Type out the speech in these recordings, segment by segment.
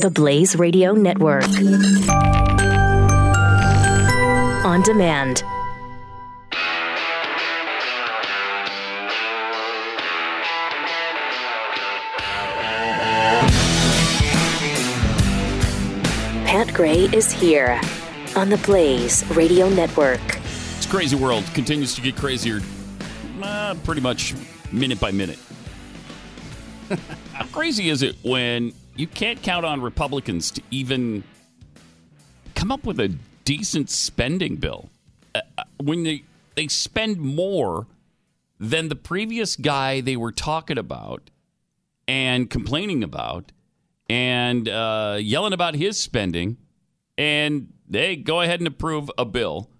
The Blaze Radio Network. On demand. Pat Gray is here on the Blaze Radio Network. This crazy world continues to get crazier uh, pretty much minute by minute. How crazy is it when you can't count on Republicans to even come up with a decent spending bill? Uh, uh, when they, they spend more than the previous guy they were talking about and complaining about and uh, yelling about his spending, and they go ahead and approve a bill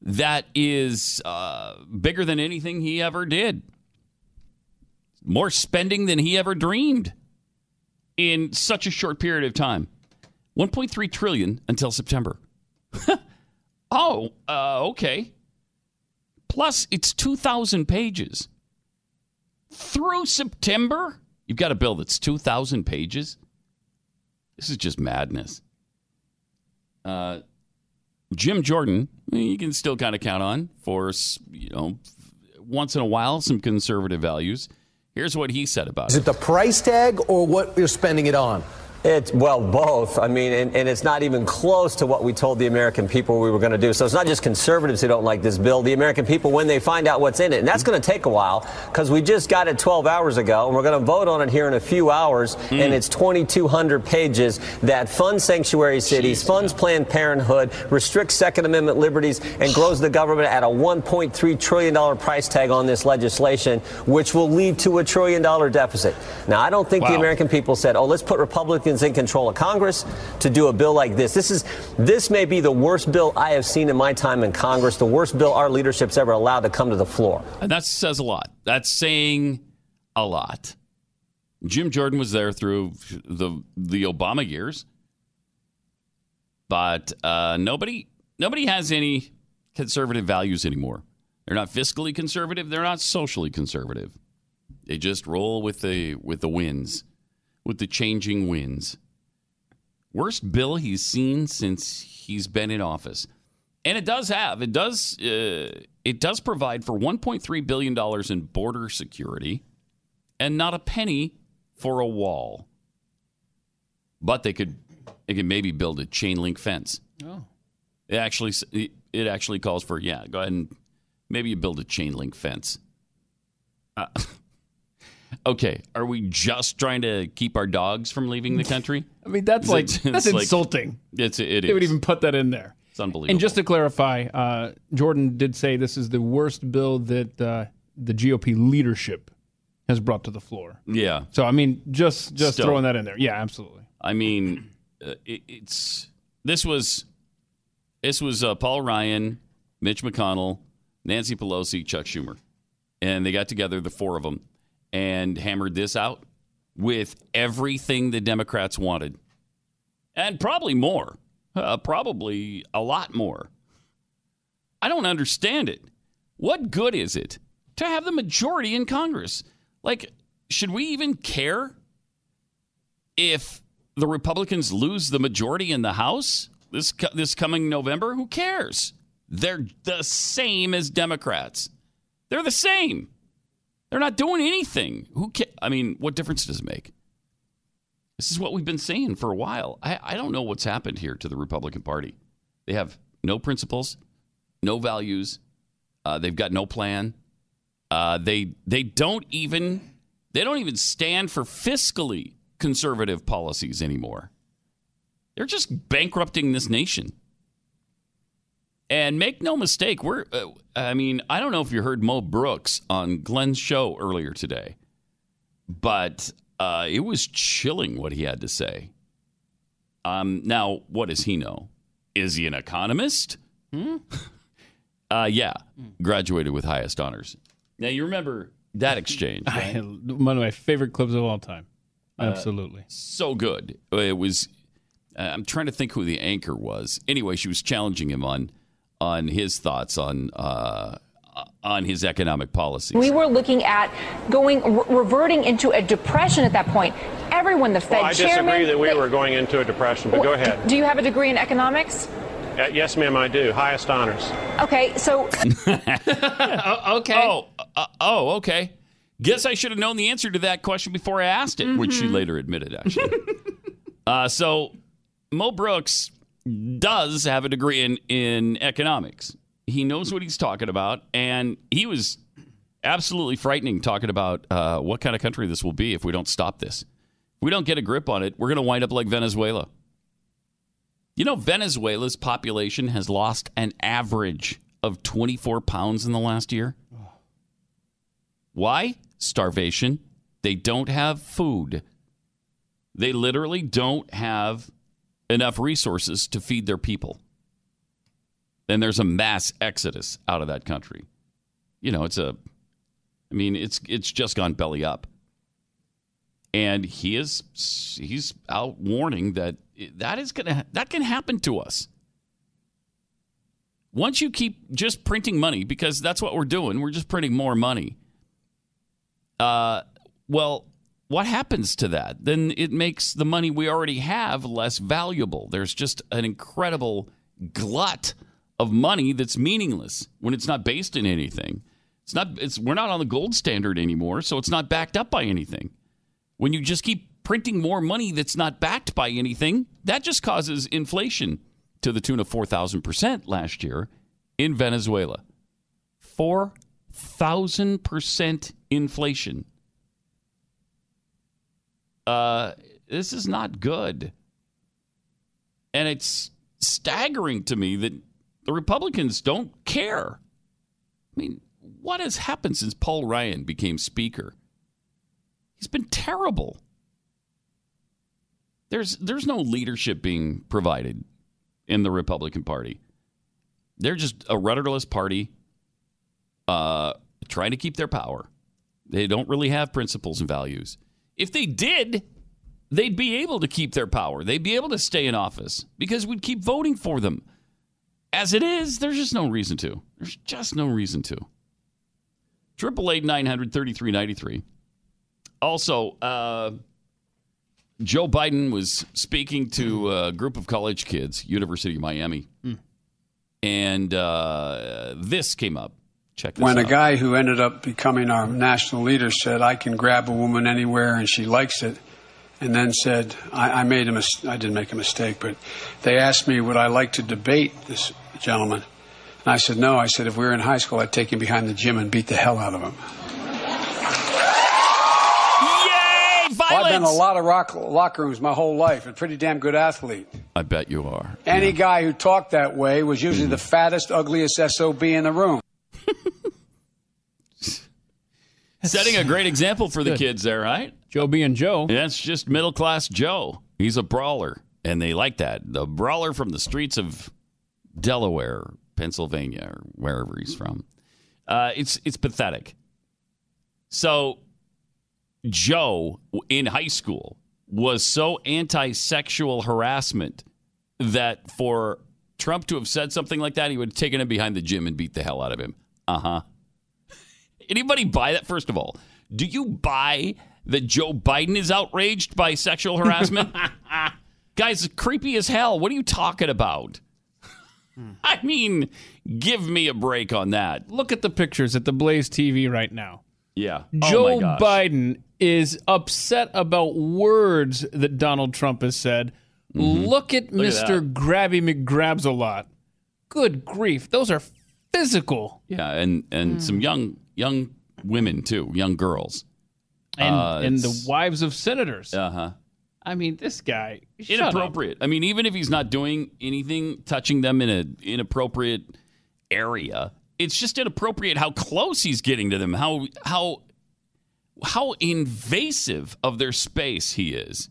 that is uh, bigger than anything he ever did. More spending than he ever dreamed in such a short period of time. 1.3 trillion until September. oh, uh, okay. Plus, it's 2,000 pages. Through September, you've got a bill that's 2,000 pages. This is just madness. Uh, Jim Jordan, you can still kind of count on for, you know, once in a while, some conservative values. Here's what he said about Is it the price tag or what you're spending it on? It's, well, both. I mean, and, and, it's not even close to what we told the American people we were going to do. So it's not just conservatives who don't like this bill. The American people, when they find out what's in it, and that's going to take a while because we just got it 12 hours ago, and we're going to vote on it here in a few hours, mm. and it's 2,200 pages that funds sanctuary cities, Jeez, funds Planned Parenthood, restricts Second Amendment liberties, and grows the government at a 1.3 trillion dollar price tag on this legislation, which will lead to a trillion dollar deficit. Now, I don't think wow. the American people said, "Oh, let's put Republicans." Republicans in control of Congress to do a bill like this. This is this may be the worst bill I have seen in my time in Congress, the worst bill our leadership's ever allowed to come to the floor. And that says a lot. That's saying a lot. Jim Jordan was there through the the Obama years, but uh, nobody nobody has any conservative values anymore. They're not fiscally conservative. They're not socially conservative. They just roll with the with the winds with the changing winds. Worst bill he's seen since he's been in office. And it does have, it does, uh, it does provide for 1.3 billion dollars in border security, and not a penny for a wall. But they could, they could maybe build a chain link fence. Oh, it actually, it actually calls for yeah. Go ahead and maybe you build a chain link fence. Uh, okay, are we just trying to keep our dogs from leaving the country? I mean, that's like that's like, insulting. It's it They would even put that in there. It's unbelievable. And just to clarify, uh, Jordan did say this is the worst bill that uh, the GOP leadership has brought to the floor. Yeah. So I mean, just just Still, throwing that in there. Yeah, absolutely. I mean, uh, it, it's this was this was uh, Paul Ryan, Mitch McConnell, Nancy Pelosi, Chuck Schumer, and they got together, the four of them, and hammered this out with everything the Democrats wanted, and probably more, uh, probably a lot more. I don't understand it. What good is it to have the majority in Congress? Like, should we even care if the Republicans lose the majority in the House this this coming November? Who cares? They're the same as Democrats. They're the same. They're not doing anything. Who can, I mean, what difference does it make? This is what we've been saying for a while. I, I don't know what's happened here to the Republican Party. They have no principles, no values. Uh, they've got no plan. Uh, they they don't even they don't even stand for fiscally conservative policies anymore. They're just bankrupting this nation. And make no mistake, we're, uh, I mean, I don't know if you heard Mo Brooks on Glenn's show earlier today, but uh, it was chilling what he had to say. Um, now, what does he know? Is he an economist? Hmm? uh, yeah, graduated with highest honors. Now, you remember that exchange. Right? one of my favorite clips of all time. Uh, Absolutely. Uh, so good. It was, uh, I'm trying to think who the anchor was. Anyway, she was challenging him on on his thoughts on uh, on his economic policies. We were looking at going re- reverting into a depression at that point. Everyone, the Fed Well, I chairman. disagree that we they- were going into a depression, but go ahead. Do you have a degree in economics? Uh, yes, ma'am, I do. Highest honors. Okay, so okay. Oh, uh, oh, okay. Guess I should have known the answer to that question before I asked it, which she later admitted, actually. uh, so, Mo Brooks does have a degree in, in economics. He knows what he's talking about, and he was absolutely frightening talking about uh, what kind of country this will be if we don't stop this. If we don't get a grip on it, we're going to wind up like Venezuela. You know, Venezuela's population has lost an average of 24 pounds in the last year. Why? Starvation. They don't have food. They literally don't have enough resources to feed their people. Then there's a mass exodus out of that country. You know, it's a I mean, it's it's just gone belly up. And he is he's out warning that that is going to that can happen to us. Once you keep just printing money because that's what we're doing, we're just printing more money uh, well, what happens to that? Then it makes the money we already have less valuable. There's just an incredible glut of money that's meaningless when it's not based in anything. It's not. It's we're not on the gold standard anymore, so it's not backed up by anything. When you just keep printing more money that's not backed by anything, that just causes inflation to the tune of four thousand percent last year in Venezuela. Four thousand percent inflation. Uh, this is not good, and it's staggering to me that the Republicans don't care. I mean, what has happened since Paul Ryan became Speaker? He's been terrible. There's there's no leadership being provided in the Republican Party. They're just a rudderless party uh, trying to keep their power. They don't really have principles and values. If they did, they'd be able to keep their power. They'd be able to stay in office because we'd keep voting for them. As it is, there's just no reason to. There's just no reason to. Triple eight nine hundred thirty three ninety three. Also, uh, Joe Biden was speaking to a group of college kids, University of Miami, and uh, this came up. Check when out. a guy who ended up becoming our national leader said, "I can grab a woman anywhere and she likes it," and then said, "I, I made a mis- I didn't make a mistake, but they asked me would I like to debate this gentleman." And I said, no. I said, if we were in high school, I'd take him behind the gym and beat the hell out of him. Yay! Well, I've been in a lot of rock, locker rooms my whole life. A pretty damn good athlete. I bet you are. Any guy who talked that way was usually the fattest, ugliest SOB in the room. Setting a great example for the kids there, right? Joe being Joe. That's just middle class Joe. He's a brawler, and they like that. The brawler from the streets of Delaware, Pennsylvania, or wherever he's from. Uh, it's it's pathetic. So, Joe in high school was so anti-sexual harassment that for Trump to have said something like that, he would have taken him behind the gym and beat the hell out of him. Uh huh. Anybody buy that? First of all, do you buy that Joe Biden is outraged by sexual harassment? Guys, creepy as hell. What are you talking about? I mean, give me a break on that. Look at the pictures at the Blaze TV right now. Yeah. Joe oh my gosh. Biden is upset about words that Donald Trump has said. Look at Mm-hmm. Look at Mr. that. Grabby McGrabs a lot. Good grief. Those are physical. Yeah, and and Hmm. some young young women too, young girls. And, Uh, and the wives of senators. Uh huh. I mean, this guy. Inappropriate. I mean, even if he's not doing anything, touching them in an inappropriate area, it's just inappropriate how close he's getting to them. How how how invasive of their space he is.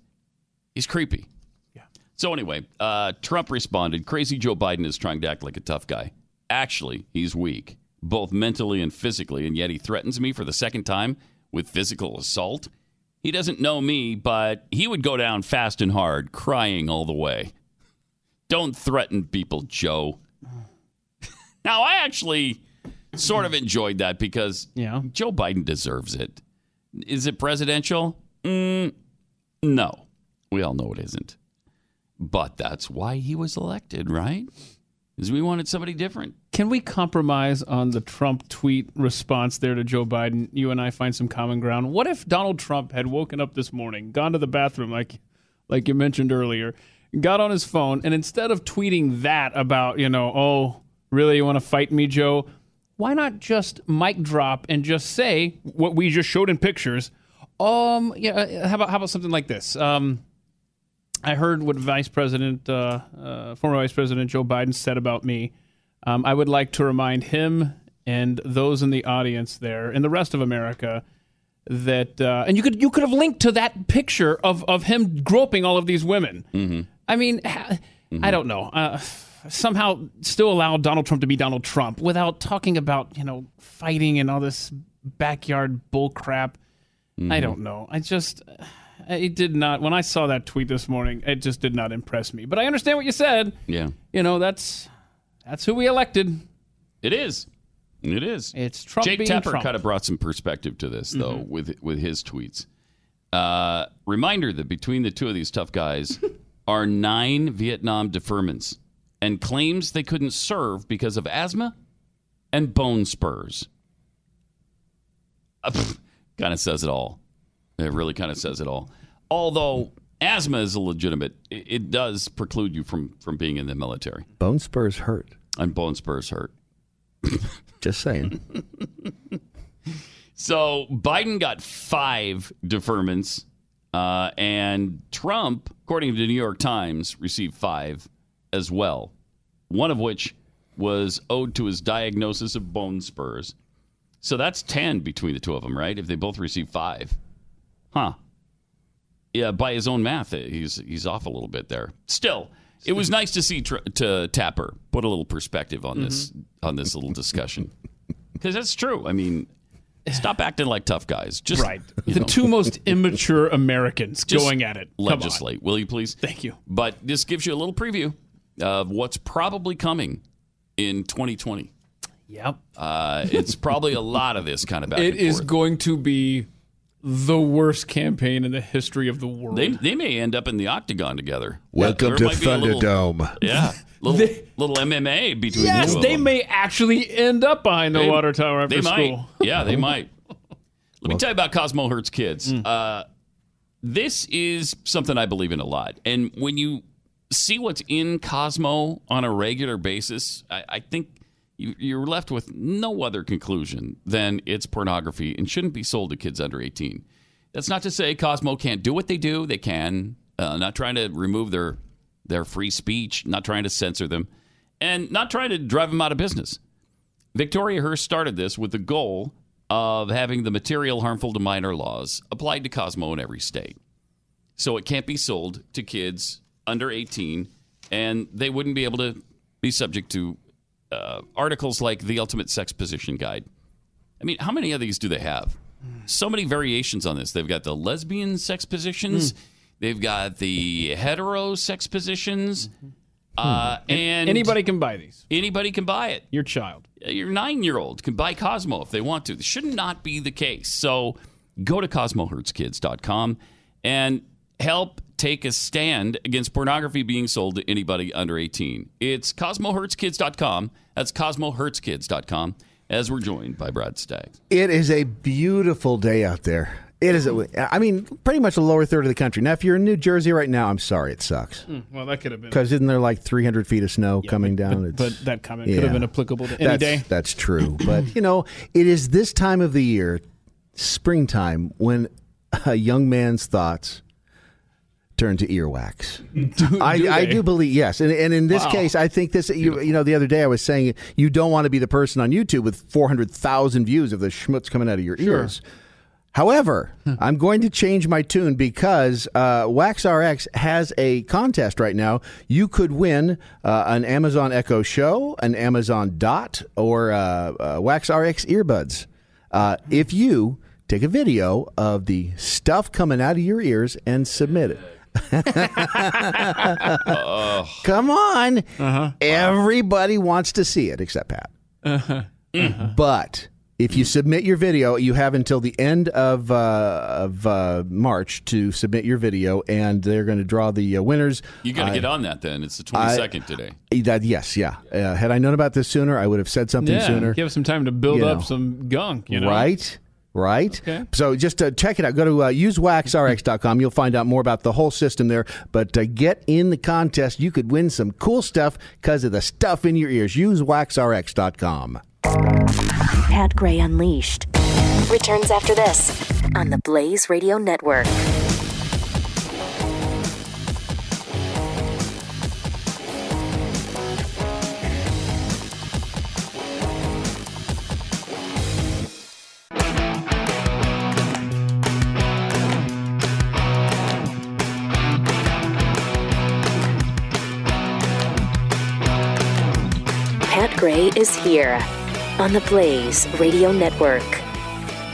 He's creepy. Yeah. So anyway, uh, Trump responded. Crazy Joe Biden is trying to act like a tough guy. Actually, he's weak, both mentally and physically, and yet he threatens me for the second time with physical assault. He doesn't know me, but he would go down fast and hard, crying all the way. Don't threaten people, Joe. now, I actually sort of enjoyed that because Yeah. Joe Biden deserves it. Is it presidential? Mm, no. We all know it isn't. But that's why he was elected, right? Because we wanted somebody different. Can we compromise on the Trump tweet response there to Joe Biden? You and I find some common ground. What if Donald Trump had woken up this morning, gone to the bathroom like like you mentioned earlier, got on his phone and instead of tweeting that about, you know, oh, really you want to fight me, Joe? Why not just mic drop and just say what we just showed in pictures? Um, yeah, uh, how about how about something like this? Um, I heard what Vice President, uh, uh, former Vice President Joe Biden said about me. Um, I would like to remind him and those in the audience there and the rest of America that, uh, and you could you could have linked to that picture of of him groping all of these women. I mean, ha- I don't know. Uh, somehow, still allow Donald Trump to be Donald Trump without talking about you know fighting and all this backyard bull crap. I don't know. I just Uh, it did not when I saw that tweet this morning, it just did not impress me. But I understand what you said. Yeah. You know, that's that's who we elected. It is. It is. It's Trump Jake being Tapper Trump. kind of brought some perspective to this, though, mm-hmm. with with his tweets. Uh, reminder that between the two of these tough guys are nine Vietnam deferments and claims they couldn't serve because of asthma and bone spurs. Uh, kind of says it all. It really kind of says it all. Although asthma is a legitimate, it, it does preclude you from from being in the military, Bone spurs hurt. and bone spurs hurt. Just saying. So Biden got five deferments, uh, and Trump, according to the New York Times, received five as well. One of which was owed to his diagnosis of bone spurs. So that's ten between the two of them, right? If they both receive five, huh? Yeah, by his own math, he's he's off a little bit there. Still, it was nice to see tr- to Tapper put a little perspective on this on this little discussion because that's true. I mean, stop acting like tough guys. Just Right. The know, two most immature Americans just going at it. Come on. Legislate, will you please? Thank you. But this gives you a little preview of what's probably coming in 2020. Yep. Uh, it's probably a lot of this kind of back It and is going to be the worst campaign in the history of the world. They, they may end up in the octagon together. Welcome There to might be a little- Thunderdome. Yeah, little They- little MMA between the yes, two they them. may actually end up behind the They- water tower after they school. Might. Yeah, they might. Let me tell you about Cosmo Hurts Kids. Uh, this is something I believe in a lot. And when you see what's in Cosmo on a regular basis, I, I think you, you're left with no other conclusion than it's pornography and shouldn't be sold to kids under 18. That's not to say Cosmo can't do what they do. They can. Uh, not trying to remove their their free speech, not trying to censor them, and not trying to drive them out of business. Victoria Hearst started this with the goal of having the material harmful to minor laws applied to Cosmo in every state. So it can't be sold to kids under 18, and they wouldn't be able to be subject to uh, articles like the Ultimate Sex Position Guide. I mean, how many of these do they have? So many variations on this. They've got the lesbian sex positions, they've got the hetero sex positions, uh, and Anybody can buy these. anybody can buy it Your child. your nine year old can buy Cosmo if they want to. This should not be the case. So go to CosmoHurtsKids.com and help take a stand against pornography being sold to anybody under 18. It's CosmoHurtsKids.com. That's CosmoHurtsKids.com. As we're joined by Brad Staggs. It is a beautiful day out there. It is, a, I mean, pretty much the lower third of the country. Now, if you're in New Jersey right now, I'm sorry, it sucks. Hmm, well, that could have been. Because isn't there like 300 feet of snow coming down? But, but that comment could have been applicable to any that's, day. That's true. but, you know, it is this time of the year, springtime, when a young man's thoughts turn to earwax. I, do I do believe, yes. And, and in this Wow. case, I think this, you, you know, the other day I was saying you don't want to be the person on YouTube with 400,000 views of the schmutz coming out of your ears. However, I'm going to change my tune because uh, WaxRx has a contest right now. You could win uh, an Amazon Echo Show, an Amazon Dot, or uh, uh, WaxRx earbuds. Uh, if you take a video of the stuff coming out of your ears and submit it. Come on. Everybody wants to see it except Pat. But if you submit your video, you have until the end of uh, of uh, March to submit your video, and they're going to draw the uh, winners. You got to get on that then. It's the I- 22nd today. That yes, yeah. Uh, had I known about this sooner, I would have said something yeah, sooner. give us some time to build You up know. some gunk. You know, Right? Right? Okay. So just uh, check it out. Go to uh, usewaxrx.com. You'll find out more about the whole system there. But uh, get in the contest. You could win some cool stuff because of the stuff in your ears. Usewaxrx.com. Pat Gray Unleashed returns after this on the Blaze Radio Network. Is here on the Blaze Radio Network.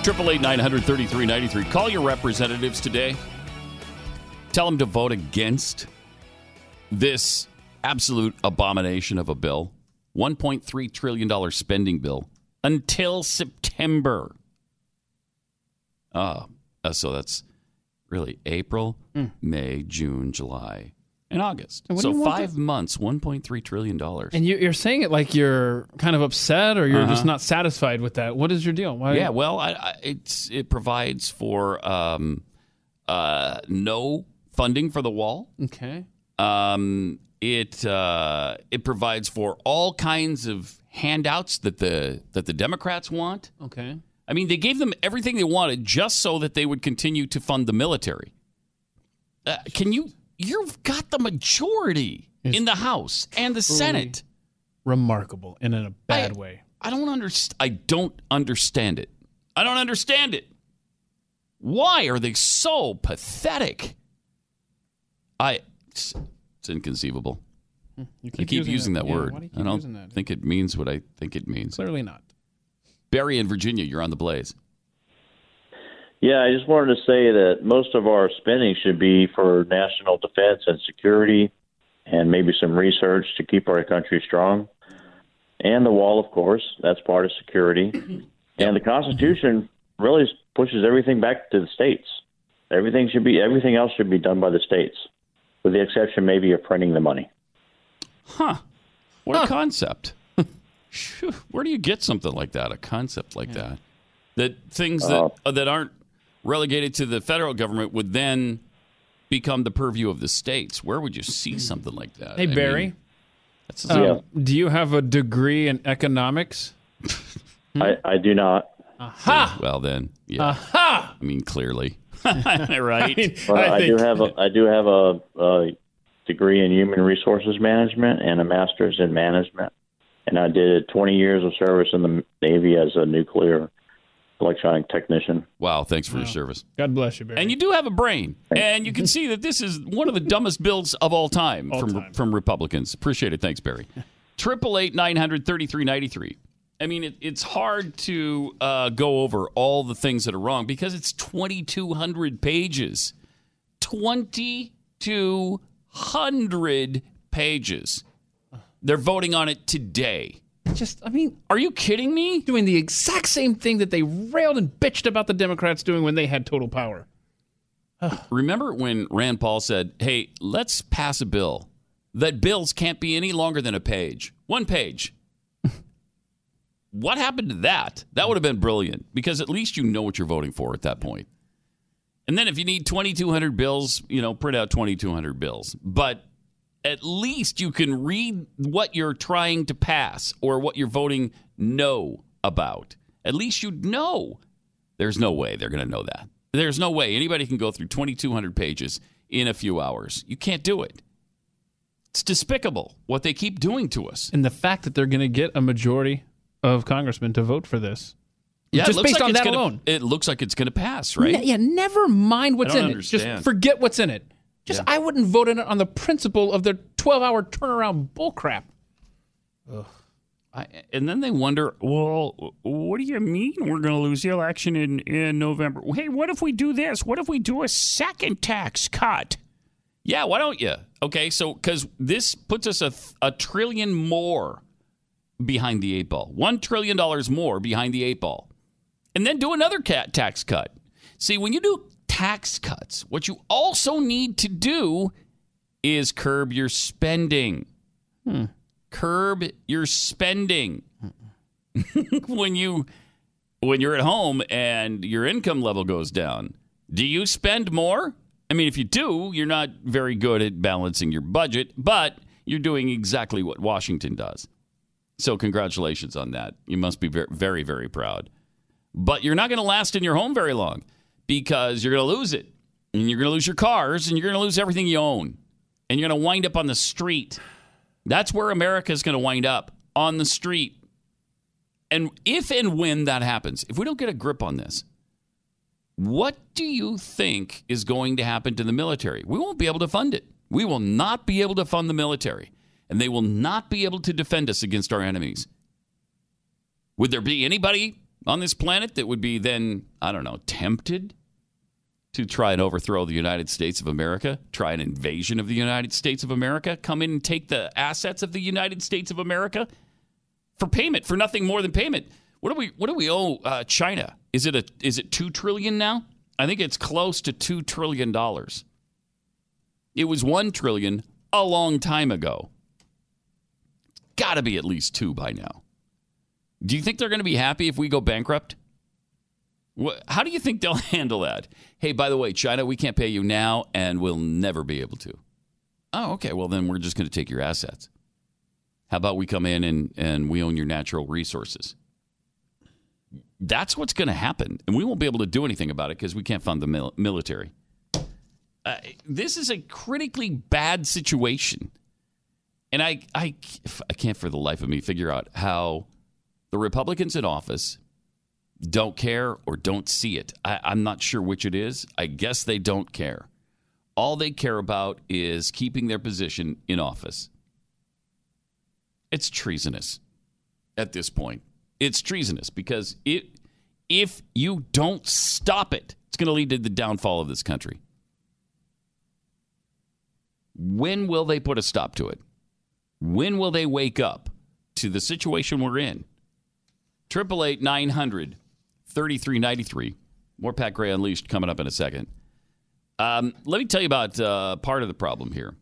Triple eight nine hundred thirty three ninety three. Call your representatives today. Tell them to vote against this absolute abomination of a bill, one point three trillion dollar spending bill until September. Ah, uh, so that's really April, May, June, July, and August. So do you want five months, one point three trillion dollars. And you, you're saying it like you're kind of upset or you're just Uh-huh. not satisfied with that. What is your deal? Why? Yeah, well, I, I, it's it provides for um, uh, no funding for the wall. Okay. Um, it uh, it provides for all kinds of handouts that the that the Democrats want. Okay. I mean, they gave them everything they wanted just so that they would continue to fund the military. Uh, can you? You've got the majority in the House and the Senate. Remarkable and in a bad I- way. I don't understand. I don't understand it. I don't understand it. Why are they so pathetic? I. It's, it's inconceivable. Hmm, you I keep using, that, Yeah, word. why do you I don't using that? think it means what I think it means. Clearly not. Barry in Virginia, you're on the blaze. Yeah, I just wanted to say that most of our spending should be for national defense and security and maybe some research to keep our country strong. And the wall, of course, that's part of security. And the Constitution really pushes everything back to the states. Everything should be everything else should be done by the states, with the exception maybe of printing the money. Huh. What a concept. Where do you get something like that? A concept like that? That things that uh, that aren't relegated to the federal government would then become the purview of the states. Where would you see something like that? Hey, I mean, Barry. that's Um, Do you have a degree in economics? I, I do not. Aha! Well, then, yeah. Aha! I mean, clearly, right? mean, Well, I, I do have a I do have a, a degree in human resources management and a master's in management, and I did 20 years of service in the Navy as a nuclear electronic technician. Wow, thanks for your service. God bless you, Barry. And you do have a brain, and you can see that this is one of the dumbest bills of all time All from time. from Republicans. Appreciate it. Thanks, Barry. Triple eight nine hundred thirty three ninety three. I mean, it, it's hard to uh, go over all the things that are wrong because it's twenty two hundred pages. Twenty two hundred pages. They're voting on it today. Just, I mean, Are you kidding me? doing the exact same thing that they railed and bitched about the Democrats doing when they had total power. Remember when Rand Paul said, "Hey, let's pass a bill that bills can't be any longer than a page, one page." what happened to that? That would have been brilliant because at least you know what you're voting for at that point. And then if you need 2,200 bills, you know, print out 2,200 bills. But at least you can read what you're trying to pass or what you're voting no about. At least you'd know. There's no way they're going to know that. There's no way anybody can go through 2,200 pages in a few hours. You can't do it. It's despicable what they keep doing to us. And the fact that they're going to get a majority of congressmen to vote for this. Yeah, just based like on that gonna- alone. It looks like it's going to pass, right? Ne- yeah, never mind what's in don't it. Just forget what's in it. Just I wouldn't vote in it on the principle of their 12-hour turnaround bullcrap. I, and then they wonder, well, what do you mean we're going to lose the election in, in November? Hey, what if we do this? What if we do a second tax cut? Yeah, why don't you? Okay, so because this puts us a, a trillion more behind the eight ball. $1 trillion more behind the eight ball. And then do another cat tax cut. See, when you do tax cuts, what you also need to do is curb your spending. Hmm. Curb your spending. when you when you're at home and your income level goes down, do you spend more? I mean, if you do, you're not very good at balancing your budget, but you're doing exactly what Washington does. So, congratulations on that. You must be very, very, very proud. But you're not going to last in your home very long because you're going to lose it. And you're going to lose your cars and you're going to lose everything you own. And you're going to wind up on the street. That's where America is going to wind up on the street. And if and when that happens, if we don't get a grip on this, what do you think is going to happen to the military? We won't be able to fund it. We will not be able to fund the military, and they will not be able to defend us against our enemies. Would there be anybody on this planet that would be then, I don't know, tempted to try and overthrow the United States of America, try an invasion of the United States of America, come in and take the assets of the United States of America for payment, for nothing more than payment? What do we what do we owe uh, China? Is it a is it two trillion now? I think it's close to two trillion dollars. It was one trillion a long time ago. Got to be at least two by now. Do you think they're going to be happy if we go bankrupt? How do you think they'll handle that? Hey, by the way, China, we can't pay you now, and we'll never be able to. Oh, okay. Well, then we're just going to take your assets. How about we come in and, and we own your natural resources? That's what's going to happen. And we won't be able to do anything about it because we can't fund the mil- military. Uh, this is a critically bad situation. And I, I, I can't for the life of me figure out how the Republicans in office don't care or don't see it. I, I'm not sure which it is. I guess they don't care. All they care about is keeping their position in office. It's treasonous at this point. It's treasonous because it, if you don't stop it, it's going to lead to the downfall of this country. When will they put a stop to it? When will they wake up to the situation we're in? Triple eight nine hundred thirty three ninety three. More Pat Gray Unleashed coming up in a second. Um, let me tell you about uh, part of the problem here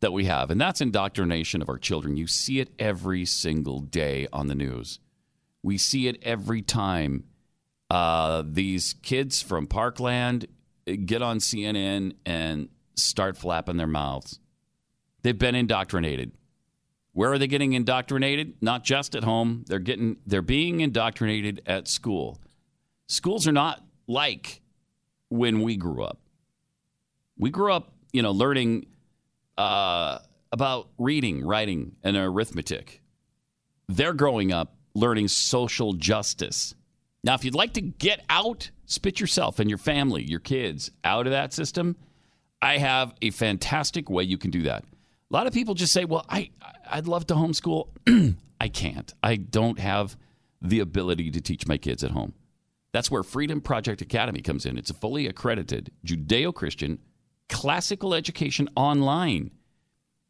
that we have, and that's indoctrination of our children. You see it every single day on the news. We see it every time uh, these kids from Parkland get on CNN and start flapping their mouths. They've been indoctrinated. Where are they getting indoctrinated? Not just at home. They're getting they're being indoctrinated at school. Schools are not like when we grew up. We grew up, you know, learning uh, about reading, writing, and arithmetic. They're growing up learning social justice. Now, if you'd like to get out, spit yourself and your family, your kids out of that system, I have a fantastic way you can do that. A lot of people just say, "Well, I I'd love to homeschool. I can't. I don't have the ability to teach my kids at home." That's where Freedom Project Academy comes in. It's a fully accredited Judeo-Christian classical education online.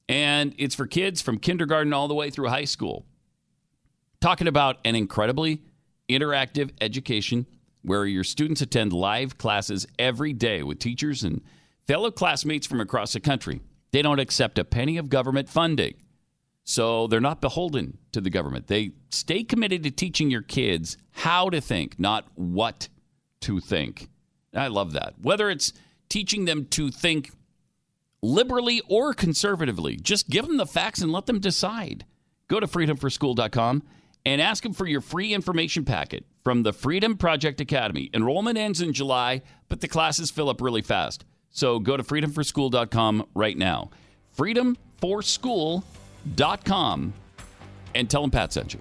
And it's for kids from kindergarten all the way through high school. Talking about an incredibly interactive education where your students attend live classes every day with teachers and fellow classmates from across the country. They don't accept a penny of government funding. So they're not beholden to the government. They stay committed to teaching your kids how to think, not what to think. I love that. Whether it's teaching them to think liberally or conservatively, just give them the facts and let them decide. Go to freedomforschool.com and ask them for your free information packet from the Freedom Project Academy. Enrollment ends in July, but the classes fill up really fast. So go to freedomforschool.com right now. Freedomforschool.com and tell them Pat sent you.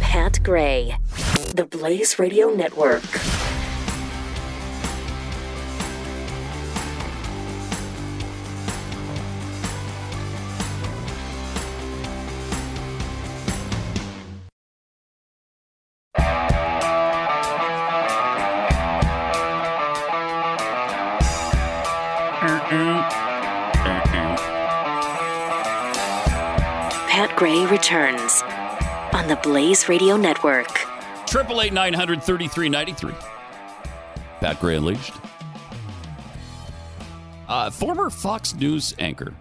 Pat the Blaze Radio Network. Pat Gray returns on the Blaze Radio Network. Triple eight nine hundred thirty three ninety three. Pat Gray Unleashed. Uh, former Fox News anchor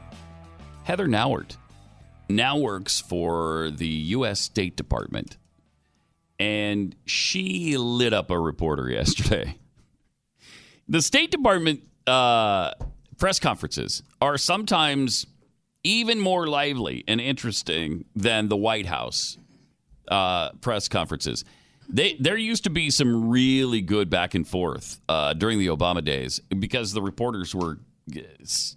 Heather Nauert now works for the U.S. State Department, and she lit up a reporter yesterday. The State Department uh, press conferences are sometimes even more lively and interesting than the White House uh, press conferences. They, there used to be some really good back and forth uh, during the Obama days because the reporters were.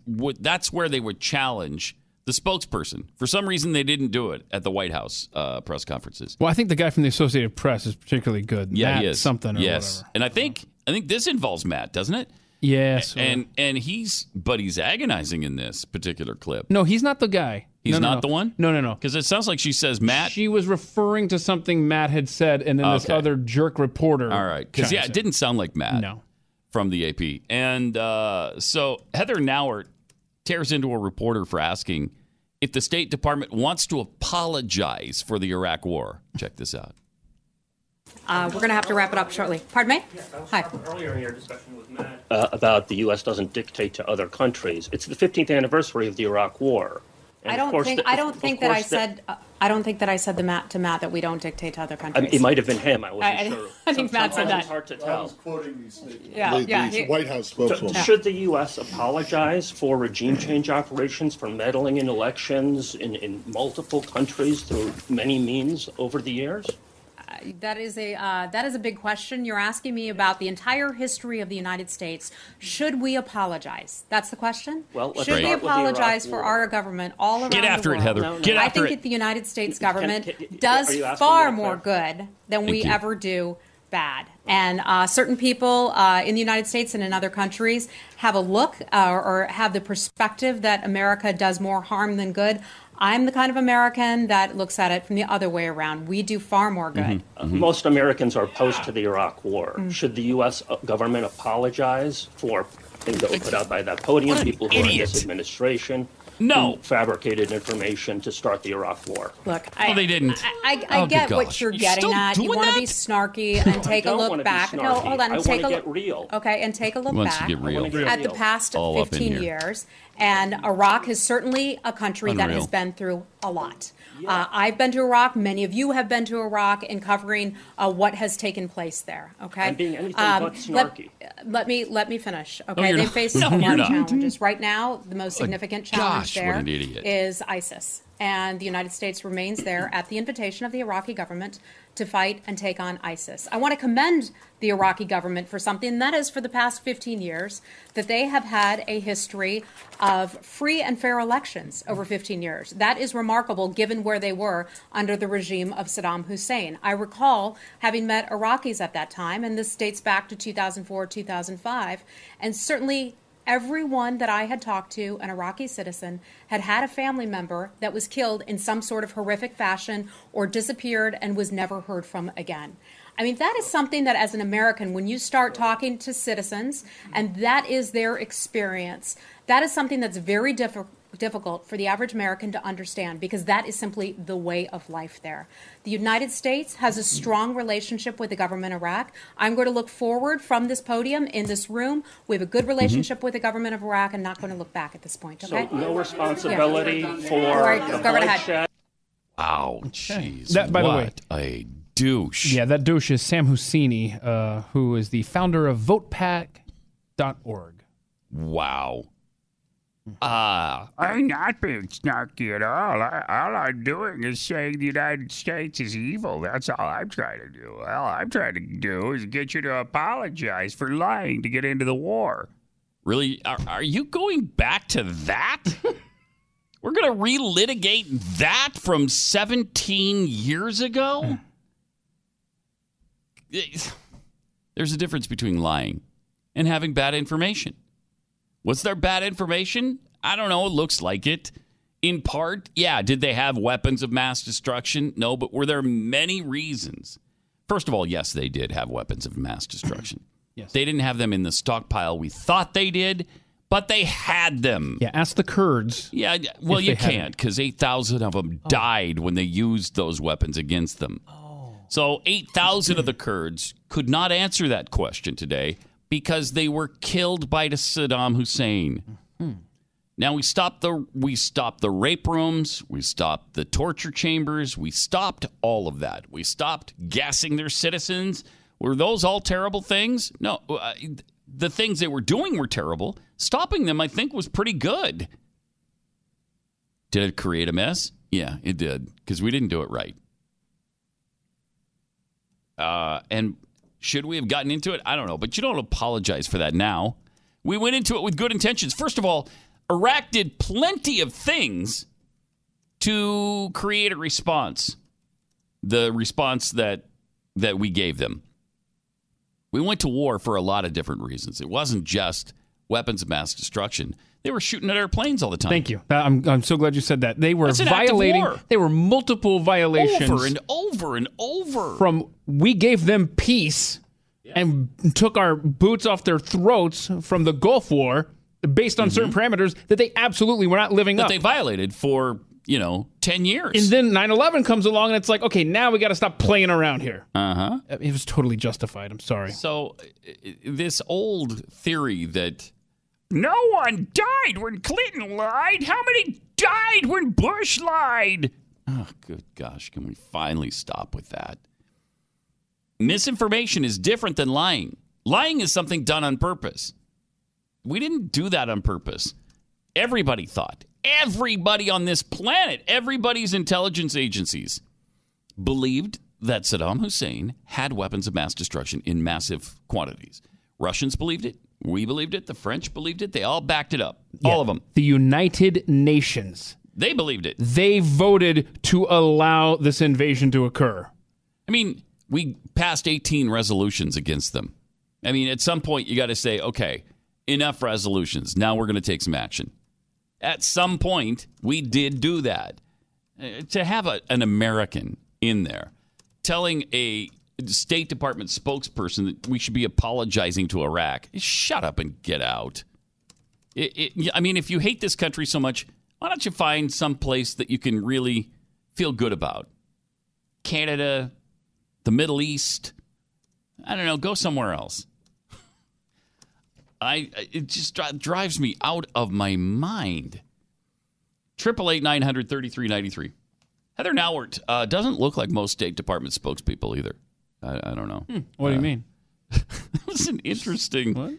That's where they would challenge the spokesperson. For some reason, they didn't do it at the White House uh, press conferences. Well, I think the guy from the Associated Press is particularly good. Yeah, Matt he is something or yes, whatever. and I think I think this involves Matt, doesn't it? Yes. and and he's but he's agonizing in this particular clip. No, he's not the guy. He's No, no, not no. the one. No, no, no. Because it sounds like she says Matt. She was referring to something Matt had said, and then this other jerk reporter. All right, because yeah, it didn't sound like Matt. No. from the AP, and uh, so Heather Nauert tears into a reporter for asking if the State Department wants to apologize for the Iraq War. Check this out. Uh, we're going to have to wrap it up shortly. Pardon me? Hi. Earlier in your discussion with Matt uh, about the U.S. doesn't dictate to other countries. It's the 15th anniversary of the Iraq War. And I don't course think the- I don't think that I course the- said uh, I don't think that I said the Matt to Matt that we don't dictate to other I countries. mean, it might have been him. I wasn't I- I- sure. I think Matt said that. It's hard to tell. quoting these statements. Yeah, the, yeah, the he- White House So, spokeswoman. Should the U.S. apologize for regime change operations for meddling in elections in, in multiple countries through many means over the years? That is a uh, that is a big question. You're asking me about the entire history of the United States. Should we apologize? That's the question. Well, should we the Iraq apologize for our government all around Get after the it, world? Heather. No, no. Get I after think it. that the United States Can- government can- does are you asking far more good than Thank we you. ever do bad. And uh, certain people uh, in the United States and in other countries have a look uh, or have the perspective that America does more harm than good. I'm the kind of American that looks at it from the other way around. We do far more good. Uh, Most Americans are opposed to the Iraq War. Mm. Should the U.S. government apologize for things that were put out by that podium, What people who are in this administration? No. who fabricated information to start the Iraq War. Look, I, Oh, they didn't. I, I, I Oh, get what you're You're getting still at. You want to be snarky and take a look back. No, hold on. I take wanna a get look. real. Okay, and take a look Wants back get real. I wanna at the past All 15 years. And Iraq is certainly a country that has been through a lot. Uh, I've been to Iraq. Many of you have been to Iraq in covering uh, what has taken place there. Okay, Um, I'm being anything but let, snarky. let me let me finish. Okay, you're they not. face No, a lot of challenges right now. The most Oh, significant gosh, challenge what there an idiot. is ISIS. And the United States remains there at the invitation of the Iraqi government to fight and take on ISIS. I want to commend the Iraqi government for something, and that is for the past 15 years that they have had a history of free and fair elections over 15 years. That is remarkable given where they were under the regime of Saddam Hussein. I recall having met Iraqis at that time, and this dates back to 2004, 2005, and certainly Everyone that I had talked to, an Iraqi citizen, had had a family member that was killed in some sort of horrific fashion or disappeared and was never heard from again. I mean, that is something that, as an American, when you start talking to citizens and that is their experience, that is something that's very difficult difficult for the average American to understand because that is simply the way of life there. The United States has a strong relationship with the government of Iraq. I'm going to look forward from this podium in this room. We have a good relationship with the government of Iraq and not going to look back at this point. Okay? So no responsibility for All right, the go right ahead. bloodshed. Wow, jeez. That- by the way- what a douche. Yeah, that douche is Sam Husseini, uh, who is the founder of VotePact.org. Wow. Ah, I'm not being snarky at all. I, all I'm doing is saying the United States is evil. That's all I'm trying to do. All I'm trying to do is get you to apologize for lying to get into the war. really? Are, are you going back to that? We're going to relitigate that from 17 years ago? There's a difference between lying and having bad information. Was there bad information? I don't know. It looks like it. In part, yeah. Did they have weapons of mass destruction? No, but were there many reasons? First of all, yes, they did have weapons of mass destruction. Yes. They didn't have them in the stockpile we thought they did, but they had them. Yeah, ask the Kurds. Yeah, well, you can't because 8,000 of them oh. died when they used those weapons against them. Oh. So 8,000 of the Kurds could not answer that question today because they were killed by Saddam Hussein. Now we stopped the we stopped the rape rooms, we stopped the torture chambers, we stopped all of that. We stopped gassing their citizens. Were those all terrible things? No, uh, the things they were doing were terrible. Stopping them, I think, was pretty good. Did it create a mess? Yeah, it did because we didn't do it right. Uh, and should we have gotten into it? I don't know, but you don't apologize for that now. We went into it with good intentions. First of all, Iraq did plenty of things to create a response. The response that that we gave them. We went to war for a lot of different reasons. It wasn't just weapons of mass destruction. They were shooting at airplanes all the time. Thank you. Uh, I'm, I'm so glad you said that. They were That's an act of violating. war. They were multiple violations Over and over and over. from. We gave them peace and took our boots off their throats from the Gulf War based on certain parameters that they absolutely were not living Mm-hmm. that up. they violated for, you know, 10 years. and then 9/11 comes along and it's like, okay, now we got to stop playing around here. uh-huh. It was totally justified. I'm sorry. So, i- this old theory that No one died when Clinton lied. How many died when Bush lied? Oh, good gosh. Can we finally stop with that? Misinformation is different than lying. Lying is something done on purpose. We didn't do that on purpose. Everybody thought, everybody on this planet, everybody's intelligence agencies believed that Saddam Hussein had weapons of mass destruction in massive quantities. Russians believed it. We believed it. The French believed it. They all backed it up. All of them. The United Nations. They believed it. They voted to allow this invasion to occur. I mean, we passed 18 resolutions against them. I mean, at some point, you got to say, okay, enough resolutions. Now we're going to take some action. At some point, we did do that. Uh, To have a, an American in there telling a State Department spokesperson that we should be apologizing to Iraq, shut up and get out. It, it, I mean, if you hate this country so much, why don't you find some place that you can really feel good about? Canada, the Middle East. I don't know. Go somewhere else. I it just drives me out of my mind. Triple eight nine hundred thirty three ninety three. Heather Nauert uh, doesn't look like most State Department spokespeople either. I, I don't know. What do you Uh, mean? it was an interesting.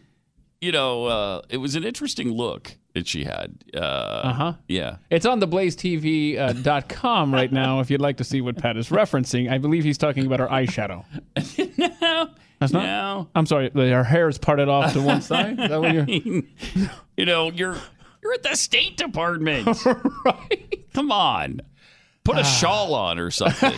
You know, uh, it was an interesting look that she had. Uh Uh-huh. Yeah. It's on theblazetv.com dot com right now if you'd like to see what Pat is referencing. I believe he's talking about her eyeshadow. no. That's not. No. I'm sorry. Her hair is parted off to one side. Is that what you're? you know, you're you're at the State Department. right. Come on. Put a shawl on or something.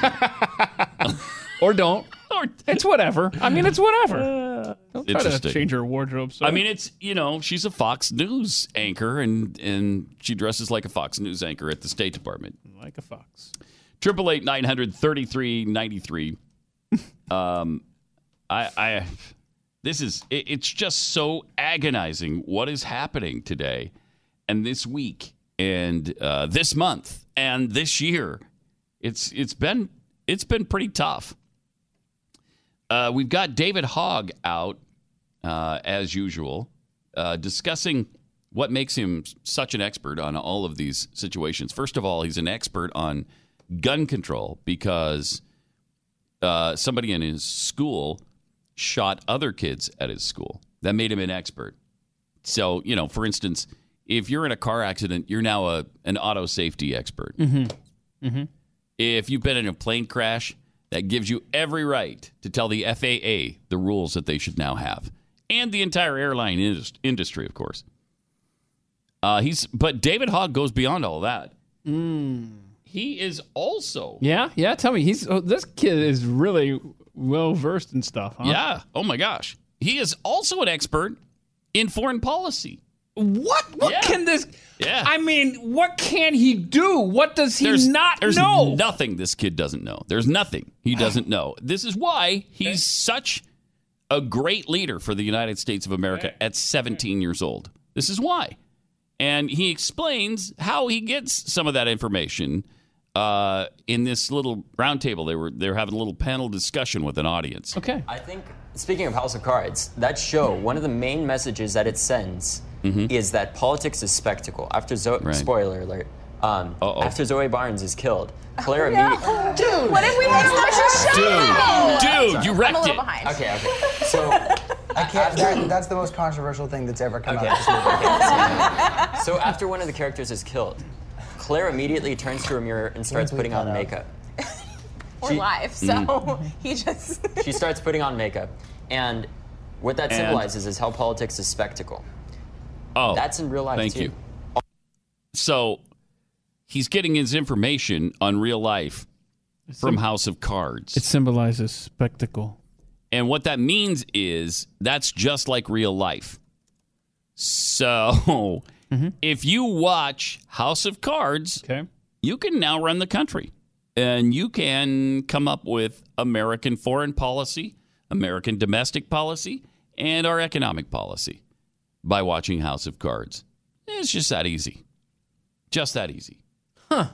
or don't. Or- It's whatever. I mean, it's whatever. Don't try to Interesting. change her wardrobe. So. I mean, it's you know, she's a Fox News anchor, and and she dresses like a Fox News anchor at the State Department. like a fox. Triple eight nine hundred thirty three ninety three. Um, I I this is it, it's just so agonizing what is happening today, and this week, and uh, this month, and this year. It's it's been it's been pretty tough. Uh, we've got David Hogg out uh, as usual, uh, discussing what makes him such an expert on all of these situations. First of all, he's an expert on gun control because uh, somebody in his school shot other kids at his school. That made him an expert. So, you know, for instance, if you're in a car accident, you're now a an auto safety expert. Mm-hmm. Mm-hmm. If you've been in a plane crash, that gives you every right to tell the FAA the rules that they should now have, and the entire airline indus- industry, of course. Uh, he's but David Hogg goes beyond all that. He is also Yeah, yeah. Tell me, he's oh, this kid is really well versed in stuff. Huh? yeah. Oh my gosh, he is also an expert in foreign policy. What? What Yeah. can this? Yeah. I mean, what can he do? What does he there's not there's know? nothing this kid doesn't know. There's nothing he doesn't know. This is why he's such a great leader for the United States of America at 17 years old. This is why. And he explains how he gets some of that information uh, in this little roundtable. They were they were having a little panel discussion with an audience. Okay. I think, speaking of House of Cards, that show, one of the main messages that it sends is that politics is spectacle. After Zo- Mm-hmm. Right. spoiler alert, um, after Zoe Barnes is killed, Clara Yeah. immediately. Dude, what if we made such a show? Dude, dude, you wrecked I'm a little it. behind. Okay, okay. So I can't. That, that's the most controversial thing that's ever come Okay. out of this movie. So after one of the characters is killed, Claire immediately turns to a mirror and starts putting on out. makeup. We're She- live, so Mm-hmm. he just. She starts putting on makeup, and what that And- symbolizes is how politics is spectacle. Oh, That's in real life Thank too. you. So he's getting his information on real life from House of Cards. It symbolizes spectacle. And what that means is that's just like real life. So mm-hmm. if you watch House of Cards, Okay. you can now run the country. And you can come up with American foreign policy, American domestic policy, and our economic policy by watching House of Cards. It's just that easy. Just that easy. Huh.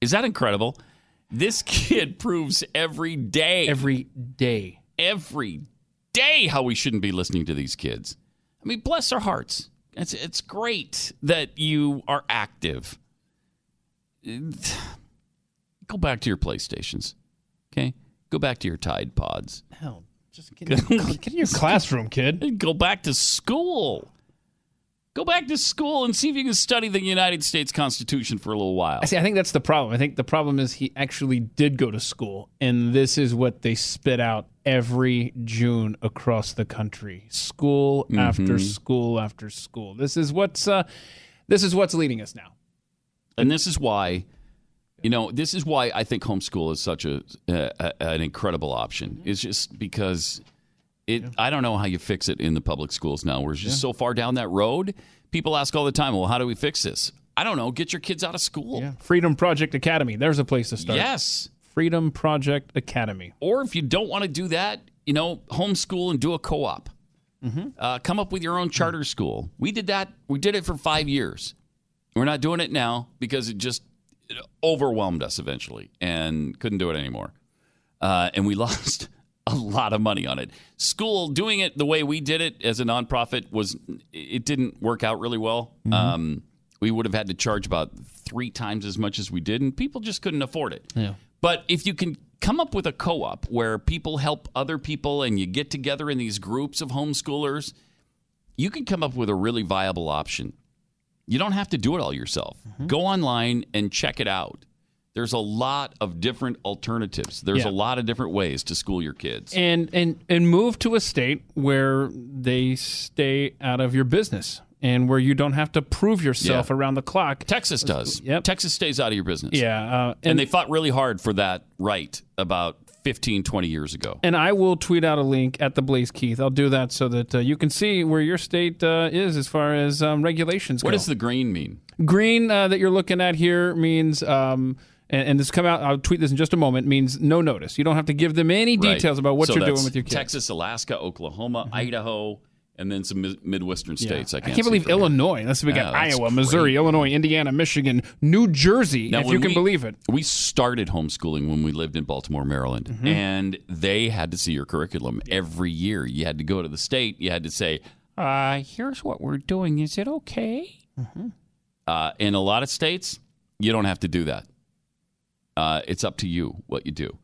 Is that incredible? This kid proves every day. Every day. Every day how we shouldn't be listening to these kids. I mean, bless their hearts. It's it's great that you are active. Go back to your PlayStations. Okay? Go back to your Tide Pods. Hell, just get in, get in your classroom, kid. Go back to school. Go back to school and see if you can study the United States Constitution for a little while. I see. I think that's the problem. I think the problem is he actually did go to school, and this is what they spit out every June across the country: school after Mhm. school after school. This is what's uh, this is what's leading us now. And this is why, you know, this is why I think homeschool is such a, a an incredible option. It's just because it. I don't know how you fix it in the public schools now. We're just so far down that road. People ask all the time, "Well, how do we fix this?" I don't know. Get your kids out of school. Freedom Project Academy. There's a place to start. Yes. Freedom Project Academy. Or if you don't want to do that, you know, homeschool and do a co-op. Mm-hmm. Uh, come up with your own charter school. We did that. We did it for five years. We're not doing it now because it just it overwhelmed us eventually and couldn't do it anymore. Uh, and we lost a lot of money on it. School doing it the way we did it as a nonprofit was it didn't work out really well. Mm-hmm. Um, we would have had to charge about three times as much as we did, and people just couldn't afford it. Yeah. But if you can come up with a co op where people help other people and you get together in these groups of homeschoolers, you can come up with a really viable option. You don't have to do it all yourself. Mm-hmm. Go online and check it out. There's a lot of different alternatives. There's Yeah. a lot of different ways to school your kids. and and and move to a state where they stay out of your business and where you don't have to prove yourself Yeah. around the clock. Texas does. Yep. Texas stays out of your business. Yeah, uh, and, and- they fought really hard for that right about 15, 20 years ago. And I will tweet out a link at the Blaze Keith. I'll do that so that uh, you can see where your state uh, is as far as um, regulations go. What does the green mean? green uh, that you're looking at here means? Um, and, and this come out. I'll tweet this in just a moment. Means no notice. You don't have to give them any Right. details about what So you're doing with your kids. Mm-hmm. Texas, Alaska, Oklahoma, Idaho, and then some mid- Midwestern states. I I can't, can't believe. Illinois. That's we got Yeah, Iowa. Missouri, Illinois, Indiana, Michigan, New Jersey. Now, if you can we- believe it. We started homeschooling when we lived in Baltimore, Maryland, Mm-hmm. and they had to see your curriculum every year. You had to go to the state. You had to say, uh, "Here's what we're doing. Is it okay?" Mm-hmm. Uh, in a lot of states, you don't have to do that. Uh, it's up to you what you do.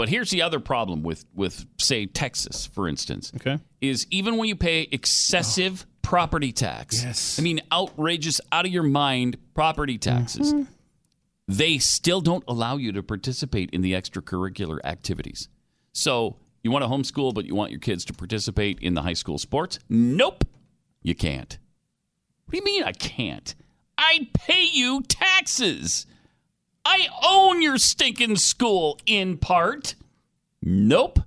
But here's the other problem with with say Texas, for instance. Okay. Is even when you pay excessive oh. property tax. Yes. I mean outrageous, out of your mind property taxes. Mm-hmm. They still don't allow you to participate in the extracurricular activities. So you want to homeschool, but you want your kids to participate in the high school sports? Nope, you can't. What do you mean I can't? I pay you taxes. I own your stinking school in part. Nope.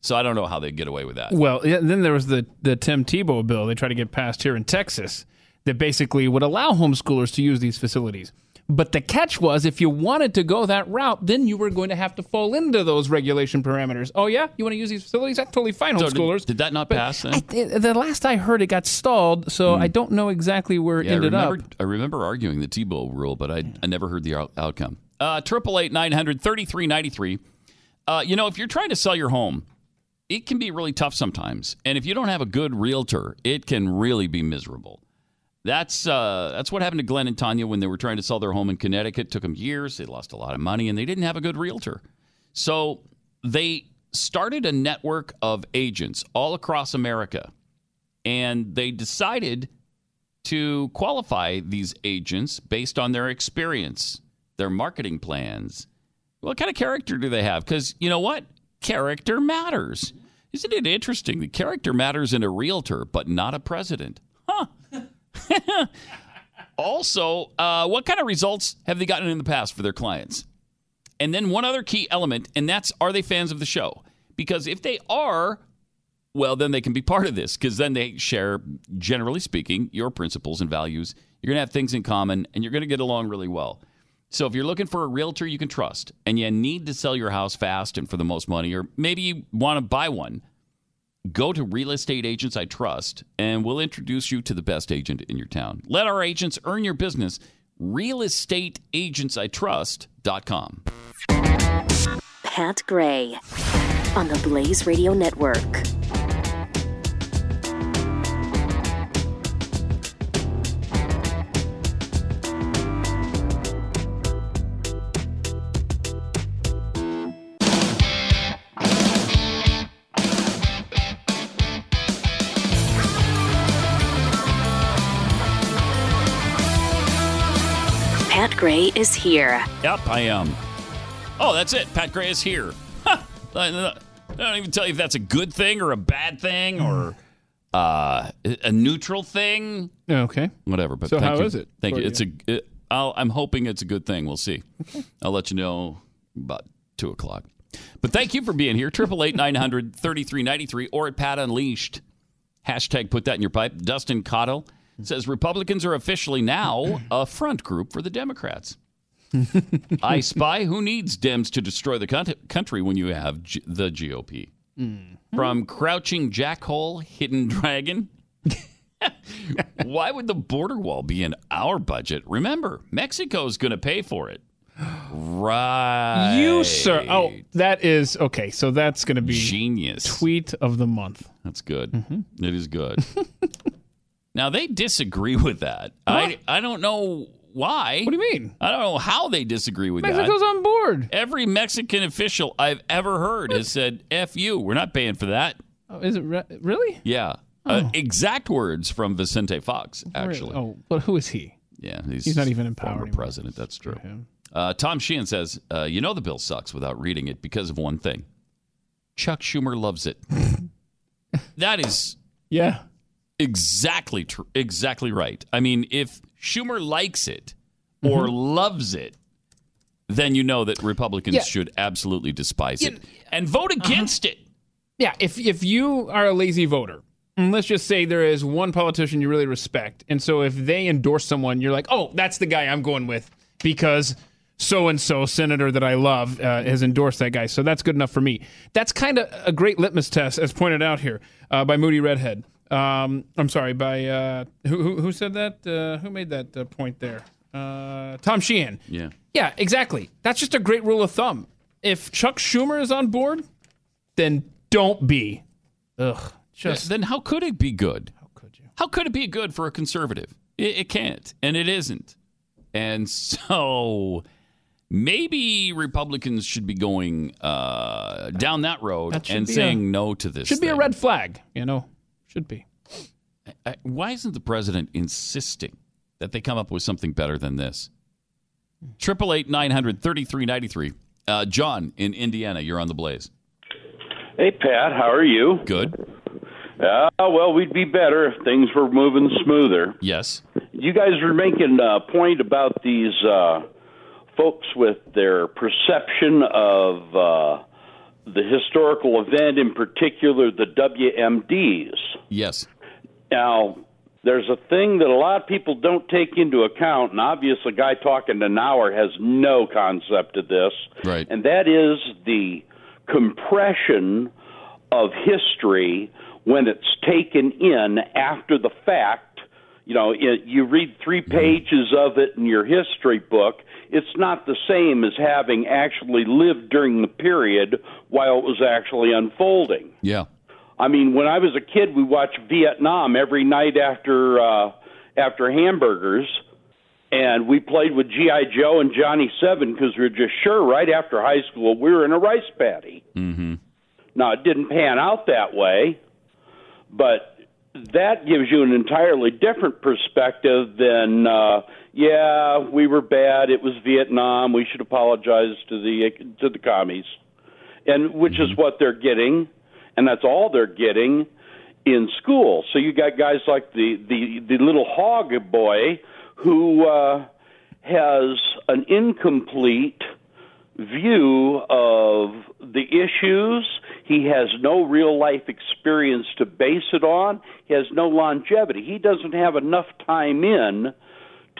So I don't know how they get away with that. Well, yeah, then there was the the Tim Tebow bill they tried to get passed here in Texas that basically would allow homeschoolers to use these facilities. But the catch was, if you wanted to go that route, then you were going to have to fall into those regulation parameters. Oh yeah, you want to use these facilities? That's totally fine, So did- homeschoolers. did that not But pass then? I th- the last I heard, it got stalled, so I don't know exactly where it. Yeah, I ended remember, up. I remember arguing the Tebow rule, but I, I never heard the out- outcome. Uh, Triple eight nine hundred thirty three ninety three. Uh, You know, if you're trying to sell your home, it can be really tough sometimes, and if you don't have a good realtor, it can really be miserable. That's uh, that's what happened to Glenn and Tanya when they were trying to sell their home in Connecticut. It took them years. They lost a lot of money, and they didn't have a good realtor. So they started a network of agents all across America, and they decided to qualify these agents based on their experience, their marketing plans. What kind of character do they have? Because you know what? Character matters. Isn't it interesting The character matters in a realtor, but not a president? Huh. also, uh, what kind of results have they gotten in the past for their clients? And then one other key element, and that's are they fans of the show? Because if they are, well, then they can be part of this because then they share, generally speaking, your principles and values. You're going to have things in common and you're going to get along really well. So if you're looking for a realtor you can trust and you need to sell your house fast and for the most money, or maybe you want to buy one, go to Real Estate Agents I Trust and we'll introduce you to the best agent in your town. Let our agents earn your business. RealestateAgentsITrust.com. Pat Gray on the Blaze Radio Network. Gray is here. Yep, I am. Oh, that's it. Pat Gray is here. Huh. I I don't even tell you if that's a good thing or a bad thing or uh, a neutral thing. Okay. Whatever. But So thank how you. is it Thank you. It's a. It, I'll, I'm hoping it's a good thing. We'll see. I'll let you know about two o'clock. But thank you for being here. Triple eight nine hundred thirty three ninety three or at Pat Unleashed. Hashtag put that in your pipe. Dustin Cottle says Republicans are officially now a front group for the Democrats. I spy. Who needs Dems to destroy the country when you have G- the GOP? Hmm. From crouching jackhole, hidden dragon. Why would the border wall be in our budget? Remember, Mexico's going to pay for it. Right. You, sir. Oh, that is okay. So that's going to be genius tweet of the month. That's good. Mm-hmm. It is good. now they disagree with that. I I don't know why. What do you mean? I don't know how they disagree with Mexico's that. on board. Every Mexican official I've ever heard has said, "F you, we're not paying for that." Oh, is it re- really? Yeah. Uh, exact words from Vicente Fox, actually. Really? Oh, but who is he? Yeah, he's, He's not even in power anymore. president. That's true. Uh, Tom Sheehan says, uh, "You know the bill sucks without reading it because of one thing. Chuck Schumer loves it. that is Yeah. Exactly tr- exactly right. I mean, if Schumer likes it or loves it, then you know that Republicans Yeah. should absolutely despise it and vote against it. Yeah, if if you are a lazy voter, and let's just say there is one politician you really respect, and so if they endorse someone, you're like, oh, that's the guy I'm going with because so and so senator that I love uh, has endorsed that guy, so that's good enough for me. That's kind of a great litmus test, as pointed out here uh, by Moody Redhead. Um, I'm sorry, by uh, who, who who said that? Uh, who made that uh, point there? Uh, Tom Sheehan. Yeah. Yeah, exactly. That's just a great rule of thumb. If Chuck Schumer is on board, then don't be. Ugh. Just then how could it be good? How could you? How could it be good for a conservative? It, it can't, and it isn't. And so maybe Republicans should be going uh, down that road That and saying a- no to this. should be a red flag. You know, should be. I- Why isn't the president insisting that they come up with something better than this? Triple eight nine hundred thirty three ninety three. Uh, John in Indiana, you're on the blaze. Hey, Pat, how are you? Good. Uh, well, we'd be better if things were moving smoother. Yes. You guys were making a point about these uh, folks with their perception of uh, the historical event, in particular the WMDs. Yes. Now, there's a thing that a lot of people don't take into account, and obviously, a guy talking to Nauert has no concept of this, right? And that is the compression of history when it's taken in after the fact. You know, it, you read three mm-hmm. pages of it in your history book. It's not the same as having actually lived during the period while it was actually unfolding. Yeah. I mean, when I was a kid, we watched Vietnam every night after uh, after hamburgers, and we played with GI Joe and Johnny Seven because we were just sure right after high school we were in a rice paddy. Mm-hmm. Now it didn't pan out that way, but that gives you an entirely different perspective than uh, yeah, we were bad. It was Vietnam. We should apologize to the to the commies, and which is what they're getting, and that's all they're getting in school. So you got guys like the the the little hog boy who uh, has an incomplete view of the issues. He has no real life experience to base it on. He has no longevity. He doesn't have enough time in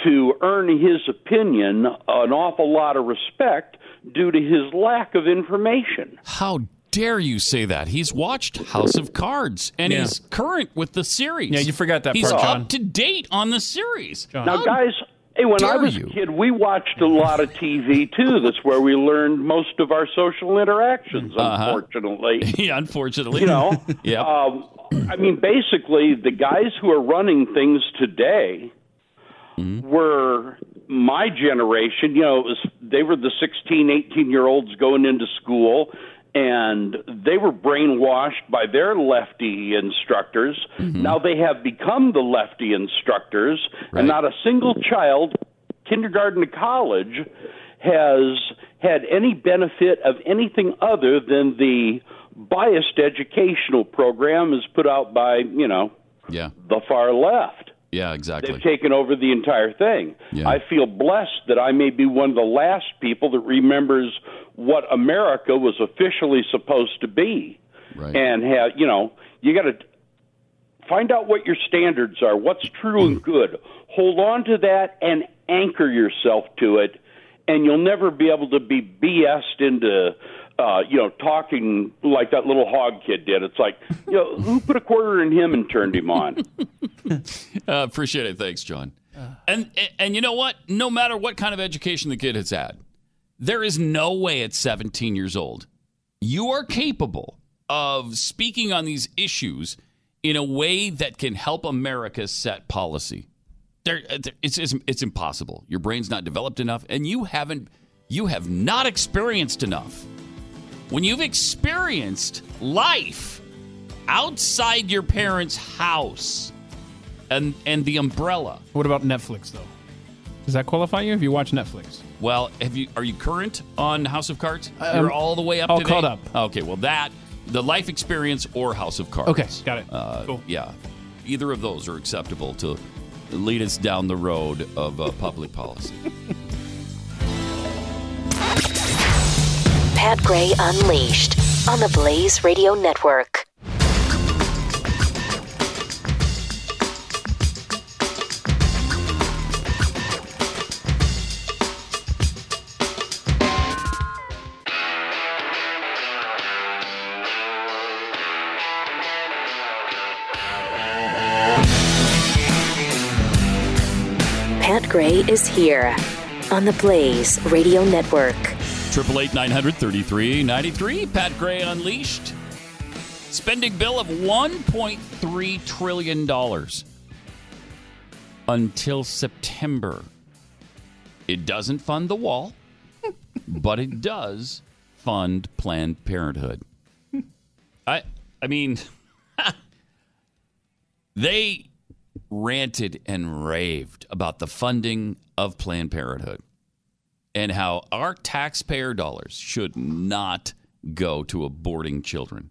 to earn his opinion an awful lot of respect due to his lack of information. How dare you say that? He's watched House of Cards and Yeah. he's current with the series. Yeah, you forgot that he's part, John. up to date on the series. Now, guys, hey, when I was you. a kid, we watched a lot of TV too. That's where we learned most of our social interactions. Uh-huh. Unfortunately, yeah, unfortunately, you know, yeah. um, I mean, basically, the guys who are running things today Mm-hmm. were my generation. You know, it was they were the 16, 18 year olds going into school. And they were brainwashed by their lefty instructors. Mm-hmm. Now they have become the lefty instructors, and not a single child, kindergarten to college, has had any benefit of anything other than the biased educational program is put out by, you know, yeah, the far left. Yeah, exactly. They've taken over the entire thing. Yeah. I feel blessed that I may be one of the last people that remembers what America was officially supposed to be. Right. And have, you know, you got to find out what your standards are, what's true and good. Hold on to that and anchor yourself to it, and you'll never be able to be BS'd into. Uh, you know, talking like that little hog kid did. It's like, you know, who put a quarter in him and turned him on? Uh, appreciate it. Thanks, John. And and you know what? No matter what kind of education the kid has had, there is no way at 17 years old you are capable of speaking on these issues in a way that can help America set policy. There, there- it's, it's it's impossible. Your brain's not developed enough, and you haven't you have not experienced enough. When you've experienced life outside your parents' house and and the umbrella. What about Netflix though? Does that qualify you if you watch Netflix? Well, have you are you current on House of Cards? Um, You're all the way up all to caught up. Okay, well that the life experience or House of Cards. Okay, got it. Uh, Cool. Yeah, either of those are acceptable to lead us down the road of uh, public policy. Pat Gray Unleashed on the Blaze Radio Network. Pat Gray is here on the Blaze Radio Network. Triple eight nine hundred thirty three ninety three. Pat Gray unleashed. Spending bill of one point three trillion dollars until September. It doesn't fund the wall, but it does fund Planned Parenthood. I I mean, they ranted and raved about the funding of Planned Parenthood and how our taxpayer dollars should not go to aborting children.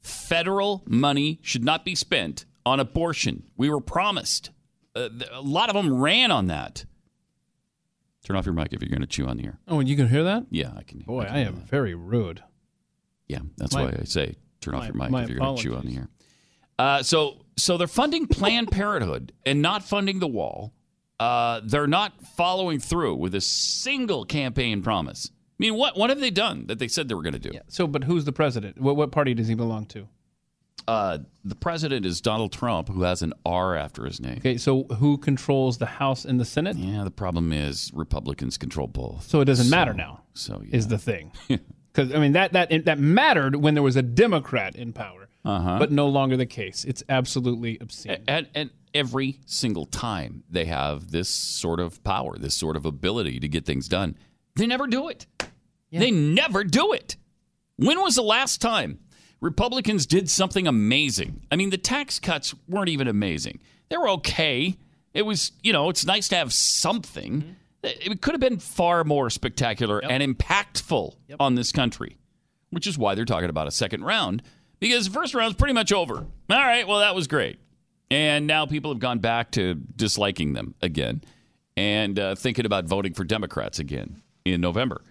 Federal money should not be spent on abortion. We were promised. Uh, a lot of them ran on that. Turn off your mic if you're going to chew on the air. Oh, and you can hear that? Yeah, I can. Boy, I, am very rude. Yeah, that's My- why I say turn off your mic if you're going to chew on the air. Uh, so So they're funding Planned Parenthood and not funding the wall. Uh, they're not following through with a single campaign promise. I mean, what what have they done that they said they were going to do? So, but who's the president? What, what party does he belong to? Uh, the president is Donald Trump, who has an R after his name. Okay, so who controls the House and the Senate? Yeah, the problem is Republicans control both. So it doesn't So- matter now. So Is the thing because I mean that that that mattered when there was a Democrat in power, Uh-huh. but no longer the case. It's absolutely obscene. And, and every single time they have this sort of power, this sort of ability to get things done, they never do it. They never do it. When was the last time Republicans did something amazing? I mean, the tax cuts weren't even amazing. They were okay. It was, you know, it's nice to have something. Mm-hmm. It could have been far more spectacular and impactful on this country, which is why they're talking about a second round because the first round's pretty much over. All right, well, that was great. And now people have gone back to disliking them again and uh, thinking about voting for Democrats again in November.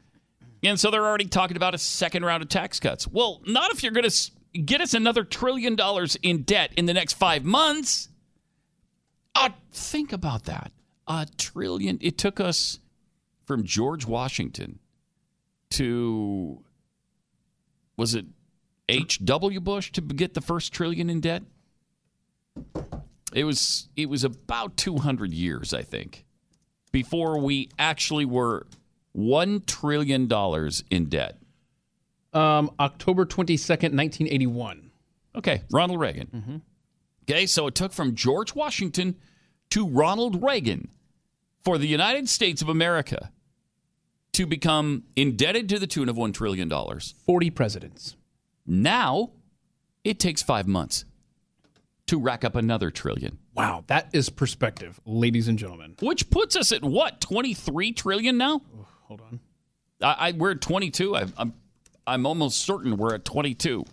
And so they're already talking about a second round of tax cuts. Well, not if you're going to get us another trillion dollars in debt in the next five months. Uh, think about that. A trillion. It took us from George Washington to, was it H.W. Bush to get the first trillion in debt? It was it was about 200 years, I think, before we actually were 1 trillion dollars in debt. Um, October twenty second, nineteen eighty one. Okay, Ronald Reagan. Okay, so it took from George Washington to Ronald Reagan for the United States of America to become indebted to the tune of $1 trillion. 40 presidents. Now, it takes five months to rack up another trillion. Wow, that is perspective, ladies and gentlemen. Which puts us at what, 23 trillion now? hold on. I, I we're at 22. I, I'm I'm almost certain we're at 22.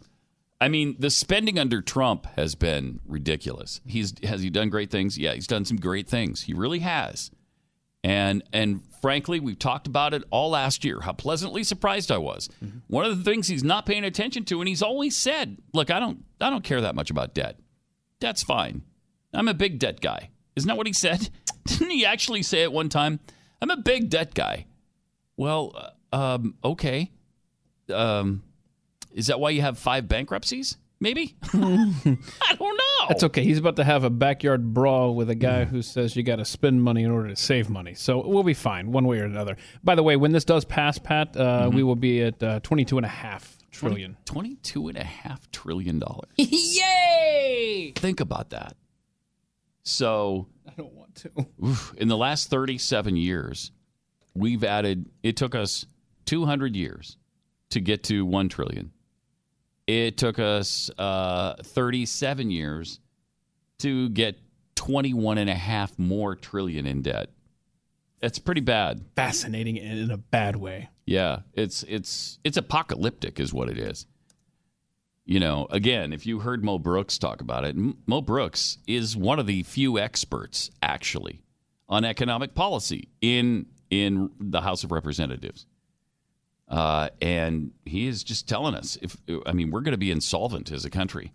I mean, the spending under Trump has been ridiculous. He's has he done great things? Yeah, he's done some great things. He really has. And and frankly, we've talked about it all last year. How pleasantly surprised I was. Mm-hmm. One of the things he's not paying attention to, and he's always said, "Look, I don't I don't care that much about debt. Debt's fine. I'm a big debt guy." Isn't that what he said? Didn't he actually say at one time, "I'm a big debt guy"? Well, uh, um, okay. Um, is that why you have five bankruptcies? Maybe. I don't know. That's okay. He's about to have a backyard brawl with a guy who says you got to spend money in order to save money. So we'll be fine one way or another. By the way, when this does pass, Pat, uh, we will be at uh, 22 and a half trillion. 22 and a half trillion dollars. Yay! Think about that. So, I don't want to. oof, in the last 37 years, we've added, it took us 200 years to get to 1 trillion. It took us uh, 37 years to get 21 and a half more trillion in debt. That's pretty bad. Fascinating and in a bad way. Yeah, it's it's it's apocalyptic, is what it is. You know, again, if you heard Mo Brooks talk about it, Mo Brooks is one of the few experts actually on economic policy in in the House of Representatives, uh, and he is just telling us if I mean we're going to be insolvent as a country.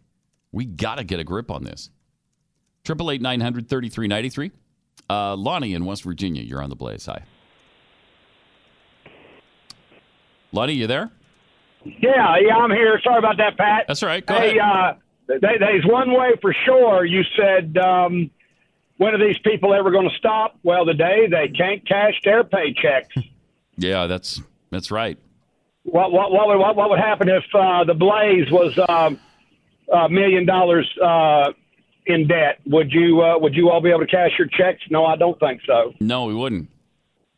We got to get a grip on this. Triple eight nine hundred thirty three ninety three. Uh, Lonnie in West Virginia, you're on the blaze. Hi. Lonnie, you there? Yeah, yeah, I'm here. Sorry about that, Pat. That's all right. Go hey, uh, there's one way for sure. You said, um, when are these people ever going to stop? Well, the day they can't cash their paychecks. Yeah, that's that's right. what, what, what, would, what, what would happen if uh, the Blaze was um, a million dollars uh, in debt? Would you uh, would you all be able to cash your checks? No, I don't think so. No, we wouldn't.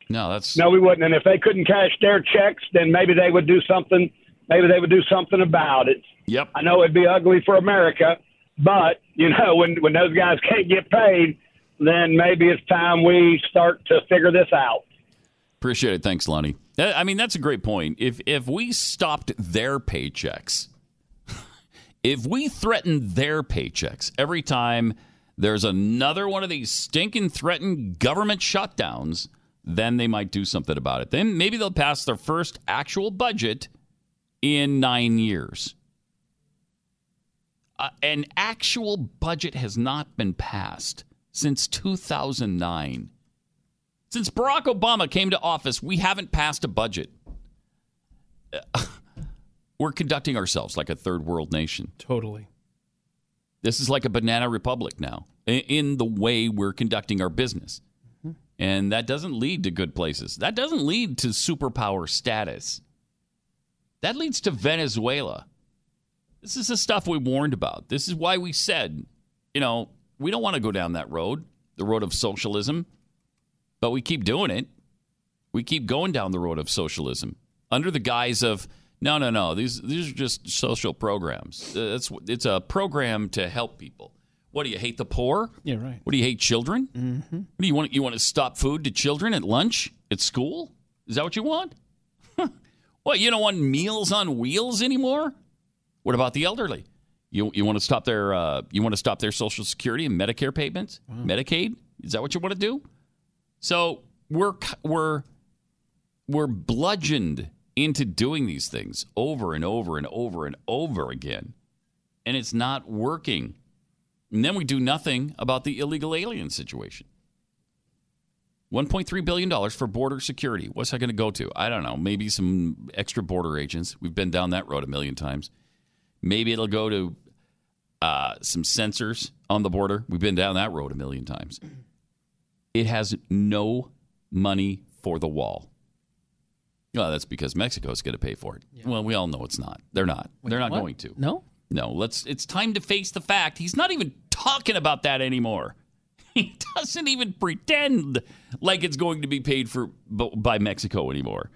No, that's No, we wouldn't. And if they couldn't cash their checks, then maybe they would do something. Maybe they would do something about it. Yep. I know it'd be ugly for America, but you know when when those guys can't get paid, then maybe it's time we start to figure this out. Appreciate it. Thanks, Lonnie. Uh, I mean, that's a great point. If if we stopped their paychecks, if we threatened their paychecks every time there's another one of these stinking threatened government shutdowns, then they might do something about it. Then maybe they'll pass their first actual budget in nine years. Uh, an actual budget has not been passed since 2009. Since Barack Obama came to office, we haven't passed a budget. Uh, We're conducting ourselves like a third world nation. Totally. This is like a banana republic now in the way we're conducting our business. And that doesn't lead to good places. That doesn't lead to superpower status. That leads to Venezuela. This is the stuff we warned about. This is why we said, you know, we don't want to go down that road, the road of socialism, but we keep doing it. We keep going down the road of socialism under the guise of no, no, no. These these are just social programs. It's it's a program to help people. What do you hate the poor? Yeah, right. What do you hate children? Mm-hmm. What do you want? You want to stop food to children at lunch at school? Is that what you want? what you don't want meals on wheels anymore? What about the elderly? You you want to stop their uh, you want to stop their Social Security and Medicare payments, Medicaid? Is that what you want to do? So we're we're we're bludgeoned into doing these things over and over and over and over again, and it's not working. And then we do nothing about the illegal alien situation. $1.3 billion for border security. What's that going to go to? I don't know. Maybe some extra border agents. We've been down that road a million times. Maybe it'll go to uh, some sensors on the border. We've been down that road a million times. It has no money for the wall. Well, that's because Mexico's going to pay for it. Well, we all know it's not. They're not. They're not what? going to. No? No, let's it's time to face the fact. He's not even talking about that anymore. He doesn't even pretend like it's going to be paid for by Mexico anymore.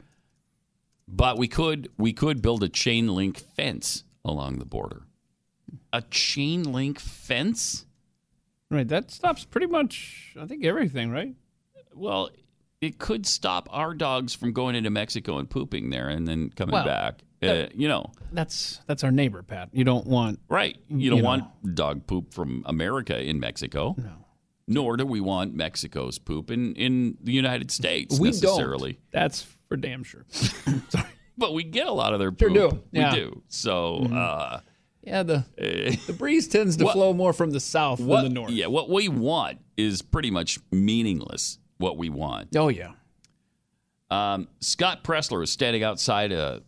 But we could we could build a chain link fence along the border. A chain link fence? Right. That stops pretty much, I think, everything, right? Well, it could stop our dogs from going into Mexico and pooping there and then coming Well, back. Uh, you know, That's that's our neighbor, Pat. You don't want right? You don't you know. want dog poop from America in Mexico. No. Nor do we want Mexico's poop in, in the United States we necessarily. don't. That's for damn sure. But we get a lot of their poop. Sure do. We Yeah. do. So, Mhm. uh, Yeah, the eh, the breeze tends to What- flow more from the south what, than the north. Yeah, what we want is pretty much meaningless. What we want. Oh yeah. Um, Scott Presler is standing outside a,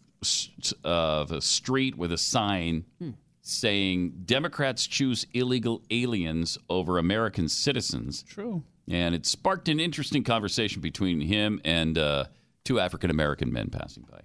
s- of a street with a sign Hmm. saying Democrats choose illegal aliens over American citizens. True. And it sparked an interesting conversation between him and uh, two African American men passing by.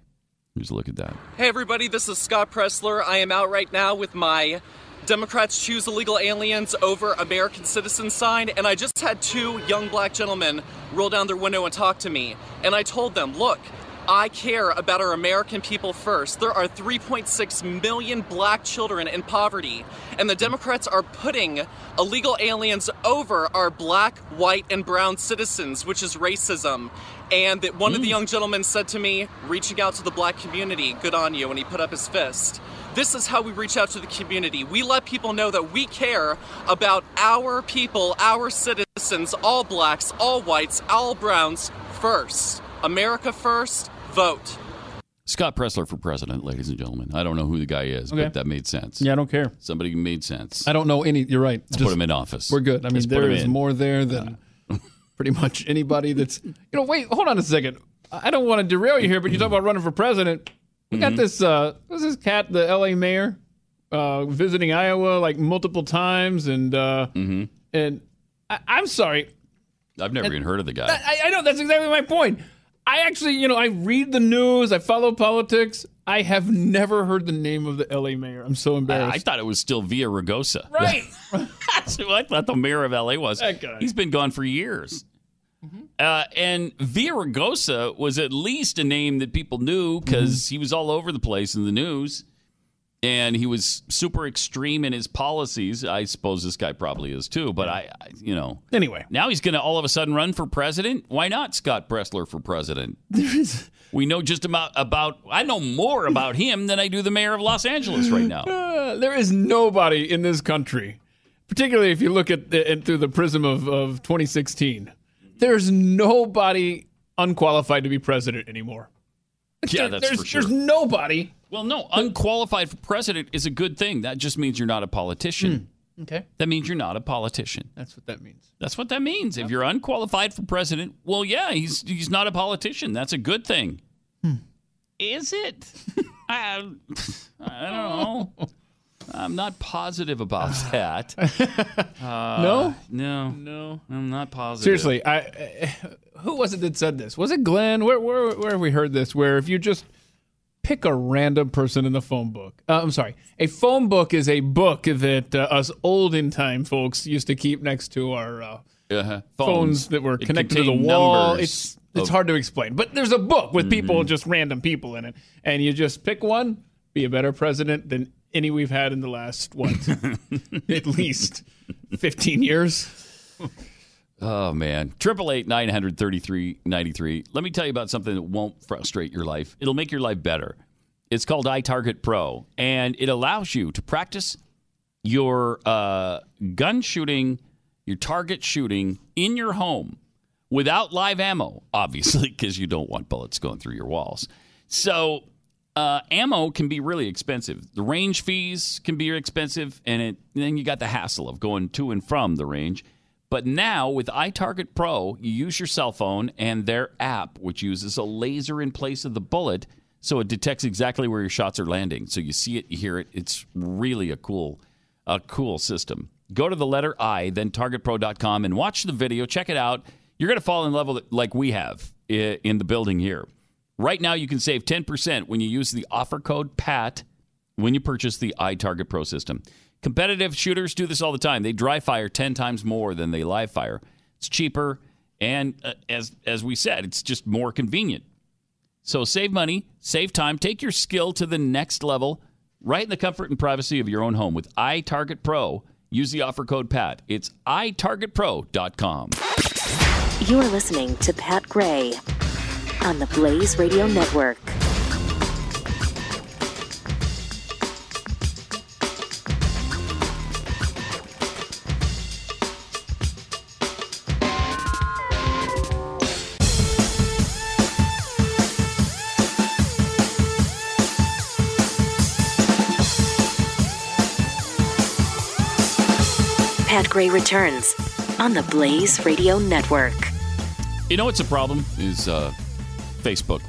Here's a look at that. Hey everybody, this is Scott Presler. I am out right now with my Democrats choose illegal aliens over American citizens sign, and I just had two young black gentlemen roll down their window and talk to me. And I told them, look, I care about our American people first. There are 3.6 million black children in poverty, and the Democrats are putting illegal aliens over our black, white, and brown citizens, which is racism. And that one of the mm. young gentlemen said to me, reaching out to the black community, good on you, and he put up his fist. This is how we reach out to the community. We let people know that we care about our people, our citizens, all blacks, all whites, all browns first. America first, vote. Scott Presler for president, ladies and gentlemen. I don't know who the guy is, Okay. but that made sense. Yeah, I don't care. Somebody made sense. I don't know any. You're right. Let's put him in office. We're good. I mean, Let's put there him is in. more there than pretty much anybody that's. You know, wait, hold on a second. I don't want to derail you here, but you talk about running for president. We got Mhm. this. uh What's this cat? The L.A. mayor, uh, visiting Iowa like multiple times, and uh Mm-hmm. and I, I'm sorry. I've never And- even heard of the guy. I, I know that's exactly my point. I actually, you know, I read the news, I follow politics. I have never heard the name of the LA mayor. I'm so embarrassed. I thought it was still Villaraigosa. Right. That's who I thought the mayor of LA was. That guy. He's been gone for years. Uh, and Villaraigosa was at least a name that people knew because he was all over the place in the news. And he was super extreme in his policies. I suppose this guy probably is too. But I, I you know, anyway, now he's going to all of a sudden run for president. Why not Scott Presler for president? we know just about about. I know more about him than I do the mayor of Los Angeles right now. Uh, there is nobody in this country, particularly if you look at it through the prism of, of 2016. There's nobody unqualified to be president anymore. Yeah, that's there's, for sure. There's nobody Well, no, unqualified for president is a good thing. That just means you're not a politician. Okay. That means you're not a politician. That's what that means. That's what that means. If you're unqualified for president, well, yeah, he's he's not a politician. That's a good thing. Is it? I, I don't know. I'm not positive about that. Uh, No? no, No. I'm not positive. Seriously, I, I who was it that said this? Was it Glenn? Where where where have we heard this? Where if you just pick a random person in the phone book. Uh, I'm sorry, a phone book is a book that uh, us olden time folks used to keep next to our uh, Uh-huh. phones. that were connected to the wall. It's it's of- hard to explain, but there's a book with people, Mhm. just random people in it, and you just pick one, be a better president than any we've had in the last what, at least fifteen years. Oh man, triple eight nine hundred thirty three ninety three. Let me tell you about something that won't frustrate your life. It'll make your life better. It's called iTarget Pro, and it allows you to practice your uh, gun shooting, your target shooting in your home without live ammo, obviously, because you don't want bullets going through your walls. So, uh, ammo can be really expensive. The range fees can be expensive, and it, then you got the hassle of going to and from the range. But now with iTarget Pro, you use your cell phone and their app, which uses a laser in place of the bullet, so it detects exactly where your shots are landing. So you see it, you hear it. It's really a cool, a cool system. Go to the letter I, then targetpro.com, and watch the video. Check it out. You're going to fall in love with it like we have in the building here. Right now, you can save 10% when you use the offer code PAT when you purchase the iTarget Pro system. Competitive shooters do this all the time. They dry fire 10 times more than they live fire. It's cheaper, and uh, as, as we said, it's just more convenient. So save money, save time, take your skill to the next level right in the comfort and privacy of your own home with iTarget Pro. Use the offer code PAT. It's itargetpro.com. You are listening to Pat Gray on the Blaze Radio Network. Gray returns on the Blaze Radio Network. You know what's a problem? Is uh, Facebook.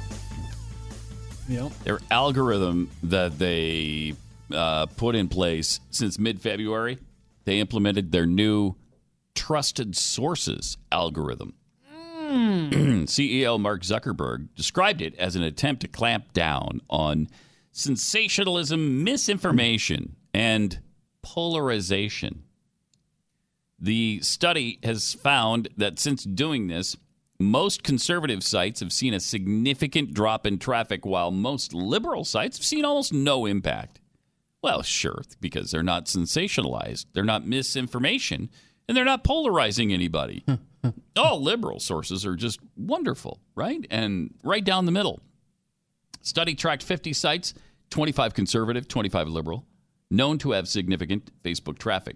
Yep. Their algorithm that they uh, put in place since mid February, they implemented their new trusted sources algorithm. CEO Mark Zuckerberg described it as an attempt to clamp down on sensationalism, misinformation, and polarization. The study has found that since doing this, most conservative sites have seen a significant drop in traffic, while most liberal sites have seen almost no impact. Well, sure, because they're not sensationalized, they're not misinformation, and they're not polarizing anybody. All liberal sources are just wonderful, right? And right down the middle. Study tracked 50 sites, 25 conservative, 25 liberal, known to have significant Facebook traffic.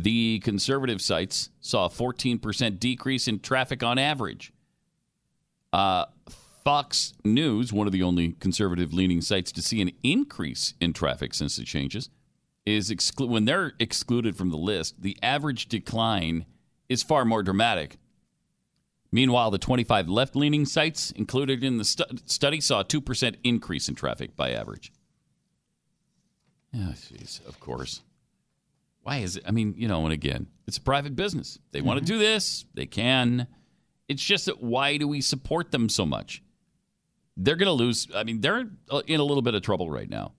The conservative sites saw a 14% decrease in traffic on average. Uh, Fox News, one of the only conservative leaning sites to see an increase in traffic since the changes, is exclu- when they're excluded from the list, the average decline is far more dramatic. Meanwhile, the 25 left leaning sites included in the stu- study saw a 2% increase in traffic by average. Yeah, of course. Why is it? I mean, you know, and again, it's a private business. They want to do this, they can. It's just that why do we support them so much? They're going to lose. I mean, they're in a little bit of trouble right now.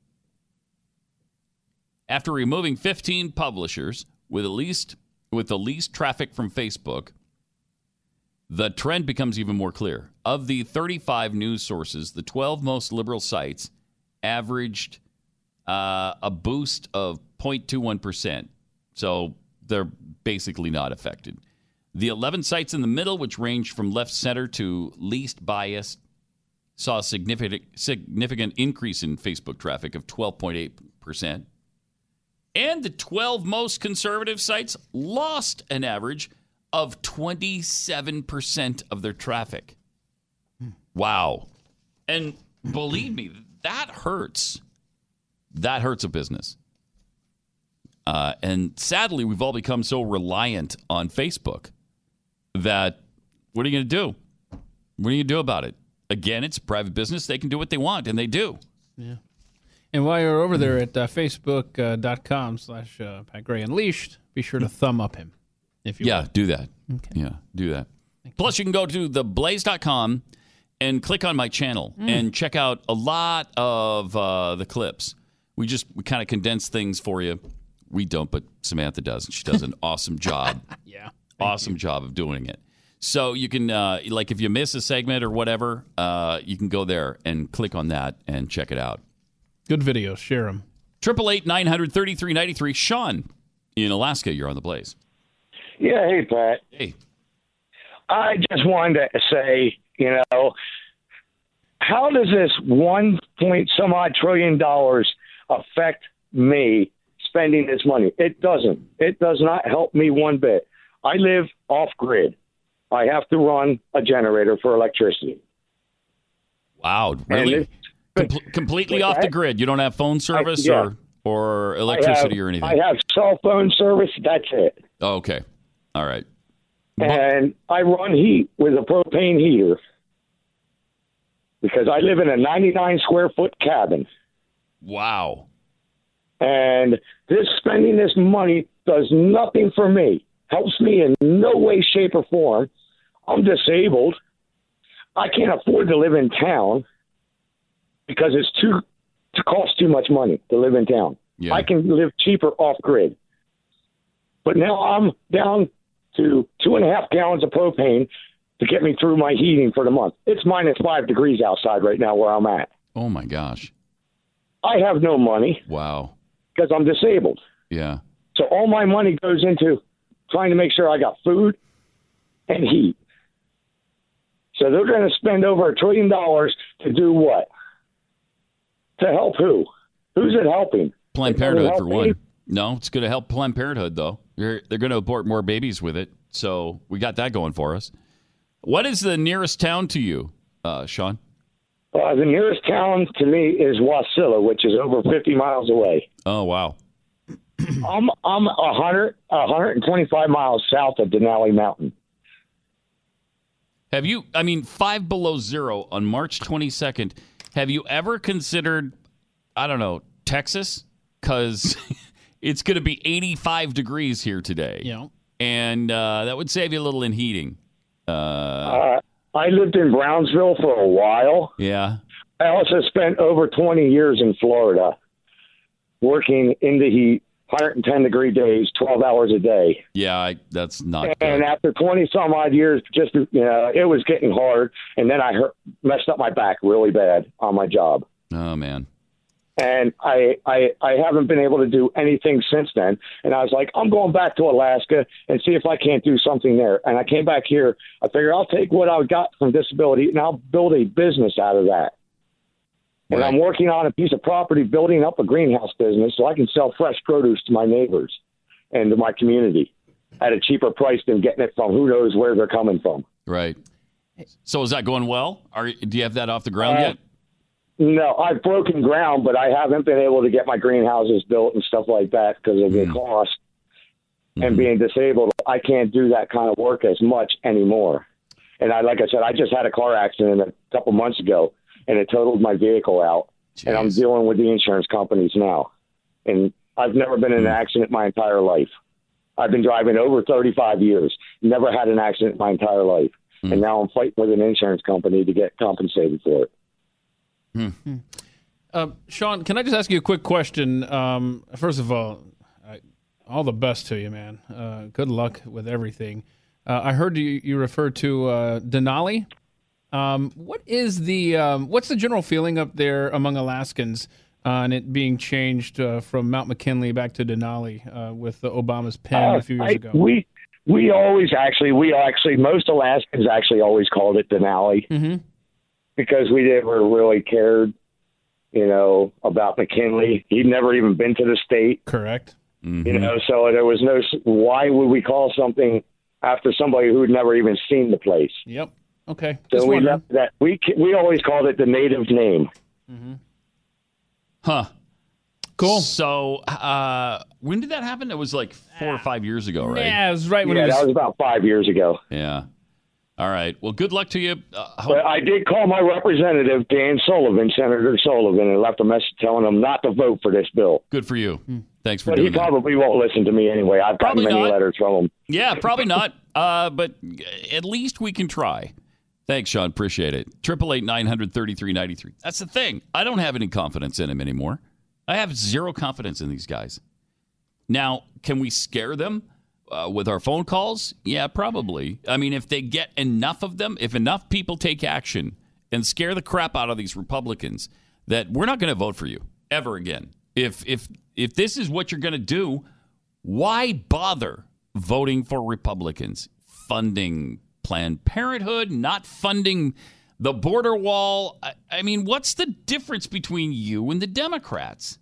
After removing 15 publishers with at least with the least traffic from Facebook, the trend becomes even more clear. Of the 35 news sources, the 12 most liberal sites averaged uh, a boost of 0.21%. So they're basically not affected. The 11 sites in the middle, which ranged from left center to least biased, saw a significant, significant increase in Facebook traffic of 12.8%. And the 12 most conservative sites lost an average of 27% of their traffic. Wow. And believe me, that hurts. That hurts a business. Uh, and sadly, we've all become so reliant on Facebook that what are you going to do? What are you going to do about it? Again, it's private business. They can do what they want, and they do. Yeah. And while you're over there at uh, facebook.com slash uh, Pat Gray Unleashed, be sure to thumb up him. If you yeah, do that. Yeah, do that. Plus, you can go to theblaze.com and click on my channel Mm. and check out a lot of uh, the clips. We just we kind of condense things for you. We don't, but Samantha does. and She does an awesome job. Yeah. awesome job of doing it. So you can uh, like if you miss a segment or whatever, uh, you can go there and click on that and check it out. Good videos. Share them. Triple eight nine hundred thirty three ninety three. Sean in Alaska, you're on the Blaze. Yeah, hey Pat. Hey. I just wanted to say, you know, how does this one point some odd trillion dollars affect me spending this money? It doesn't. It does not help me one bit. I live off grid. I have to run a generator for electricity. Wow, really? Com- completely off the grid. You don't have phone service yeah. or or electricity have, or anything. I have cell phone service. That's it. Oh, okay. All right. and I run heat with a propane heater because I live in a 99 square foot cabin. Wow. And this spending this money does nothing for me. Helps me in no way, shape, or form. I'm disabled. I can't afford to live in town because it's too to cost too much money to live in town. Yeah. I can live cheaper off grid. But now I'm down to two and a half gallons of propane to get me through my heating for the month. It's minus five degrees outside right now where I'm at. Oh my gosh. I have no money Wow. Because I'm disabled. Yeah. So all my money goes into trying to make sure I got food and heat. So they're going to spend over a trillion dollars to do what? To help who? Who's it helping? Planned Parenthood for me? one. No, it's going to help Planned Parenthood though. They're they're going to abort more babies with it. So we got that going for us. What is the nearest town to you, uh, Sean? Uh, the nearest town to me is Wasilla, which is over 50 miles away. Oh wow. I'm I'm a hundred a hundred and twenty five miles south of Denali Mountain. Have you? I mean, five below zero on March 22nd. Have you ever considered, I don't know, Texas? Because it's going to be 85 degrees here today. Yeah. And uh, that would save you a little in heating. Uh, Uh, I lived in Brownsville for a while. yeah. I also spent over twenty years in Florida, working in the heat, 110 degree days, 12 hours a day. Yeah, I, that's not And after 20 some odd years, just you know, it was getting hard, and then I hurt, messed up my back really bad on my job. Oh, man. And I, I I haven't been able to do anything since then. And I was like, I'm going back to Alaska and see if I can't do something there. And I came back here. I figured I'll take what I got from disability and I'll build a business out of that. And I'm working on a piece of property, building up a greenhouse business so I can sell fresh produce to my neighbors and to my community at a cheaper price than getting it from who knows where they're coming from. Right. So is that going well? Are do you have that off the ground Uh, yet? No, I've broken ground, but I haven't been able to get my greenhouses built and stuff like that because of the mm. cost. And mm-hmm. being disabled, I can't do that kind of work as much anymore. And I, like I said, I just had a car accident a couple months ago, and it totaled my vehicle out. And I'm dealing with the insurance companies now. And I've never been in an mm. accident my entire life. I've been driving over 35 years, never had an accident my entire life. And mm. now I'm fighting with an insurance company to get compensated for it. Uh, Sean, can I just ask you a quick question? Um, first of all, I, all the best to you, man. Uh, good luck with everything. Uh, I heard you, you refer to uh, Denali. Um, what is the um, what's the general feeling up there among Alaskans on it being changed uh, from Mount McKinley back to Denali uh, with the Obama's pen a few years Uh, I- ago? We we always actually we actually most Alaskans actually always called it Denali Mm-hmm. Because we never really cared, you know, about McKinley. He'd never even been to the state, correct? You know, so there was no. Why would we call something after somebody who'd never even seen the place? Yep. Okay. So Just we wondering. left that we we always called it the native name. Hmm. Huh. Cool. So, uh, when did that happen? It was like four or five years ago, right? Yeah, it was right when yeah, it was. that was about five years ago. Yeah. All right. Well, good luck to you. Uh, hope- I did call my representative, Dan Sullivan, Senator Sullivan, and left a message telling him not to vote for this bill. good for you. Thanks for But he doing that. probably won't listen to me anyway. I've gotten Probably many not. letters from him. Yeah, probably not. Uh, but at least we can try. Thanks, Sean. Appreciate it. Triple eight nine hundred thirty three ninety three. That's the thing. I don't have any confidence in him anymore. I have zero confidence in these guys. Now, can we scare them uh, with our phone calls? Yeah, probably. I mean, if they get enough of them, if enough people take action and scare the crap out of these Republicans, that we're not going to vote for you ever again. If if if this is what you're going to do, why bother voting for Republicans? Funding Planned Parenthood, not funding the border wall. I, I mean, what's the difference between you and the Democrats?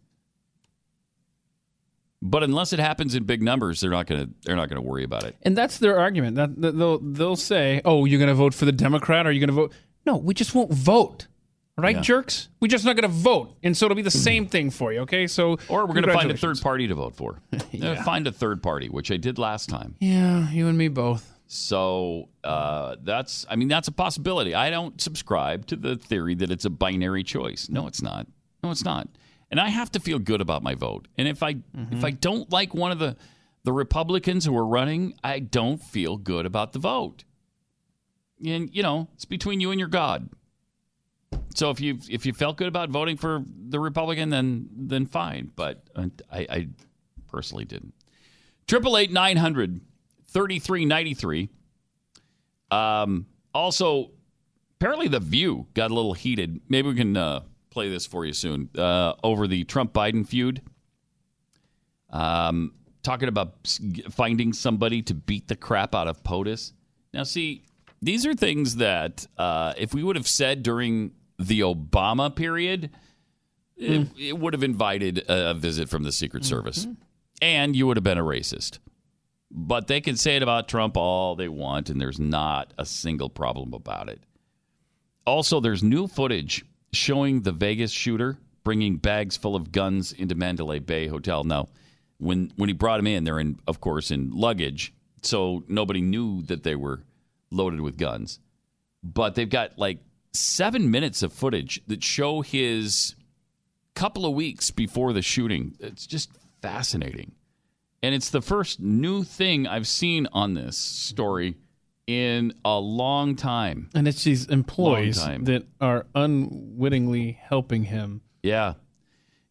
But unless it happens in big numbers, they're not going to they're not going to worry about it. And that's their argument. That, that they'll they'll say, "Oh, you're going to vote for the Democrat? Or are you going to vote?" No, we just won't vote. Right, Yeah. jerks. We're just not going to vote, and so it'll be the same thing for you. Okay, so Or we're going to find a third party to vote for. Uh, Find a third party, which I did last time. Yeah, you and me both. So uh, that's, I mean, that's a possibility. I don't subscribe to the theory that it's a binary choice. No, it's not. No, it's not. And I have to feel good about my vote. And if I if I don't like one of the the Republicans who are running, I don't feel good about the vote. And you know, it's between you and your God. So if you if you felt good about voting for the Republican, then then fine. But I, I personally didn't. Triple eight nine hundred thirty three ninety three. Um. Also, apparently the View got a little heated. Maybe we can uh, play this for you soon. Uh, over the Trump Biden feud. Um, talking about finding somebody to beat the crap out of POTUS. Now, see, these are things that uh, if we would have said during the Obama period, it, it would have invited a visit from the Secret Service, and you would have been a racist. But they can say it about Trump all they want, and there's not a single problem about it. Also, there's new footage showing the Vegas shooter bringing bags full of guns into Mandalay Bay Hotel. Now, when when he brought them in, they're in, of course, in luggage, so nobody knew that they were loaded with guns. But they've got like seven minutes of footage that show his couple of weeks before the shooting. It's just fascinating. And it's the first new thing I've seen on this story in a long time. And it's these employees that are unwittingly helping him. Yeah.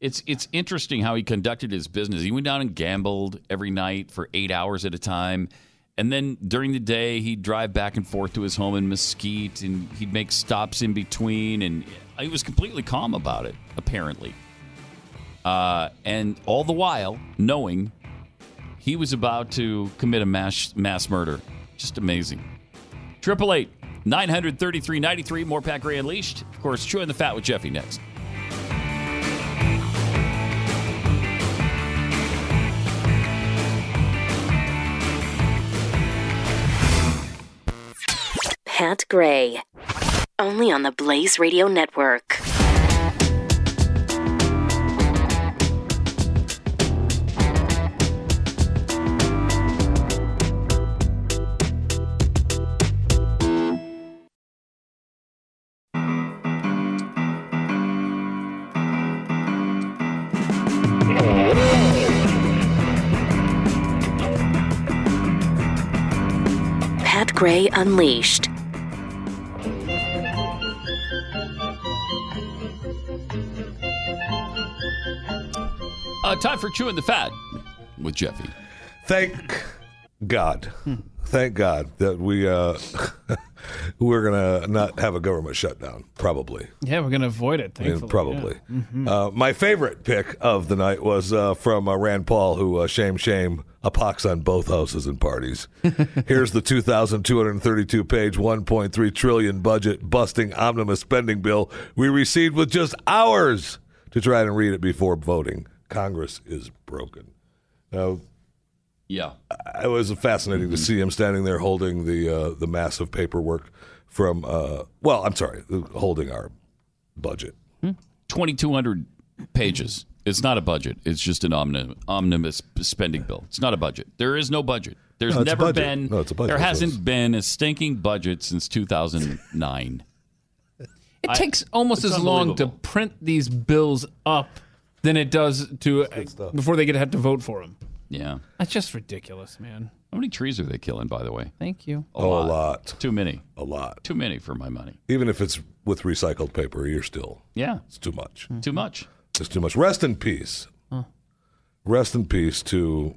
It's it's interesting how he conducted his business. He went down and gambled every night for 8 hours at a time. And then during the day, he'd drive back and forth to his home in Mesquite and he'd make stops in between. And he was completely calm about it, apparently. Uh, and all the while, knowing he was about to commit a mass, mass murder. Just amazing. Triple eight nine hundred thirty three ninety three. More Pat Gray Unleashed. Of course, chewing the fat with Jeffy next. Pat Gray. Only on the Blaze Radio Network. Gray Unleashed. Uh, time for chewing the fat with Jeffy. Thank God. Thank God that we uh, we're gonna not have a government shutdown. Probably. Yeah, we're going to avoid it, I mean, probably. Yeah. Mhm. Uh, my favorite pick of the night was uh, from uh, Rand Paul, who uh, shame, shame, a pox on both houses and parties. Here's the 2,232 page, 1.3 trillion budget busting omnibus spending bill we received with just hours to try and read it before voting. Congress is broken. Now, Yeah. it was fascinating to see him standing there holding the uh, the massive paperwork from. Uh, well, I'm sorry, holding our budget. 2,200 pages. It's not a budget. It's just an omni- omnibus spending bill. It's not a budget. There is no budget. There's No, never budget. been. No, it's a budget. There hasn't been a stinking budget since 2009. It I- takes almost as long to print these bills up than it does to before they get to have to vote for them. Yeah. That's just ridiculous, man. How many trees are they killing, by the way? Thank you. A Oh, lot. a lot. Too many. A lot. Too many for my money. Even if it's with recycled paper, you're still. Yeah. It's too much. Mm. Too much. It's too much. Rest in peace. Huh. Rest in peace to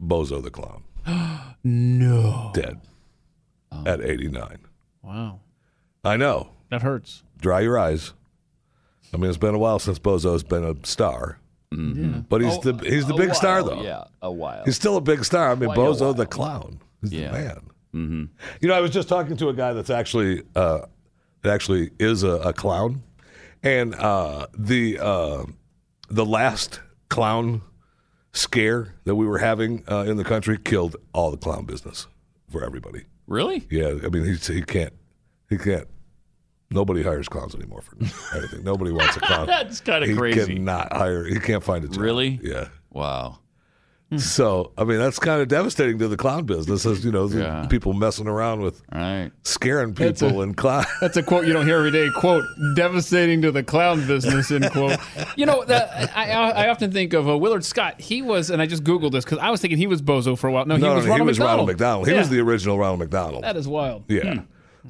Bozo the Clown. no. Dead oh. at 89. Wow. I know. That hurts. Dry your eyes. I mean, it's been a while since Bozo's been a star. Mhm. But he's Oh, the he's the big star though. yeah, a while. He's still a big star. I mean, Quite Bozo the clown is Yeah. the man. Mm-hmm. You know, I was just talking to a guy that's actually uh, that actually is a, a clown, and uh, the uh, the last clown scare that we were having uh, in the country killed all the clown business for everybody. Really? Yeah, I mean, he he can't he can't. Nobody hires clowns anymore for anything. Nobody wants a clown. That's kinda crazy. He cannot hire. He can't find a job. Really? Yeah. Wow. So I mean, that's kind of devastating to the clown business, as you know, the Yeah. people messing around with right. scaring people a- and clown. That's a quote you don't hear every day. Quote: "Devastating to the clown business." End quote. You know, that, I, I often think of uh, Willard Scott. He was, and I just googled this because I was thinking he was Bozo for a while. No, he no, was no, Ronald he was McDonald. Ronald McDonald. He Yeah. was the original Ronald McDonald. That is wild. Yeah. Hmm.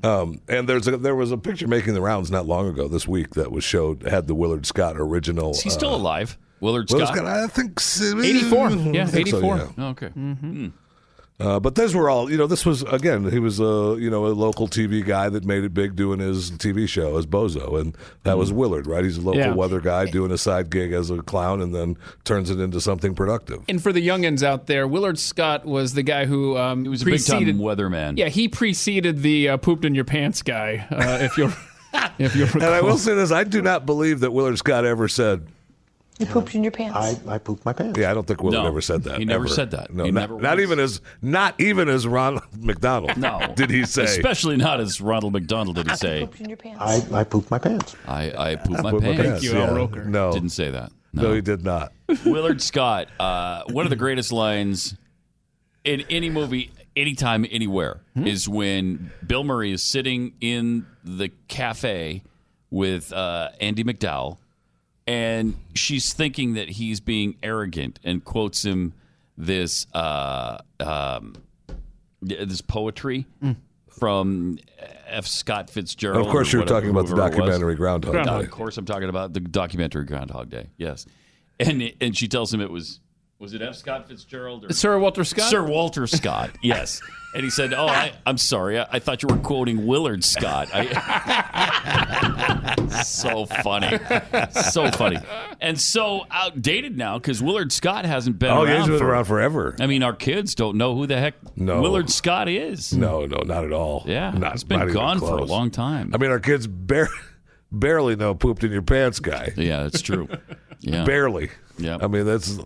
Um, and there's a, there was a picture making the rounds not long ago this week that was showed had the Willard Scott original. Is he still uh, alive? Willard Willard Scott? Scott, I think so- 84. Yeah, think so, 84. yeah. Oh, okay. Mm-hmm. Uh, but those were all, you know, this was, again, he was a, you know, a local TV guy that made it big doing his TV show as Bozo. And that was Willard, right? He's a local Yeah. weather guy doing a side gig as a clown and then turns it into something productive. And for the youngins out there, Willard Scott was the guy who um, he was a big-time weatherman. Yeah, he preceded the uh, pooped in your pants guy. Uh, if you're, if you're, And I will say this I do not believe that Willard Scott ever said, You pooped in your pants. I, I pooped my pants. Yeah, I don't think Willard No, ever said that. he never ever. said that. No, He not, never not once. even as not even as Ronald McDonald. No. did he say? Especially not as Ronald McDonald did he say. pooped in your pants. I, I pooped my pants. I, I pooped my pooped my pants. pants, you, Al. Roker. No. Didn't say that. No, he did not. Willard Scott, uh, one of the greatest lines in any movie, anytime, anywhere, Hmm? is when Bill Murray is sitting in the cafe with uh, Andie MacDowell, and she's thinking that he's being arrogant and quotes him this uh, um, this poetry from F. Scott Fitzgerald. Of course you're whatever- talking about the whoever it was. documentary Groundhog Day. Of course, I'm talking about the documentary Groundhog Day. Yes, and and she tells him it was was it F. Scott Fitzgerald or Sir Walter Scott. Sir Walter Scott. Yes, and he said, "Oh, I, I'm sorry. I, I thought you were quoting Willard Scott." I, so funny, so funny, and so outdated now because Willard Scott hasn't been Oh, around. he's been for- around forever. I mean, our kids don't know who the heck No. Willard Scott is. No, no, not at all. Yeah, not, it's been not gone for a long time. I mean, our kids bar- barely know pooped in your pants guy. Yeah, that's true. Yeah. barely. Yeah. I mean, that's.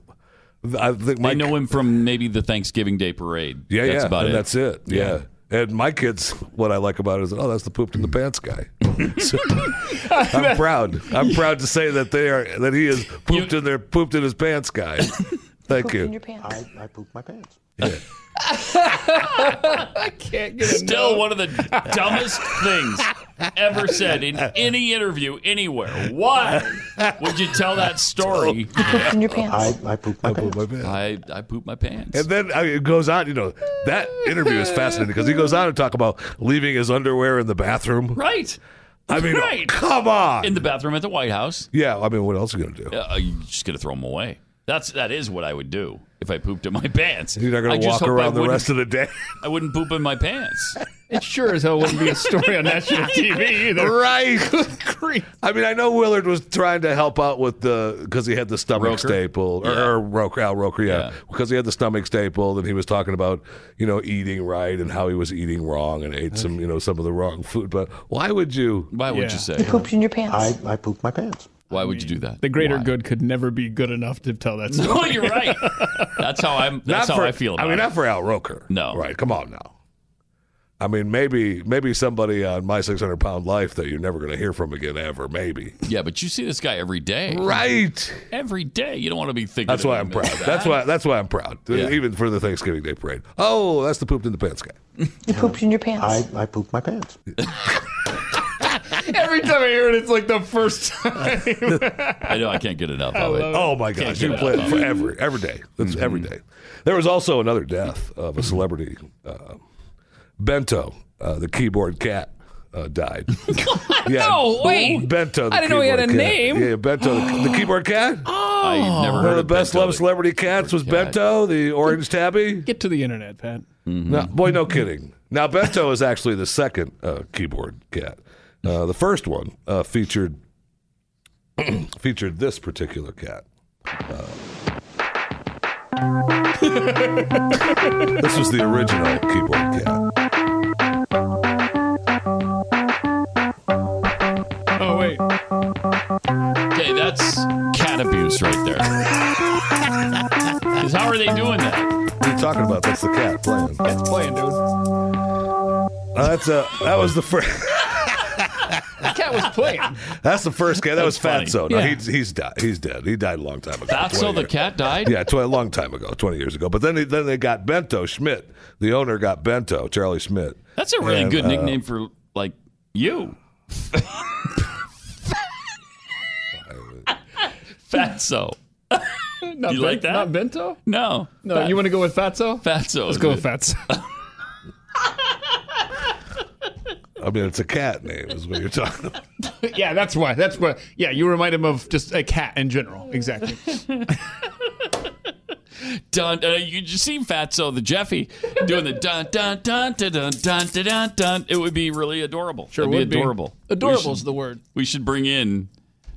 I think I my know him from maybe the Thanksgiving Day parade. Yeah, that's yeah, about and it. that's it. Yeah. And my kids, what I like about it is, oh, that's the pooped in the pants guy. So, I'm proud. I'm proud to say that they are that he is pooped in their pooped in his pants guy. Thank Pooped you. in your pants. I, I pooped my pants. Yeah. I can't get Still one of the dumbest things ever said in any interview anywhere. Why would you tell that story? You pooped in your pants. I, I pooped my pants. I, I pooped my pants. And then uh, it goes on, you know, that interview is fascinating because he goes on to talk about leaving his underwear in the bathroom. Right. I mean, right. come on. In the bathroom at the White House. Yeah, I mean, what else are you going to do? Uh, you're just gonna throw them away. That's that is what I would do if I pooped in my pants. You're not I going to just walk hope I around the wouldn't- rest of the day. I wouldn't poop in my pants. It sure as hell wouldn't be a story on national TV either. Right. Good. I mean, I know Willard was trying to help out with the because he had the stomach Roker? staple, or, Yeah. or Roker, Al Roker, yeah, Yeah. because he had the stomach staple, and he was talking about you know eating right and how he was eating wrong and ate some you know some of the wrong food. But why would you? Why would Yeah. you say? You pooped in your pants. I pooped my pants. Why would you do that? The greater Why? good could never be good enough to tell that story. No, you're right. That's how I'm. That's Not how for, I feel. About I mean, it. not for Al Roker. No. right? Come on now. I mean, maybe maybe somebody on my 600 pound life that you're never going to hear from again ever. Maybe. Yeah, but you see this guy every day. Right. Every day. You don't want to be thinking. That's why I'm proud. that. That's why. That's why I'm proud. Yeah. Even for the Thanksgiving Day parade. Oh, that's the pooped in the pants guy. You pooped in your pants. I, I pooped my pants. Every time I hear it, it's like the first time. I know. I can't get enough of it. Oh my Can't gosh, you play it enough forever, every day. That's every day. There was also another death of a celebrity. Uh, Bento, uh, the keyboard cat, uh, died. No, wait. Bento. The I didn't know he had a cat. name. Yeah, Bento, the, the keyboard cat. I've never One heard of the best Bento, loved celebrity cats was Bento, the orange tabby. Get to the internet, Pat. No, boy, no kidding. Now, Bento is actually the second uh, keyboard cat. Uh, the first one uh, featured featured this particular cat. Uh, this was the original keyboard cat. Oh wait. Okay, that's cat abuse right there. how are they doing that? What are you talking about? That's the cat playing. It's playing, dude. Uh, that's a that was the first. The cat was playing. That's the first cat. That was That's funny. Fatso. No, Yeah. he's he's died. He's dead. He died a long time ago. Fatso 20 the years- cat died? Yeah, tw- a long time ago, twenty years ago. But then they, then they got Bento Schmidt. The owner got Bento, Charlie Schmidt. That's a really And, good uh, nickname for like you. Fatso. Not you Ben- like that? Not bento? No. No, Fat- you want to go with Fatso? Fatso. Let's go it. with Fatso. I mean, it's a cat name, is what you're talking about. yeah, that's why. That's what. Yeah, you remind him of just a cat in general. Exactly. Dun, uh, you just see Fatso the Jeffy doing the dun dun dun dun dun dun dun dun. dun. It would be really adorable. Sure It'd would be be. adorable. Adorable's We the word. We should bring in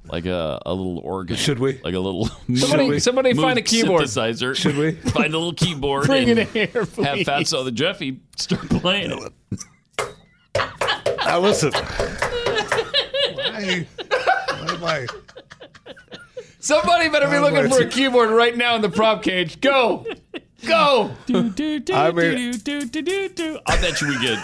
like a, a little organ. Should we? Like a little Somebody- mood- somebody mood find a keyboard. synthesizer. Should we? find a little keyboard? Bring and it here, Have. Fatso the Jeffy start playing it. Now listen. Why? Why am I? Somebody better be looking for a keyboard right now in the prop cage. Go, go. Do, do, do, I mean- do, do, do, do, do. I bet you we get.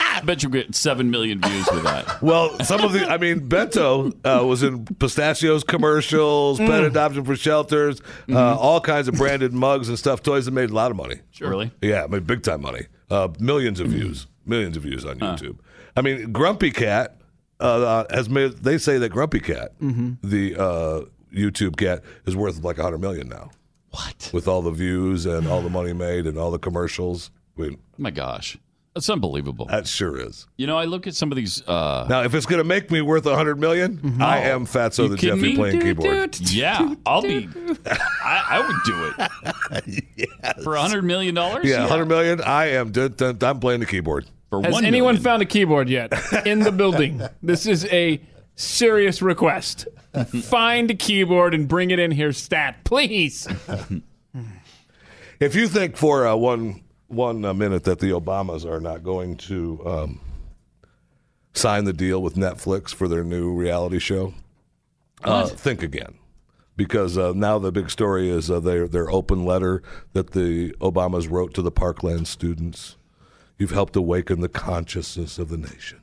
I bet you get seven million views with that. Well, some of the, I mean, Bento uh, was in pistachios commercials, Mm. pet adoption for shelters, uh, Mm-hmm. all kinds of branded mugs and stuff, toys that made a lot of money. Sure. Really? Yeah, I mean, big time money. Uh, millions of views, millions of views on YouTube. I mean, Grumpy Cat uh, has made. They say that Grumpy Cat, Mm-hmm. the uh, YouTube cat, is worth like a hundred million now. What? With all the views and all the money made and all the commercials. I mean, Oh my gosh, that's unbelievable. that sure is. You know, I look at some of these. Uh, Now, if it's going to make me worth a hundred million, I am Fatso You the Jeffy me? playing keyboard. yeah, I'll be. I, I would do it for a hundred million dollars. Yeah, hundred million. I am. dun- dun- I'm playing the keyboard. For Has one anyone million. found a keyboard yet in the building? This is a serious request. Find a keyboard and bring it in here, stat, please. If you think for uh, one one uh, minute that the Obamas are not going to um, sign the deal with Netflix for their new reality show, uh, think again. Because uh, now the big story is uh, their their open letter that the Obamas wrote to the Parkland students. You've helped awaken the consciousness of the nation.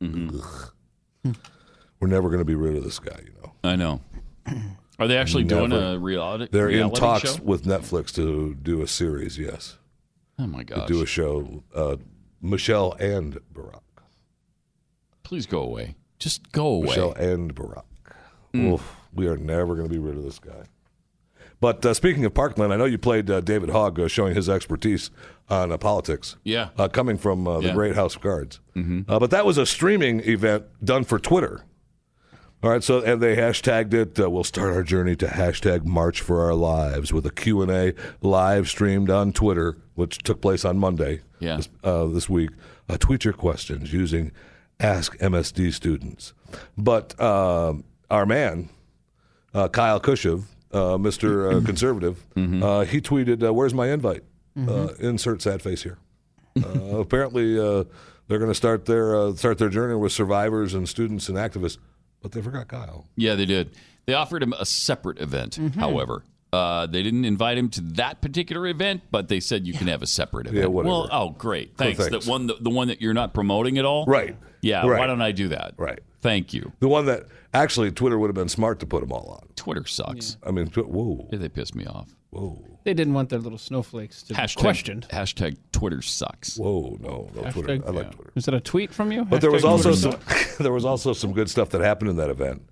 Ugh. We're never going to be rid of this guy, you know. I know. Are they actually doing Never. a reality? They're in talks show? with Netflix to do a series. Yes, Oh my to gosh! do a show. Uh, Michelle and Barack. Please go away. Just go away. Michelle and Barack. Mm. Oof, we are never going to be rid of this guy. But uh, speaking of Parkland, I know you played uh, David Hogg uh, showing his expertise on uh, politics. Yeah. Uh, coming from uh, the Yeah. Great House of Cards. Mhm. Uh, but that was a streaming event done for Twitter. All right, so and they hashtagged it. Uh, we'll start our journey to hashtag March for Our Lives with a Q and A live streamed on Twitter, which took place on Monday. Yeah. This, uh, this week. Uh, tweet your questions using Ask MSD students. But um our man, uh, Kyle Kashuv, uh, Mr. Uh, Conservative, uh, he tweeted, uh, "Where's my invite? Uh, insert sad face here." Uh, apparently, uh, they're going to start their uh, start their journey with survivors and students and activists, but they forgot Kyle. Yeah, they did. They offered him a separate event, Mm-hmm. however. Uh, they didn't invite him to that particular event, but they said you can have a separate event. whatever. well, oh, great, thanks. thanks. The one, the, the one that you're not promoting at all, Right. Yeah. Right. Why don't I do that? Right. Thank you. The one that actually Twitter would have been smart to put them all on. Twitter sucks. I mean, whoa, Yeah, they pissed me off. Whoa, They didn't want their little snowflakes to Hashtag be questioned. Hashtag Twitter sucks. whoa, no, no Twitter. Hashtag- I like Twitter. Is that a tweet from you? But there was also Twitter some, there was also some good stuff that happened in that event.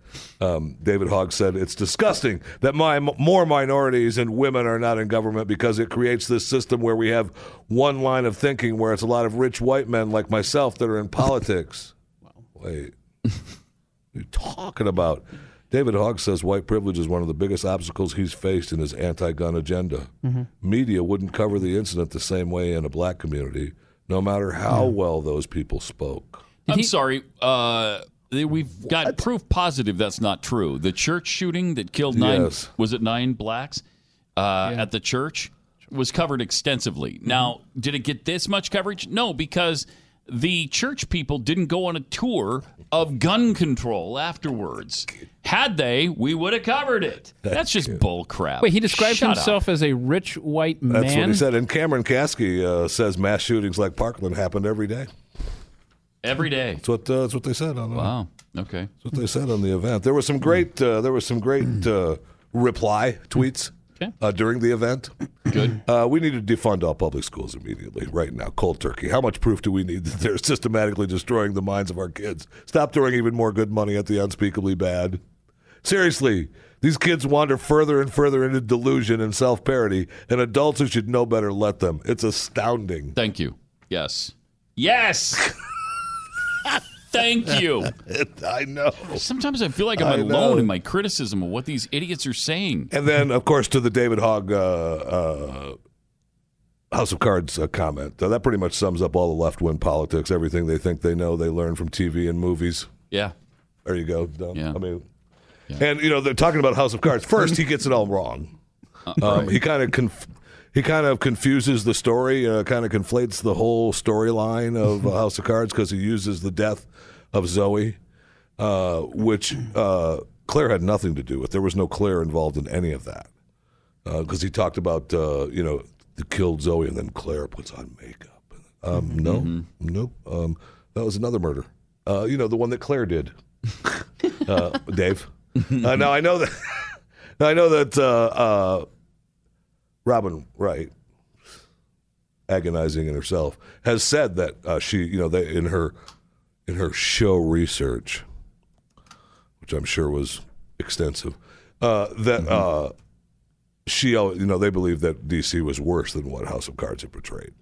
Um, David Hogg said it's disgusting that my more minorities and women are not in government because it creates this system where we have one line of thinking where it's a lot of rich white men like myself that are in politics. Wait, what are you talking about? David Hogg says white privilege is one of the biggest obstacles he's faced in his anti-gun agenda. Mhm. Media wouldn't cover the incident the same way in a black community, no matter how well those people spoke. I'm sorry. Uh, we've got proof positive that's not true. The church shooting that killed nine Yes. was it nine blacks uh, at the church was covered extensively. Mm-hmm. Now, did it get this much coverage? No, because the church people didn't go on a tour of gun control afterwards. Had they, we would have covered it. That's just bull crap. Wait, he describes Shut up. himself as a rich white man. That's what he said. And Cameron Kasky uh, says mass shootings like Parkland happened every day. every day. That's what uh, that's what they said on. Uh, Wow. Okay. That's what they said on the event. There was some great uh, there was some great uh, reply tweets uh, during the event. Good. Uh, we need to defund all public schools immediately, right now, cold turkey. How much proof do we need that they're systematically destroying the minds of our kids? Stop throwing even more good money at the unspeakably bad. Seriously, these kids wander further and further into delusion and self parody, and adults who should know better let them. It's astounding. Thank you. Yes. Yes. Thank you. I know. Sometimes I feel like I'm I alone know. in my criticism of what these idiots are saying. And then, of course, to the David Hogg uh, uh, House of Cards uh, comment. Uh, that pretty much sums up all the left wing politics. Everything they think they know, they learn from TV and movies. Yeah. There you go. Dumb. Yeah. I mean, and you know they're talking about House of Cards. First, he gets it all wrong. Um, He kind of conf- he kind of confuses the story. Uh, kind of conflates the whole storyline of uh, House of Cards because he uses the death of Zoe, uh, which uh, Claire had nothing to do with. There was no Claire involved in any of that because he talked about uh, you know the killed Zoe and then Claire puts on makeup. Um, No, nope. Um, that was another murder. Uh, you know the one that Claire did. uh, Dave. Uh, now I know that. I know that uh, uh, Robin Wright, agonizing in herself, has said that uh, she, you know, they, in her in her show research, which I'm sure was extensive, uh, that uh, she, you know, they believe that DC was worse than what House of Cards had portrayed.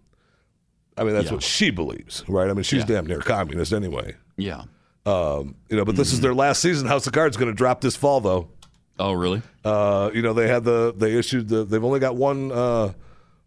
I mean, that's Yeah. what she believes, right? I mean, she's Yeah. damn near communist anyway. Yeah. Um, you know, but this is their last season. House of Cards going to drop this fall, though. Oh, really? Uh, you know, they had the they issued the they've only got one uh,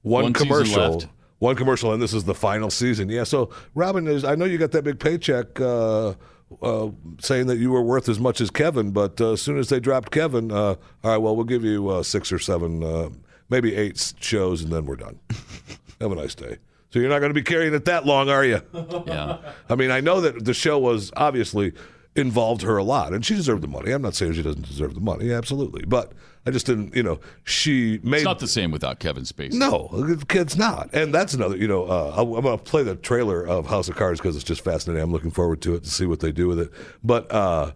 one, One commercial, one commercial, and this is the final season. Yeah. So, Robin, is I know you got that big paycheck. Uh, uh, saying that you were worth as much as Kevin, but uh, as soon as they dropped Kevin, uh, all right, well, we'll give you uh, six or seven, uh, maybe eight shows, and then we're done. Have a nice day. So you're not going to be carrying it that long, are you? Yeah. I mean, I know that the show was obviously involved her a lot, and she deserved the money. I'm not saying she doesn't deserve the money, absolutely, but I just didn't, you know, she made It's not the same without Kevin Spacey. no, the kid's not, and that's another. You know, uh, I'm going to play the trailer of House of Cards because it's just fascinating. I'm looking forward to it to see what they do with it. But uh,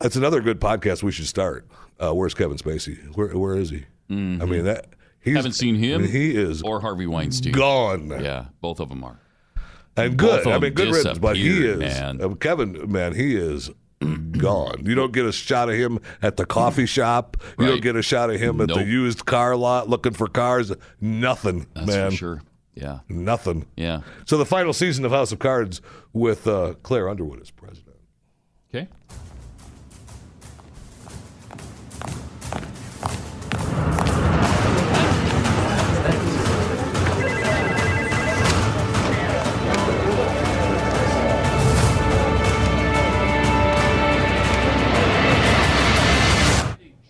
it's another good podcast we should start. Uh, where's Kevin Spacey? Where Where is he? I mean, that he's, Haven't seen him. He is or Harvey Weinstein. gone. Yeah, both of them are. And good. I mean, good riddance. But he is man. uh, Kevin. Man, he is gone. You don't get a shot of him at the coffee shop. You don't get a shot of him at the used car lot looking for cars. Nothing, That's man. for sure. Yeah. Nothing. Yeah. So the final season of House of Cards with uh, Claire Underwood as president.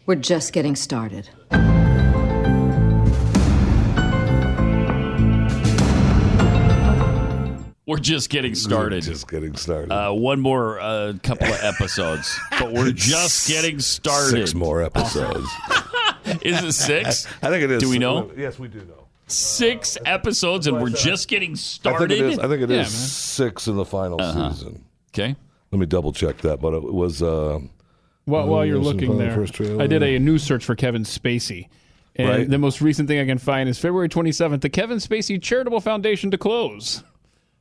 We're just getting started. We're just getting started. Just getting started. Uh, one more uh, couple of episodes, but we're just getting started. Six more episodes. Is it six? I think it is. Do we know? Yes, we do know. Six episodes, and we're just getting I started. think it is. I think it is Yeah, man. six in the final Uh-huh. season. Okay. Let me double check that, but it was. Uh, While, while you're looking there, first. I did a new search for Kevin Spacey. And Right. the most recent thing I can find is February 27th, the Kevin Spacey Charitable Foundation to close.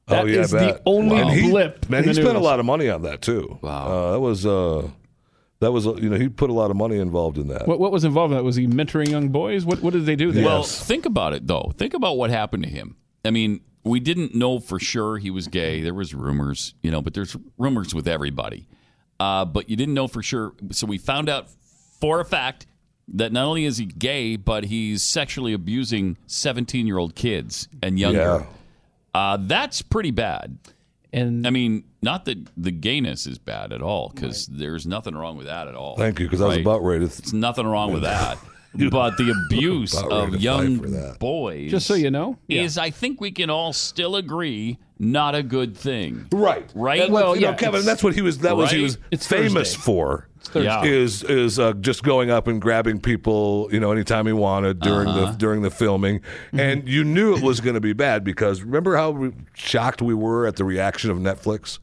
That oh yeah, is the bet. only And he- blip. Man, in he the spent a lot of money on that too. Wow, uh, that was uh, that was you know he put a lot of money involved in that. What, what was involved in that? Was he mentoring young boys? What, what did they do there? Well, think about it though. Think about what happened to him. I mean, we didn't know for sure he was gay. There was rumors, you know, but there's rumors with everybody. Uh, but you didn't know for sure. So we found out for a fact that not only is he gay, but he's sexually abusing 17 year old kids and younger. Uh, that's pretty bad. And I mean, not that the gayness is bad at all, because there's nothing wrong with that at all. Thank you, because I was about ready to. There's nothing wrong with that. But the abuse of young boys, Just so you know, is I think we can all still agree not a good thing. Right, Right. And well, you know, Kevin, that's what he was. That was he was It's famous Thursday. for. Thursday. Is is uh, just going up and grabbing people, you know, anytime he wanted during Uh-huh. the during the filming, Mm-hmm. and you knew it was going to be bad because remember how shocked we were at the reaction of Netflix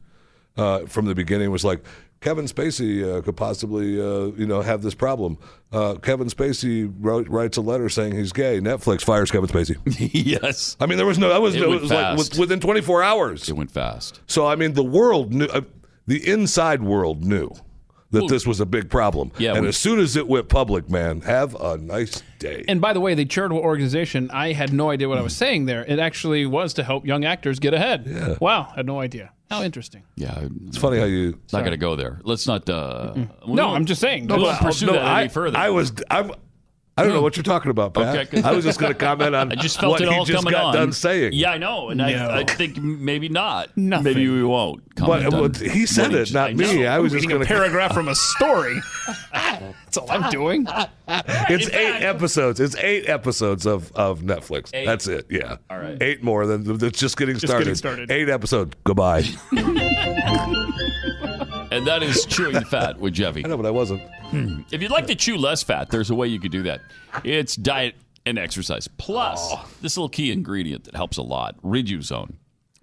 uh, from the beginning. It was like Kevin Spacey uh, could possibly, uh, you know, have this problem. Uh, Kevin Spacey wrote, writes a letter saying he's gay. Netflix fires Kevin Spacey. yes. I mean, there was no. That was, It no, went it was like with- within 24 hours. It went fast. So I mean, the world knew. Uh, the inside world knew that this was a big problem. Yeah, and we- as soon as it went public, man, have a nice day. And by the way, the charitable organization, I had no idea what I was saying there. It actually was to help young actors get ahead. Yeah. Wow, had no idea. How interesting. Yeah, it's funny how you not going to go there. Let's not. Uh, we No, won't- I'm just saying. we No, won't pursue no, that I, any further. I was. I'm. I don't know hmm. what you're talking about, Pat. Okay, good. I was just going to comment on I just felt what it he all just coming got on. done saying. Yeah, I know, and No. I, I think maybe not. Nothing. Maybe we won't. But comment on but he said what it, not me. I was just Reading going to read a paragraph from a story. That's all I'm doing. It's eight episodes. It's eight episodes of, of Netflix. Eight. That's it. Yeah. All right. Eight more. Than that's just getting Just started. getting started. Eight episodes. Goodbye. And that is chewing fat with Jeffy. I know, but I wasn't. If you'd like to chew less fat, there's a way you could do that. It's diet and exercise. Plus, Oh. this little key ingredient that helps a lot Riduzone.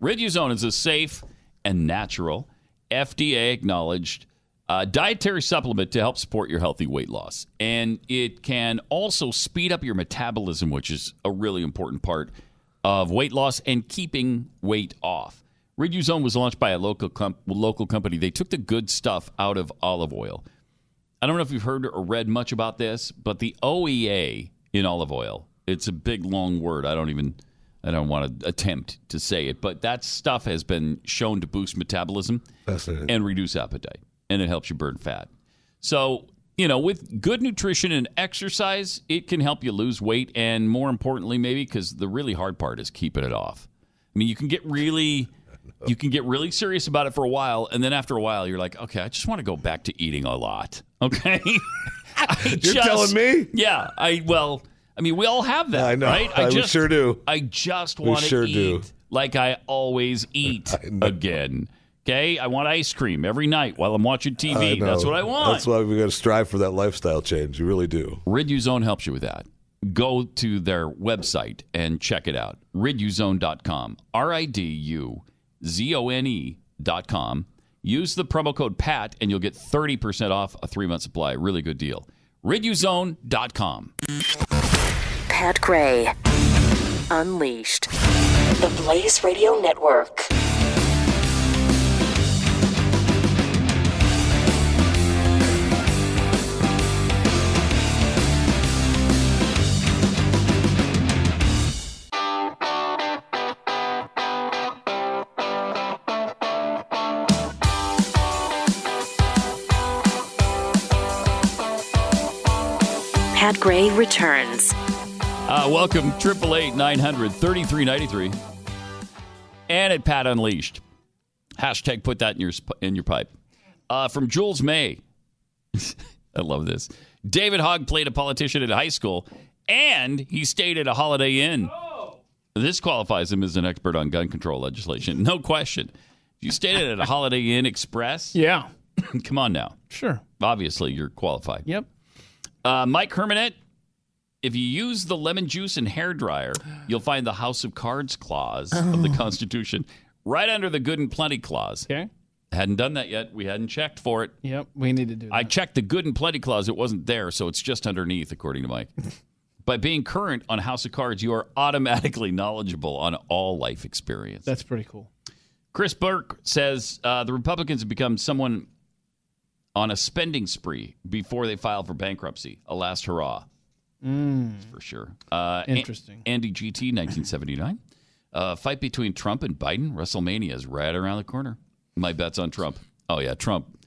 Riduzone is a safe and natural, FDA acknowledged uh, dietary supplement to help support your healthy weight loss. And it can also speed up your metabolism, which is a really important part of weight loss and keeping weight off. Riduzone was launched by a local local company. They took the good stuff out of olive oil. I don't know if you've heard or read much about this, but the OEA in olive oil, it's a big long word. I don't even I don't want to attempt to say it, but that stuff has been shown to boost metabolism and reduce appetite, and it helps you burn fat. So, you know, with good nutrition and exercise, it can help you lose weight and more importantly maybe cuz the really hard part is keeping it off. I mean, you can get really you can get really serious about it for a while and then after a while you're like, "Okay, I just want to go back to eating a lot." Okay? You're telling me? Yeah, I well, I mean, we all have that, I know. right? I- we just sure do. I just want to sure eat do. like I always eat again. Okay, I want ice cream every night while I'm watching TV. That's what I want. That's why we got to strive for that lifestyle change. You really do. Riduzone helps you with that. Go to their website and check it out. Riduzone.com. R I D U Z O N E.com. Use the promo code PAT and you'll get 30% off a three month supply. Really good deal. Riduzone.com. Pat Gray. Unleashed. The Blaze Radio Network. Pat Gray returns. Uh, welcome, 888 900 3393. And at Pat Unleashed. Hashtag put that in your, in your pipe. Uh, from Jules May. I love this. David Hogg played a politician in high school, and he stayed at a Holiday Inn. This qualifies him as an expert on gun control legislation. No question. If you stayed at a Holiday Inn Express, Yeah. come on now. Sure. Obviously, you're qualified. Yep. Uh, Mike Hermanet if you use the lemon juice and hair dryer, you'll find the House of Cards clause of the Oh. Constitution right under the good and plenty clause. Okay. Hadn't done that yet. We hadn't checked for it. Yep, we need to do that. I checked the good and plenty clause. It wasn't there, so it's just underneath, according to Mike. By being current on House of Cards, you are automatically knowledgeable on all life experience. That's pretty cool. Chris Burke says uh, the Republicans have become someone on a spending spree before they file for bankruptcy. A last hurrah, Mm. for sure. Uh, Interesting. Andy GT, 1979. Uh, fight between Trump and Biden. WrestleMania is right around the corner. My bet's on Trump. Oh yeah, Trump.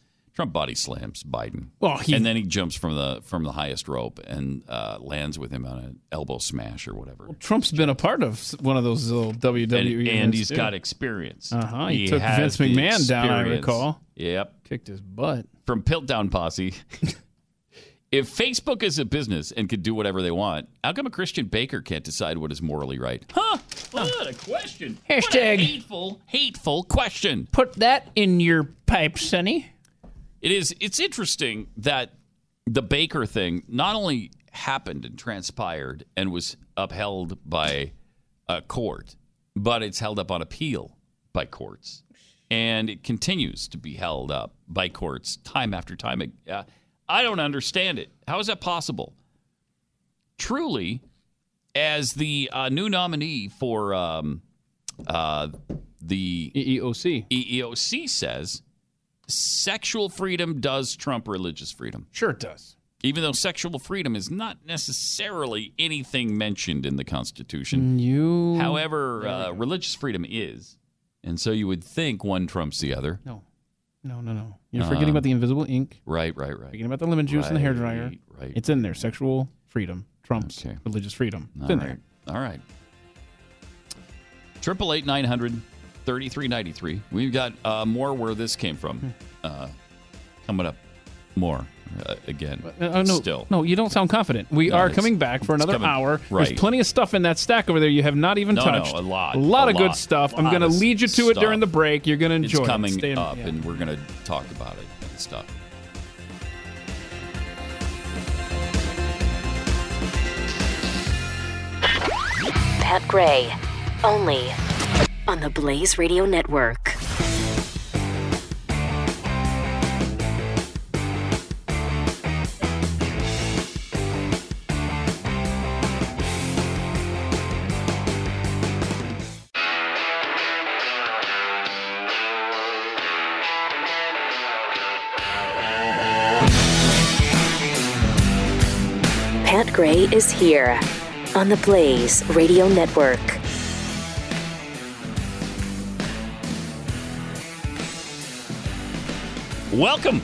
Trump body slams Biden. Well, he- and then he jumps from the from the highest rope and uh, lands with him on an elbow smash or whatever. Trump's been a part of one of those little WWE. and, and events, he's too. got experience. Uh huh. He, He took Vince McMahon down. I recall. Yep. Kicked his butt. From Piltdown Posse. if Facebook is a business and could do whatever they want, how come a Christian baker can't decide what is morally right? Huh? What a question. What a Hashtag- hateful, hateful question. Put that in your pipe, Sonny. It is. It's interesting that the Baker thing not only happened and transpired and was upheld by a court, but it's held up on appeal by courts, and it continues to be held up by courts time after time. Uh, I don't understand it. How is that possible? Truly, as the uh, new nominee for um, uh, the EEOC, EEOC says sexual freedom does trump religious freedom. Sure, it does. Even though sexual freedom is not necessarily anything mentioned in the Constitution. You. However, uh, religious freedom is. And so you would think one trumps the other. No. No, no, no. You're forgetting Um, about the invisible ink. Right, right, right. Forgetting about the lemon juice and the hair dryer. Right, right. It's in there. Sexual freedom trumps religious freedom. It's All in right. there. All right. Triple eight nine hundred thirty three ninety three. We've got uh, more where this came Hmm. from. Uh, coming up, more uh, again. Uh, no, Still, no, you don't sound confident. We No, are coming back for another coming- hour. right. There's plenty of stuff in that stack over there you have not even No, no, touched. a lot, A lot a of good stuff. I'm going to lead you to it during the break. You're going to enjoy it's coming it. Stay in- up, yeah. and we're going to talk about it and stuff. Pat Gray, only on the Blaze Radio Network. Pat Gray is here on the Blaze Radio Network. Welcome.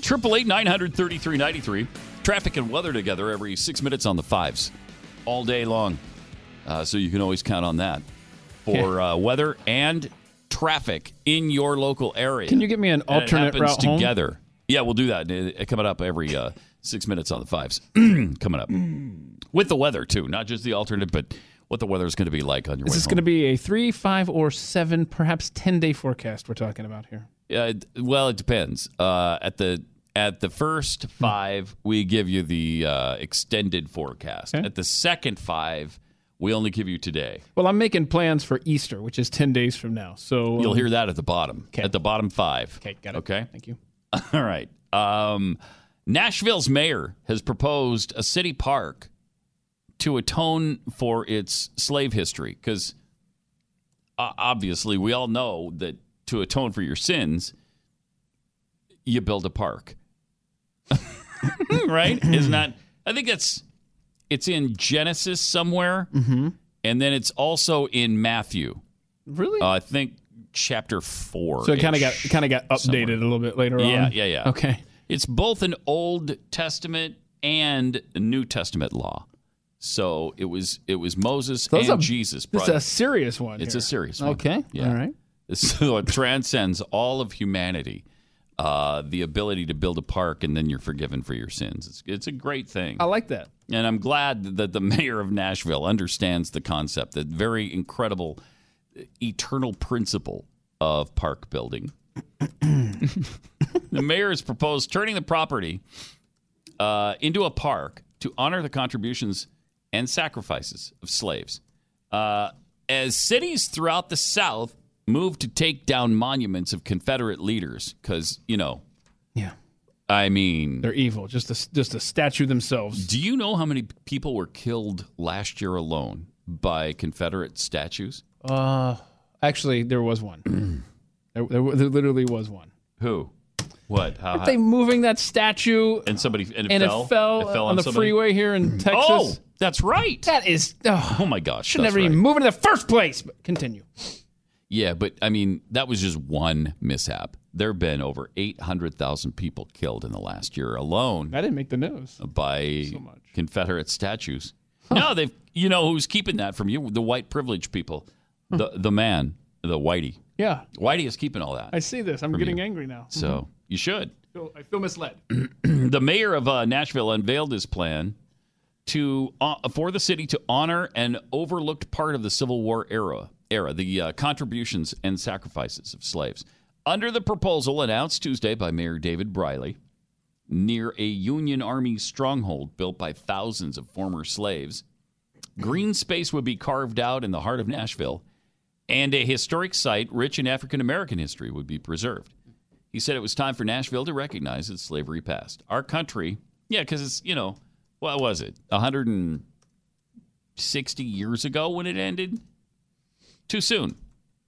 Triple eight nine hundred thirty three ninety three. Traffic and weather together every six minutes on the fives, all day long. Uh, so you can always count on that for uh, weather and traffic in your local area. Can you give me an And alternate route home? together? Yeah, we'll do that. Coming up every uh, six minutes on the fives. Coming up with the weather too, not just the alternate, but what the weather is going to be like on your Is this home. going to be a three, five, or seven, perhaps 10 day forecast we're talking about here? Yeah, well, it depends. Uh, at the at the first five, we give you the uh, extended forecast. At the second five, we only give you today. Well, I'm making plans for Easter, which is 10 days from now. So You'll um, hear that at the bottom. At the bottom five. Okay, got it. Okay. Thank you. All right. Um, Nashville's mayor has proposed a city park to atone for its slave history because uh, obviously we all know that to atone for your sins, you build a park. right? Isn't that? I think that's it's in Genesis somewhere, Mm-hmm. and then it's also in Matthew. Really? Uh, I think chapter four. So it kind of got kind of got updated a little bit later Yeah, on. yeah, yeah. Yeah. Okay. It's both an Old Testament and New Testament law. So it was it was Moses So and a- Jesus. This is a serious one. It's here. a serious one. Okay. Yeah. All right. So it transcends all of humanity. Uh, the ability to build a park and then you're forgiven for your sins. It's, it's a great thing. I like that. And I'm glad that the mayor of Nashville understands the concept, the very incredible, eternal principle of park building. the mayor has proposed turning the property uh, into a park to honor the contributions and sacrifices of slaves. Uh, as cities throughout the South moved to take down monuments of Confederate leaders, because, you know, Yeah. I mean, They're evil. Just a, just a statue themselves. do you know how many people were killed last year alone by Confederate statues? Uh, actually, there was one. there, there, there literally was one. Who? What? How? Aren't they moving that statue? and somebody and it and fell. it fell, It fell on the somebody? freeway here in Texas. Oh, that's right. That is. Oh, Oh my gosh, should never even right. move in the first place. But continue. Yeah, but I mean, that was just one mishap. There have been over 800,000 people killed in the last year alone I didn't make the news. by Confederate statues. No, they've, you know, who's keeping that from you? The white privileged people. The, the man, the whitey. Yeah, Whitey is keeping all that. I see this. I'm getting you. angry now. So you should. I feel, I feel misled. the mayor of uh, Nashville unveiled his plan to uh, for the city to honor an overlooked part of the Civil War era, era the uh, contributions and sacrifices of slaves. Under the proposal announced Tuesday by Mayor David Briley, near a Union Army stronghold built by thousands of former slaves, green space would be carved out in the heart of Nashville, and a historic site rich in African American history would be preserved. He said it was time for Nashville to recognize its slavery past. Our country, yeah, because it's, you know, what was it, 160 years ago when it ended? Too soon.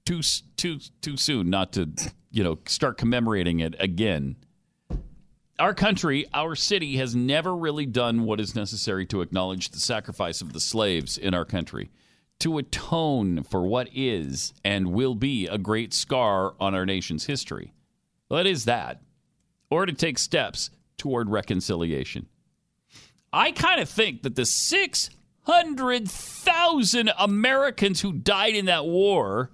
Too, too, too soon not to, you know, start commemorating it again. Our country, our city, has never really done what is necessary to acknowledge the sacrifice of the slaves in our country, to atone for what is and will be a great scar on our nation's history. What is that, or to take steps toward reconciliation. I kind of think that the 600,000 Americans who died in that war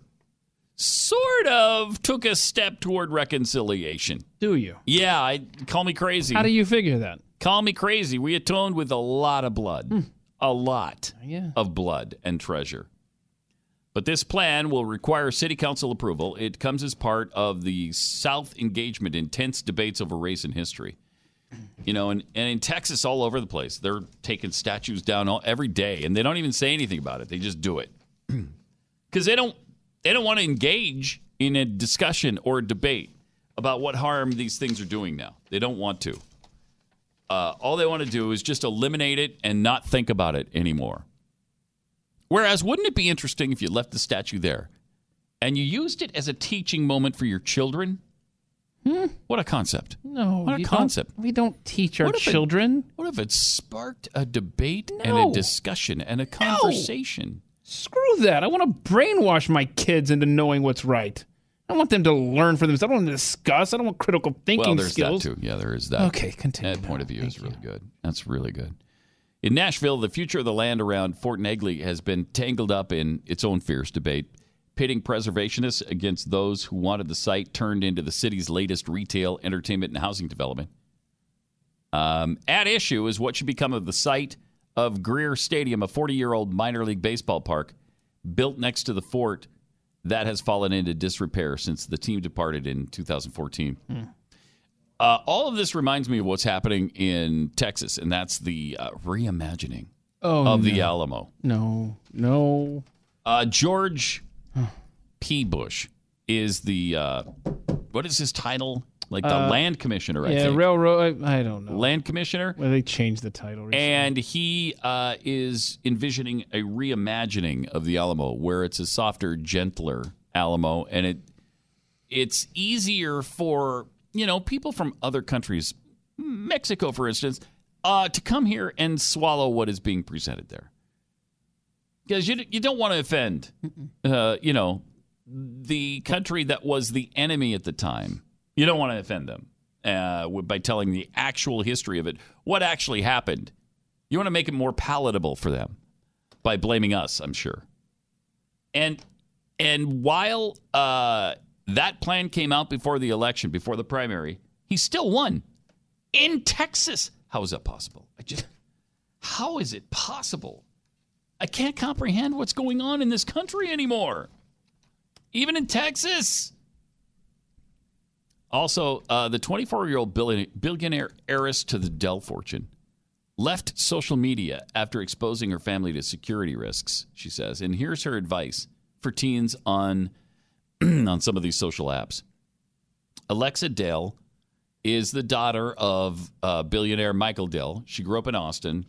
sort of took a step toward reconciliation. Do you? Yeah, I call me crazy. How do you figure that? Call me crazy. We atoned with a lot of blood. Hmm. A lot oh, Yeah. of blood and treasure. But this plan will require city council approval. It comes as part of the South engagement intense debates over race and history. You know, and, and in Texas, all over the place, they're taking statues down all, every day, and they don't even say anything about it. They just do it because they don't they don't want to engage in a discussion or a debate about what harm these things are doing now. They don't want to. Uh, all they want to do is just eliminate it and not think about it anymore. Whereas, wouldn't it be interesting if you left the statue there and you used it as a teaching moment for your children? What a concept. No, What a concept. Don't, we don't teach our What if it- children. What if it sparked a debate and a discussion and a conversation? Screw that. I want to brainwash my kids into knowing what's right. I want them to learn for themselves. I don't want to discuss. I don't want critical thinking well, there's skills. that too. Yeah, there is that. Okay, continue That point of view is really good. That's really good. In Nashville, the future of the land around Fort Negley has been tangled up in its own fierce debate, pitting preservationists against those who wanted the site turned into the city's latest retail, entertainment, and housing development. Um, at issue is what should become of the site of Greer Stadium, a 40 year old minor league baseball park built next to the fort that has fallen into disrepair since the team departed in 2014. Uh, all of this reminds me of what's happening in Texas, and that's the uh, reimagining Oh, of the. Alamo. No, no. Uh, George P. Bush is the uh, what is his title? Like the Uh, land commissioner, I yeah, think. railroad. I, I don't know. land commissioner. Well, they changed the title. recently. And he uh, is envisioning a reimagining of the Alamo, where it's a softer, gentler Alamo, and it it's easier for you know people from other countries, Mexico, for instance, uh, to come here and swallow what is being presented there, because you you don't want to offend, uh, you know, the country that was the enemy at the time. You don't want to offend them uh, by telling the actual history of it, what actually happened. You want to make it more palatable for them by blaming us, I'm sure. And and while uh, that plan came out before the election, before the primary, he still won in Texas. How is that possible? I just how is it possible? I can't comprehend what's going on in this country anymore. Even in Texas. Also, uh, the 24 year old billionaire heiress to the Dell fortune left social media after exposing her family to security risks, she says. And here's her advice for teens on, on some of these social apps. Alexa Dell is the daughter of uh, billionaire Michael Dell. She grew up in Austin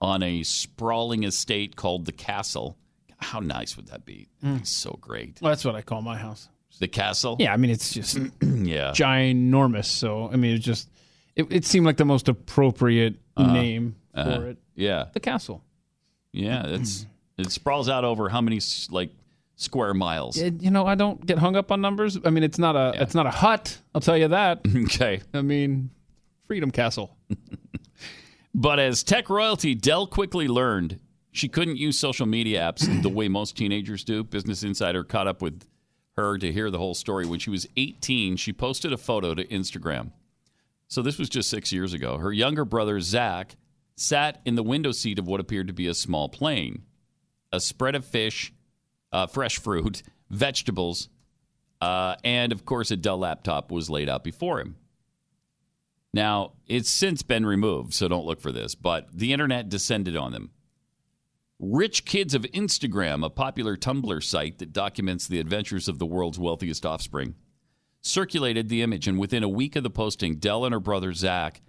on a sprawling estate called the Castle. How nice would that be? That'd be so great. Well, that's what I call my house. The Castle? Yeah, I mean it's just yeah. ginormous. So I mean, it just it, it seemed like the most appropriate Uh-huh. name for Uh-huh. it. Yeah. The castle. Yeah, it's it sprawls out over how many s- like square miles? It- you know, I don't get hung up on numbers. I mean, it's not a it's not a hut. I'll tell you that. okay. I mean, Freedom Castle. But as tech royalty, Dell quickly learned she couldn't use social media apps the way most teenagers do. Business Insider caught up with her to hear the whole story. When she was 18, she posted a photo to Instagram. So this was just six years ago. Her younger brother, Zach, sat in the window seat of what appeared to be a small plane. A spread of fish, uh, fresh fruit, vegetables, uh, and of course, a Dell laptop was laid out before him. Now, it's since been removed, so don't look for this, but the internet descended on them. Rich Kids of Instagram, a popular Tumblr site that documents the adventures of the world's wealthiest offspring, circulated the image, and within a week of the posting, Dell and her brother Zach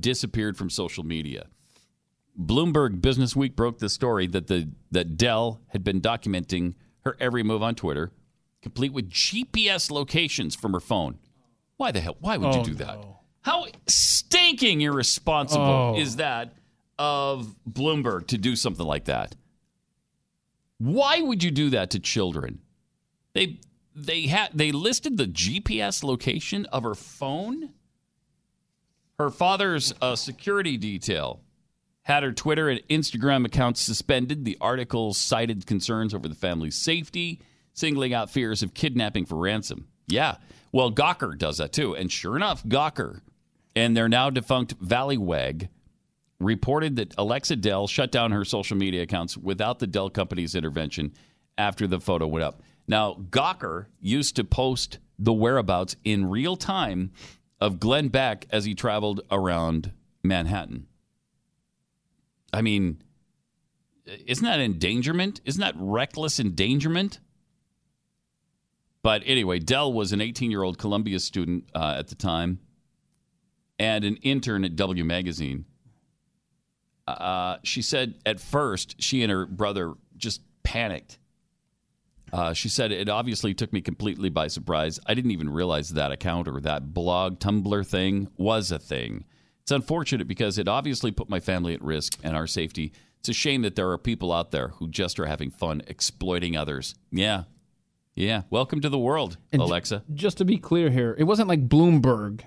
disappeared from social media. Bloomberg Business Week broke the story that the that Dell had been documenting her every move on Twitter, complete with GPS locations from her phone. Why the hell? Why would Oh, you do that? How stinking irresponsible Oh. is that of Bloomberg to do something like that? Why would you do that to children? They they had they listed the GPS location of her phone. Her father's uh, security detail had her Twitter and Instagram accounts suspended. The article cited concerns over the family's safety, singling out fears of kidnapping for ransom. Yeah, well, Gawker does that too. And sure enough, Gawker and their now defunct Valleywag reported that Alexa Dell shut down her social media accounts without the Dell company's intervention after the photo went up. Now, Gawker used to post the whereabouts in real time of Glenn Beck as he traveled around Manhattan. I mean, isn't that endangerment? Isn't that reckless endangerment? But anyway, Dell was an 18 year old Columbia student uh, at the time and an intern at W Magazine. Uh, she said at first she and her brother just panicked. Uh, she said it obviously took me completely by surprise. I didn't even realize that account or that blog Tumblr thing was a thing. It's unfortunate because it obviously put my family at risk and our safety. It's a shame that there are people out there who just are having fun exploiting others. Yeah. Yeah. Welcome to the world, And j- Alexa. Just to be clear here, it wasn't like Bloomberg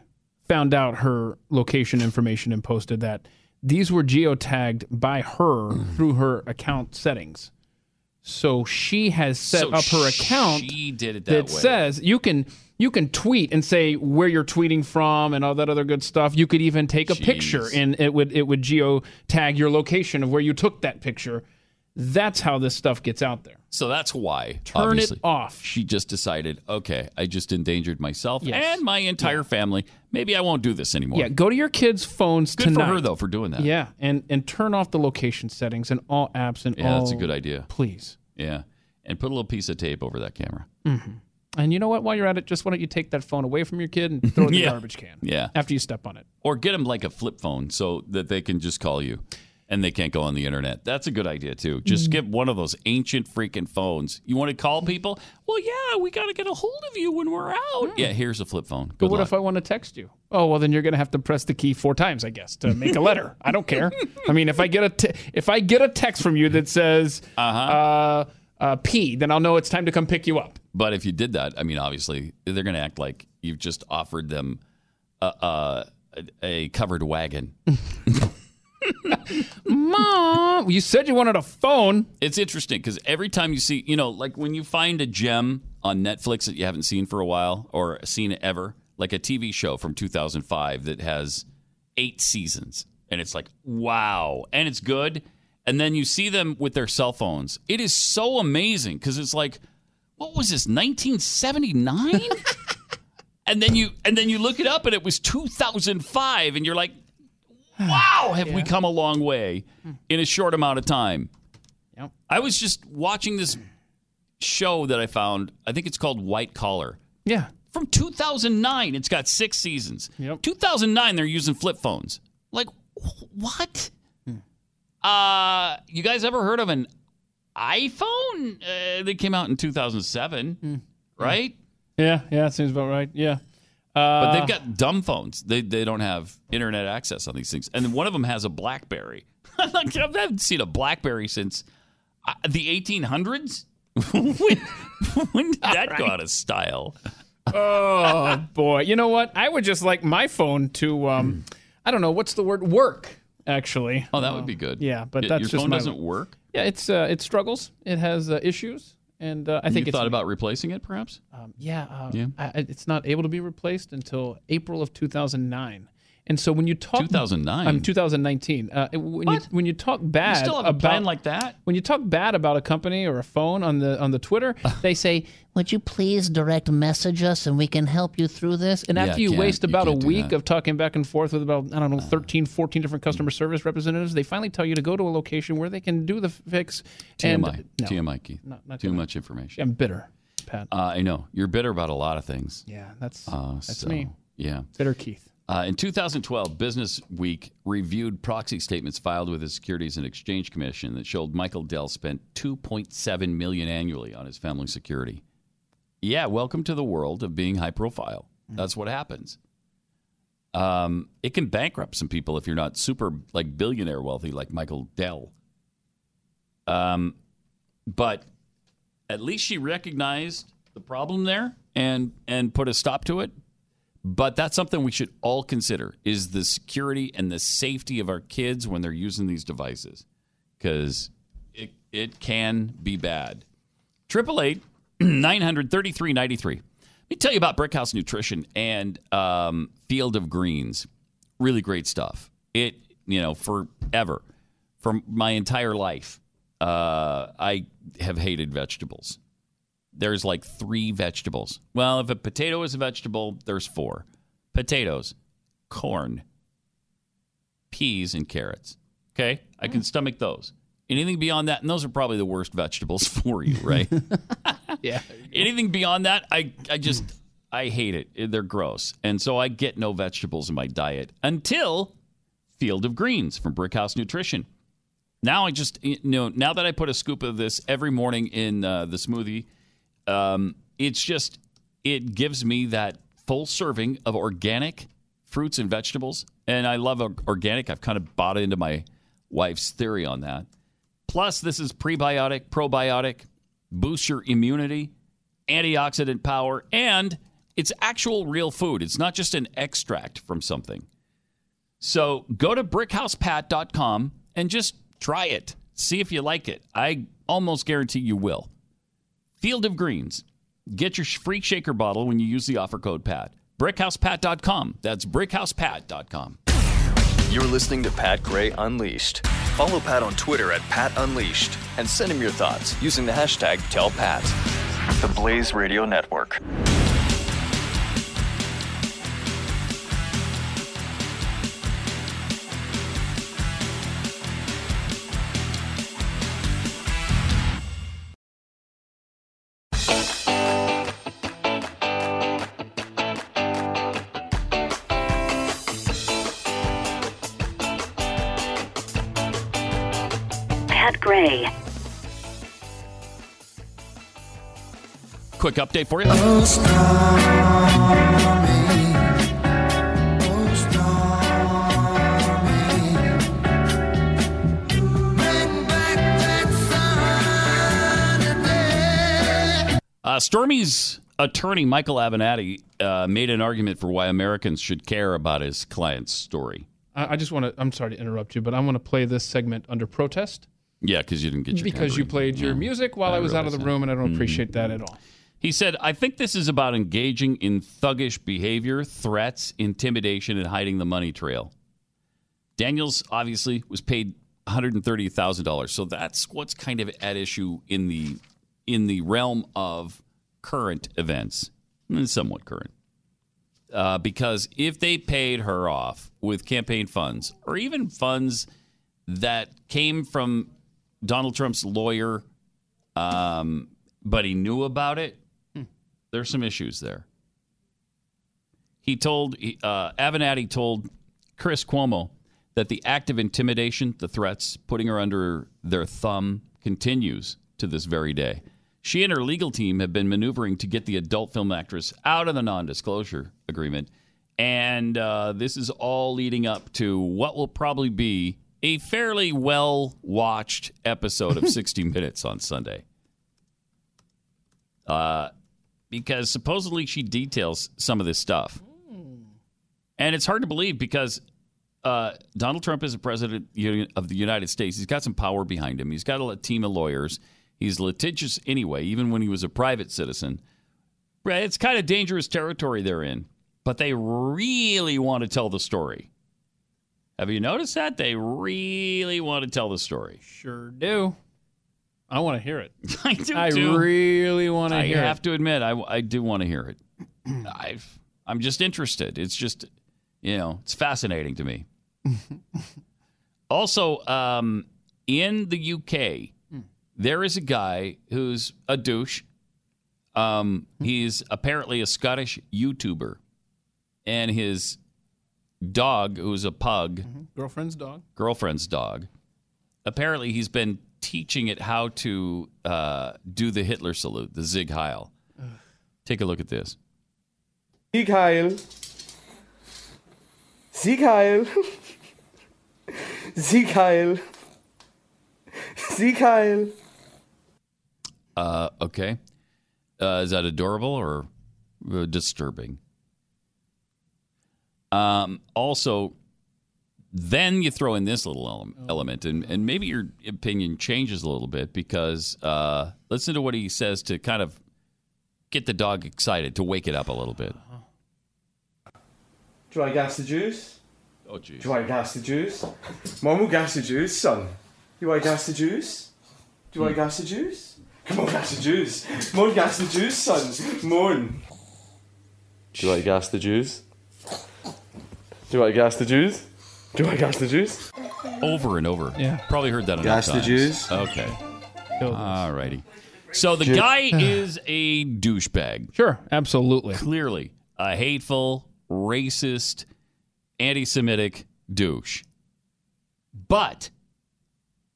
found out her location information and posted that. These were geotagged by her through her account settings. So she has set So up her account she did it that way. says you can you can tweet and say where you're tweeting from and all that other good stuff. You could even take a picture and it would it would geotag your location of where you took that picture. That's how this stuff gets out there. So that's why. Turn it off. She just decided, okay, I just endangered myself Yes. and my entire family. Maybe I won't do this anymore. Yeah, go to your kids' phones Good tonight. for her though for doing that. Yeah, and and turn off the location settings and all apps and all. Yeah, all. that's a good idea. Please. Yeah, and put a little piece of tape over that camera. hmm And you know what? While you're at it, just why don't you take that phone away from your kid and throw it in the garbage can Yeah, after you step on it? or get them like a flip phone so that they can just call you. And they can't go on the internet. That's a good idea too. Mm. Just get one of those ancient freaking phones. You want to call people? Well, yeah, we got to get a hold of you when we're out. Yeah, here's a flip phone. But what luck. if I want to text you? Oh well, then you're gonna have to press the key four times, I guess, to make a letter. I don't care. I mean, if I get a te- if I get a text from you that says uh uh, P, then I'll know it's time to come pick you up. But if you did that, I mean, obviously they're going to act like you've just offered them a, a, a covered wagon. Mom, you said you wanted a phone. It's interesting because every time you see, you know, like when you find a gem on Netflix that you haven't seen for a while or seen it ever, like a TV show from 2005 that has eight seasons, and it's like, wow, and it's good. And then you see them with their cell phones. It is so amazing because it's like, what was this, 1979? and then you and then you look it up and it was 2005, and you're like, wow, have we come a long way in a short amount of time. Yep. I was just watching this show that I found. I think it's called White Collar. Yeah. From 2009. It's got six seasons. Yep. 2009, they're using flip phones. Like, wh- what? Uh, you guys ever heard of an iPhone? Uh, they came out in 2007, right? Yeah, yeah, seems about right. Yeah. But Uh, they've got dumb phones. They they don't have internet access on these things. And one of them has a BlackBerry. Like, I haven't seen a BlackBerry since uh, the 1800s. when, when did that go out of style? oh boy, you know what? I would just like my phone to, um, I don't know, what's the word? Work. Actually. Oh, that would be good. Yeah, but Y- that's your just phone doesn't work. Yeah, it's uh, it struggles. It has uh, issues, and uh, I think you thought about replacing it, perhaps. Um, yeah, uh, Yeah. I, it's not able to be replaced until April of 2009. And so when you talk 2009? um, 2019, uh, when you when you talk bad You still have a about plan like that? when you talk bad about a company or a phone on the on the Twitter, they say, "Would you please direct message us and we can help you through this?" And Yeah, after you waste you about a week. Uh. of talking back and forth with about I don't know 13, 14 different customer service representatives, they finally tell you to go to a location where they can do the fix. And TMI. no, TMI, Keith. Not- not Too much information. I'm bitter, Pat. Uh, I know you're bitter about a lot of things. Yeah, that's Uh, that's so, me. Yeah. Bitter Keith. Uh, in 2012, Business Week reviewed proxy statements filed with the Securities and Exchange Commission that showed Michael Dell spent 2.7 million annually on his family security. Yeah, welcome to the world of being high profile. That's what happens. Um, it can bankrupt some people if you're not super like billionaire wealthy like Michael Dell. Um, but at least she recognized the problem there and and put a stop to it. But that's something we should all consider is the security and the safety of our kids when they're using these devices. Because it it can be bad. Triple eight nine hundred thirty three ninety three. Let me tell you about Brickhouse Nutrition and um, Field of Greens. Really great stuff. It you know forever, for my entire life, uh, I have hated vegetables there's like three vegetables. Well, if a potato is a vegetable, there's four potatoes, corn, peas, and carrots. Okay? I can mm. stomach those. Anything beyond that, and those are probably the worst vegetables for you, right? yeah. Anything beyond that, I, I just, I hate it. Eh, they're gross. And so I get no vegetables in my diet until Field of Greens from Brickhouse Nutrition. Now I just, eh, you know, now that I put a scoop of this every morning in uh, the smoothie, um, it's just it gives me that full serving of organic fruits and vegetables and i love organic. I've kind of bought into my wife's theory on that. Plus this is prebiotic probiotic boosts your immunity antioxidant power and it's actual real food. It's not just an extract from something. So go to brickhousepat.com and just try it. See if you like it. I almost guarantee you will Field of Greens. Get your free shaker bottle when you use the offer code PAT. BrickHousePat.com. That's BrickHousePat.com. You're listening to Pat Gray Unleashed. Follow Pat on Twitter at Pat Unleashed and send him your thoughts using the hashtag TellPat. The Blaze Radio Network. Quick update for you. Uh, Stormy's attorney, Michael Avenatti, uh, made an argument for why Americans should care about his client's story. I, I just want to. I'm sorry to interrupt you, but I want to play this segment under protest Yeah, because you didn't get your because you played your Yeah. music while I, was out of the room, and I don't Mhm. appreciate that at all. He said, I think this is about engaging in thuggish behavior, threats, intimidation, and hiding the money trail. Daniels obviously was paid $130,000. So that's what's kind of at issue in the in the realm of current events. Somewhat current. uh, because if they paid her off with campaign funds or even funds that came from Donald Trump's lawyer, um, but he knew about it, there's some issues there. He told uh, Avenatti told Chris Cuomo that the act of intimidation, the threats, putting her under their thumb, continues to this very day. She and her legal team have been maneuvering to get the adult film actress out of the non-disclosure agreement, and uh, this is all leading up to what will probably be a fairly well-watched episode of 60 Minutes on Sunday. Uh, because supposedly she details some of this stuff. And it's hard to believe because uh, Donald Trump is the president of the United States. He's got some power behind him. He's got a team of lawyers. He's litigious anyway, even when he was a private citizen. It's kind of dangerous territory they're in, but they really want to tell the story. Have you noticed that? They really want to tell the story. Sure do. I want to hear it. I do. I too. really want to I hear I have it. to admit, I, I do want to hear it. I've, I'm just interested. It's just, you know, it's fascinating to me. also, um, in the UK, there is a guy who's a douche. Um, he's apparently a Scottish YouTuber, and his dog, who's a pug, Girlfriend's dog. girlfriend's dog. Apparently, he's been teaching it how to uh, do the Hitler salute, the Zig Heil. Take a look at this. Sieg Heil. Sieg Heil. Sieg Heil. Sieg Heil. Uh, okay. Uh, is that adorable or uh, disturbing? Um, also, then you throw in this little ele- element, and, and maybe your opinion changes a little bit because uh, listen to what he says to kind of get the dog excited, to wake it up a little bit. Do I gas the juice? Oh, jeez. Do I gas the juice? Mom will gas the juice, son. Do I gas the juice? Do I gas the juice? Come on, gas the juice. Come on, gas the juice, son. Come on. Do I gas the juice? Do I gas the juice? Do I gas the juice? Over and over. Yeah. Probably heard that enough Gas the times. Jews? Okay. All righty. So the guy is a douchebag. Sure, absolutely. Clearly a hateful, racist, anti-Semitic douche. But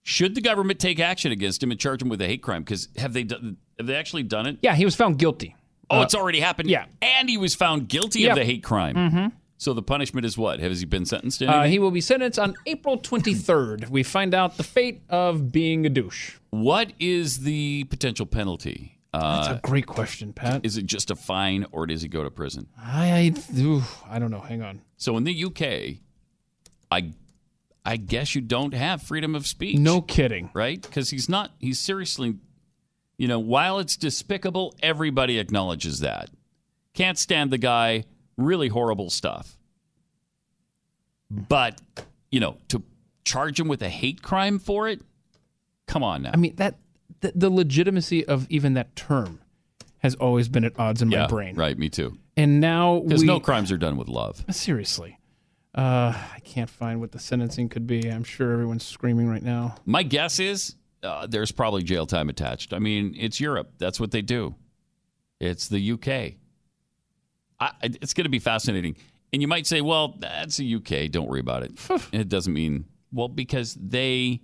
should the government take action against him and charge him with a hate crime? Because have they done? Have they actually done it? Yeah, he was found guilty. Oh, Uh, it's already happened. yeah. and he was found guilty Yep. of the hate crime. Mhm. So the punishment is what? Has he been sentenced? Uh, he will be sentenced on April 23rd. We find out the fate of being a douche. What is the potential penalty? Uh, That's a great question, Pat. Is it just a fine or does he go to prison? I, I, ooh, I don't know. Hang on. So in the UK, I I guess you don't have freedom of speech. No kidding. Right? Because he's not he's seriously you know, while it's despicable, everybody acknowledges that. Can't stand the guy, really horrible stuff. But, you know, to charge him with a hate crime for it? Come on now. I mean that the, the legitimacy of even that term has always been at odds in my brain. Right, me too. And now Because no crimes are done with love. seriously. Uh, I can't find what the sentencing could be. I'm sure everyone's screaming right now. My guess is uh, there's probably jail time attached. I mean, it's Europe. That's what they do. It's the UK. I, it's going to be fascinating. And you might say, well, that's the UK. Don't worry about it. it doesn't mean, well, because they,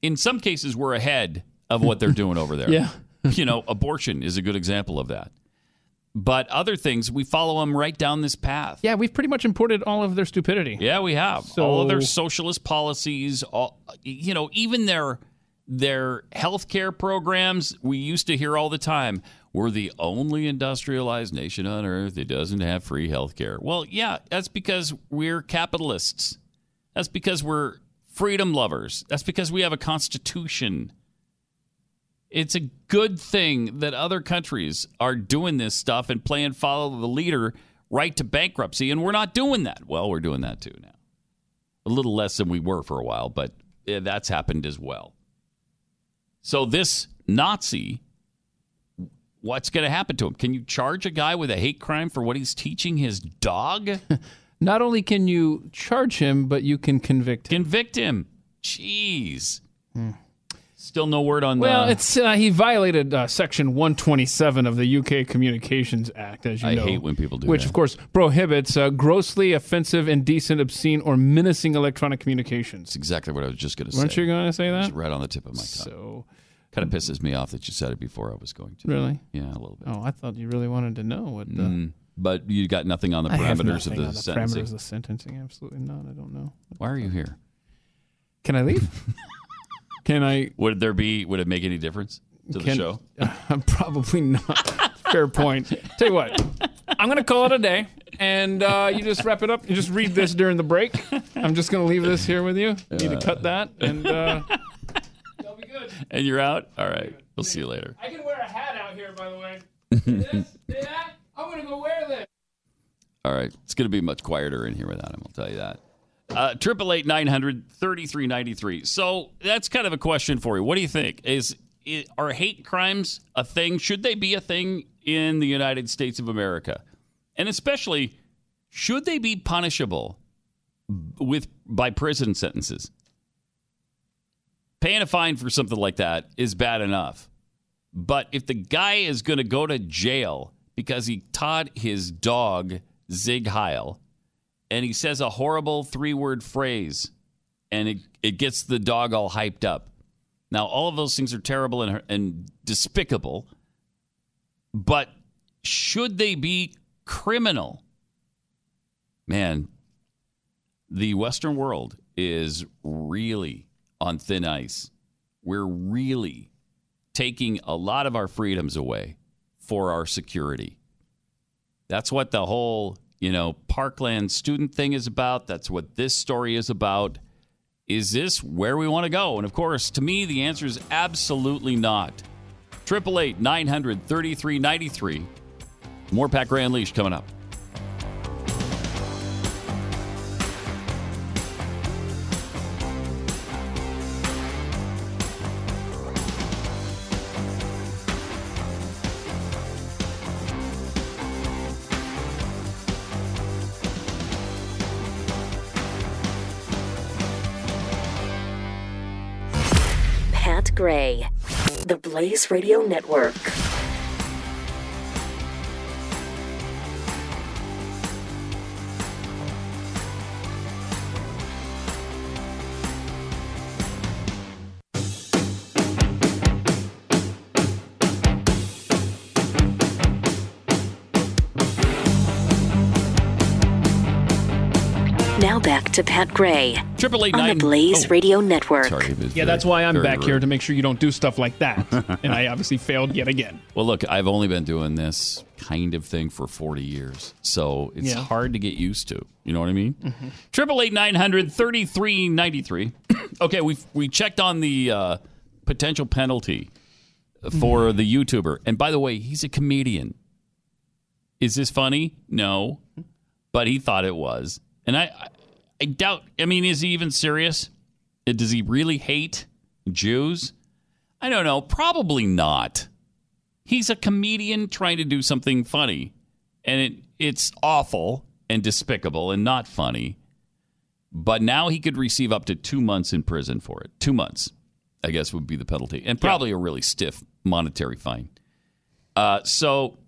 in some cases, we're ahead of what they're doing over there. Yeah. you know, abortion is a good example of that. But other things, we follow them right down this path. Yeah, we've pretty much imported all of their stupidity. Yeah, we have So- all of their socialist policies. All you know, even their their healthcare programs. We used to hear all the time, "We're the only industrialized nation on earth that doesn't have free healthcare." Well, yeah, that's because we're capitalists. That's because we're freedom lovers. That's because we have a constitution. It's a good thing that other countries are doing this stuff and playing follow the leader right to bankruptcy, and we're not doing that. Well, we're doing that too now. A little less than we were for a while, but eh, that's happened as well. So this Nazi what's going to happen to him? Can you charge a guy with a hate crime for what he's teaching his dog? Not only can you charge him, but you can convict him. Convict him. Jeez. Still no word on Well, the. it's uh, he violated uh, Section 127 of the UK Communications Act, as you I know. hate when people do that. Which, that. of course, prohibits uh, grossly offensive, indecent, obscene, or menacing electronic communications. That's exactly what I was just going to say. Weren't you going to say that? It's right on the tip of my tongue. So, kind of pisses me off that you said it before I was going to. Really? Yeah, a little bit. Oh, I thought you really wanted to know what the. Mm, but you got nothing on the I have parameters of the on the sentencing. parameters of the sentencing. Absolutely not. I don't know. Why are you here? Can I leave? Can I? Would there be? Would it make any difference to the Can- show? Probably not. Fair point. Tell you what, I'm going to call it a day, and uh, you just wrap it up. You just read this during the break. I'm just going to leave this here with you. You need to cut that, and uh, And you're out. All right. We'll see you later. I can wear a hat out here, by the way. See that? I'm going to go wear this. All right. It's going to be much quieter in here without him. I'll tell you that. Uh, Triple eight nine hundred thirty three ninety three. So that's kind of a question for you. What do you think? Is are hate crimes a thing? Should they be a thing in the United States of America? And especially, should they be punishable with by prison sentences? Paying a fine for something like that is bad enough. But if the guy is going to go to jail because he taught his dog Sieg Heil and he says a horrible three word phrase and it, it gets the dog all hyped up. Now, all of those things are terrible and, and despicable, but should they be criminal? Man, the Western world is really on thin ice. We're really taking a lot of our freedoms away for our security. That's what the whole, you know, Parkland student thing is about. That's what this story is about. Is this where we want to go? And of course, to me, the answer is absolutely not. 888 900 3393. More Pat Gray Unleashed coming up. Blaze Radio Network. Back to Pat Gray Triple eight on the nine- Blaze oh. Radio Network. Sorry, Yeah, very- that's why I'm back rude. here to make sure you don't do stuff like that. and I obviously failed yet again. Well, look, I've only been doing this kind of thing for 40 years, so it's Yeah. Mm-hmm. hard to get used to. You know what I mean? Triple eight nine hundred thirty three ninety three. Okay, we we checked on the uh, potential penalty for Mm-hmm. the YouTuber, and by the way, he's a comedian. Is this funny? No, but he thought it was, and I I, doubt. I mean, is he even serious? Uh, Does he really hate Jews? I don't know. Probably not. He's a comedian trying to do something funny, and it, it's awful and despicable and not funny. But now he could receive up to two months in prison for it. Two months, I guess, would be the penalty, and probably a really stiff monetary fine. Uh, so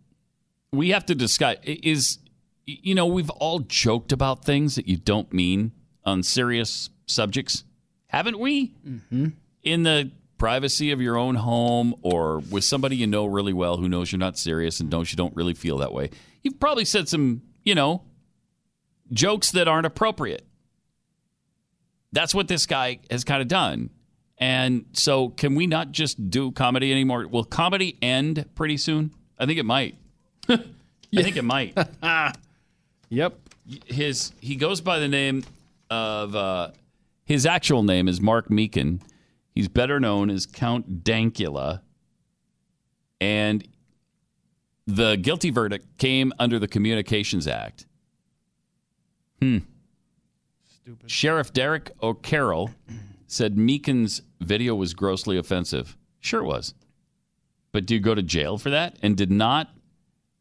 we have to discuss is you know we've all joked about things that you don't mean on serious subjects, haven't we? Mm-hmm. in the privacy of your own home or with somebody you know really well who knows you're not serious and knows you don't really feel that way, you've probably said some, you know, jokes that aren't appropriate. That's what this guy has kind of done. And so, can we not just do comedy anymore? Will comedy end pretty soon? I think it might. I think it might. yep. His he goes by the name of uh, his actual name is Mark Meechan. He's better known as Count Dankula. And the guilty verdict came under the Communications Act. Hmm. Stupid. Sheriff Derek O'Carroll said Meechan's video was grossly offensive. Sure it was. But do you go to jail for that? And did not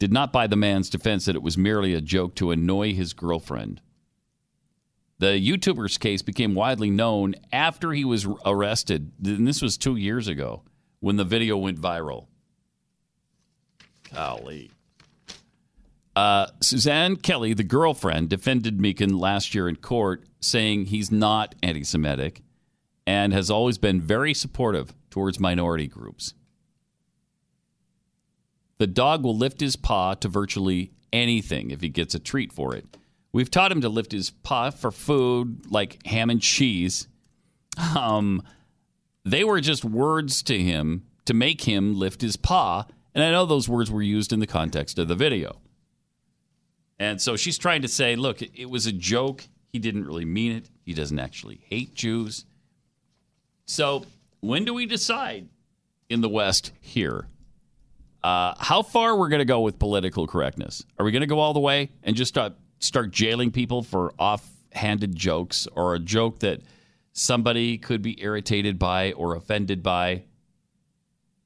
did not buy the man's defense that it was merely a joke to annoy his girlfriend. The YouTuber's case became widely known after he was arrested. And this was two years ago when the video went viral. Golly. Uh, Suzanne Kelly, the girlfriend, defended Meechan last year in court, saying he's not anti Semitic and has always been very supportive towards minority groups. The dog will lift his paw to virtually anything if he gets a treat for it. We've taught him to lift his paw for food like ham and cheese. Um, they were just words to him to make him lift his paw. And I know those words were used in the context of the video. And so she's trying to say, look, it, was a joke. He didn't really mean it. He doesn't actually hate Jews. So when do we decide in the West here uh, how far we're going to go with political correctness? Are we going to go all the way and just start, start jailing people for offhanded jokes or a joke that somebody could be irritated by or offended by?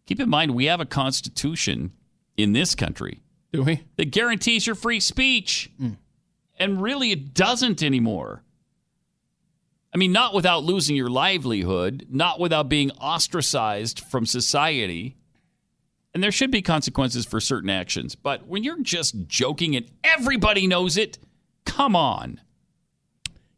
Keep in mind, we have a constitution in this country Do we? that guarantees your free speech. And really, it doesn't anymore. I mean, not without losing your livelihood, not without being ostracized from society. And there should be consequences for certain actions. But when you're just joking and everybody knows it, come on.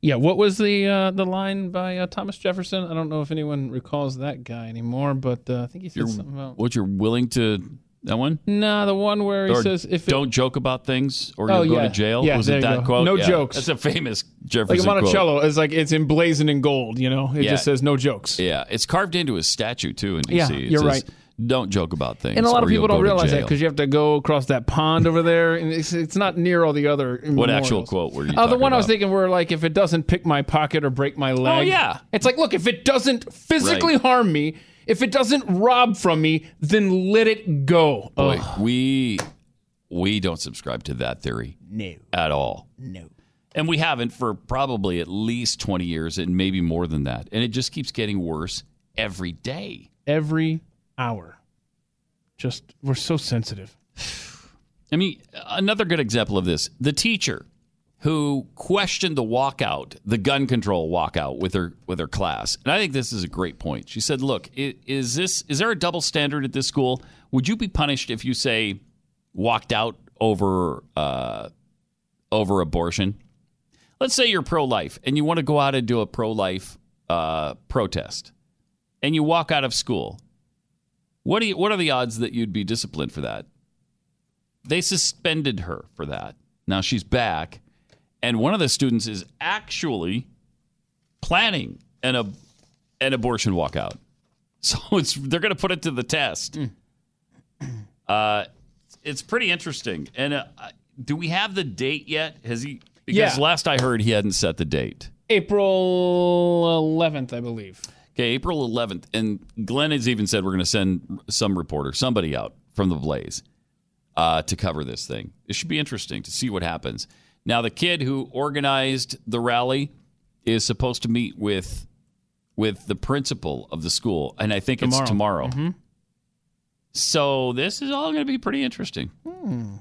Yeah, what was the uh, the line by uh, Thomas Jefferson? I don't know if anyone recalls that guy anymore, but uh, I think he said You're, something about. what you're willing to that one? Nah, the one where he Or says if it, don't joke about things or Oh, you'll go yeah. to jail. Yeah, was it that go. quote? No Yeah. jokes. That's a famous like Jefferson a quote. Monticello is like it's emblazoned in gold. You know, it Yeah. just says no jokes. Yeah, it's carved into his statue too in D.C. Yeah, you're says, right. Don't joke about things. And a lot of people don't realize that because you have to go across that pond over there, and it's, it's not near all the other. What actual quote were you Oh, the talking one I was about? thinking where like if it doesn't pick my pocket or break my leg. Oh, yeah. It's like look, if it doesn't physically Right. harm me, if it doesn't rob from me, then let it go. Boy, Ugh. we we don't subscribe to that theory. No. At all. No. And we haven't for probably at least 20 years and maybe more than that. And it just keeps getting worse every day. Every hour. Just we're so sensitive. I mean, another good example of this the teacher who questioned the walkout, the gun control walkout with her with her class. And I think this is a great point. She said, "Look, is this is there a double standard at this school? Would you be punished if you say walked out over uh, over abortion? Let's say you're pro life and you want to go out and do a pro life uh, protest, and you walk out of school. What do you, what are the odds that you'd be disciplined for that? They suspended her for that. Now she's back, and one of the students is actually planning an ab- an abortion walkout. So it's they're going to put it to the test. Uh, it's pretty interesting. And uh, do we have the date yet? Has he? Because Yeah. last I heard, he hadn't set the date. April 11th, I believe. Okay, April 11th. And Glenn has even said we're going to send some reporter, somebody out from the Blaze uh, to cover this thing. It should be interesting to see what happens. Now, the kid who organized the rally is supposed to meet with with the principal of the school, and I think it's tomorrow. Mhm. So this is all going to be pretty interesting. Hmm.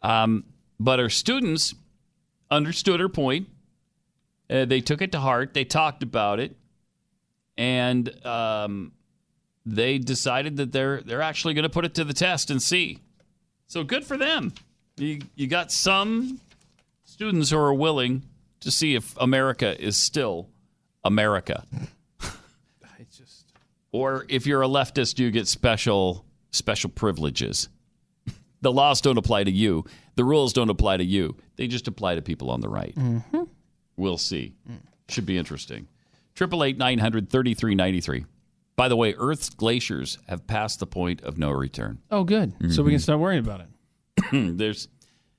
Um, but our students understood her point. Uh, they took it to heart. They talked about it, and um, they decided that they're they're actually going to put it to the test and see. So good for them. You you got some students who are willing to see if America is still America. just... Or if you're a leftist, you get special special privileges. The laws don't apply to you. The rules don't apply to you. They just apply to people on the right. Mm-hmm. We'll see. Should be interesting. Triple eight nine hundred thirty three ninety three. By the way, Earth's glaciers have passed the point of no return. Oh, good. So we can start worrying about it. There's,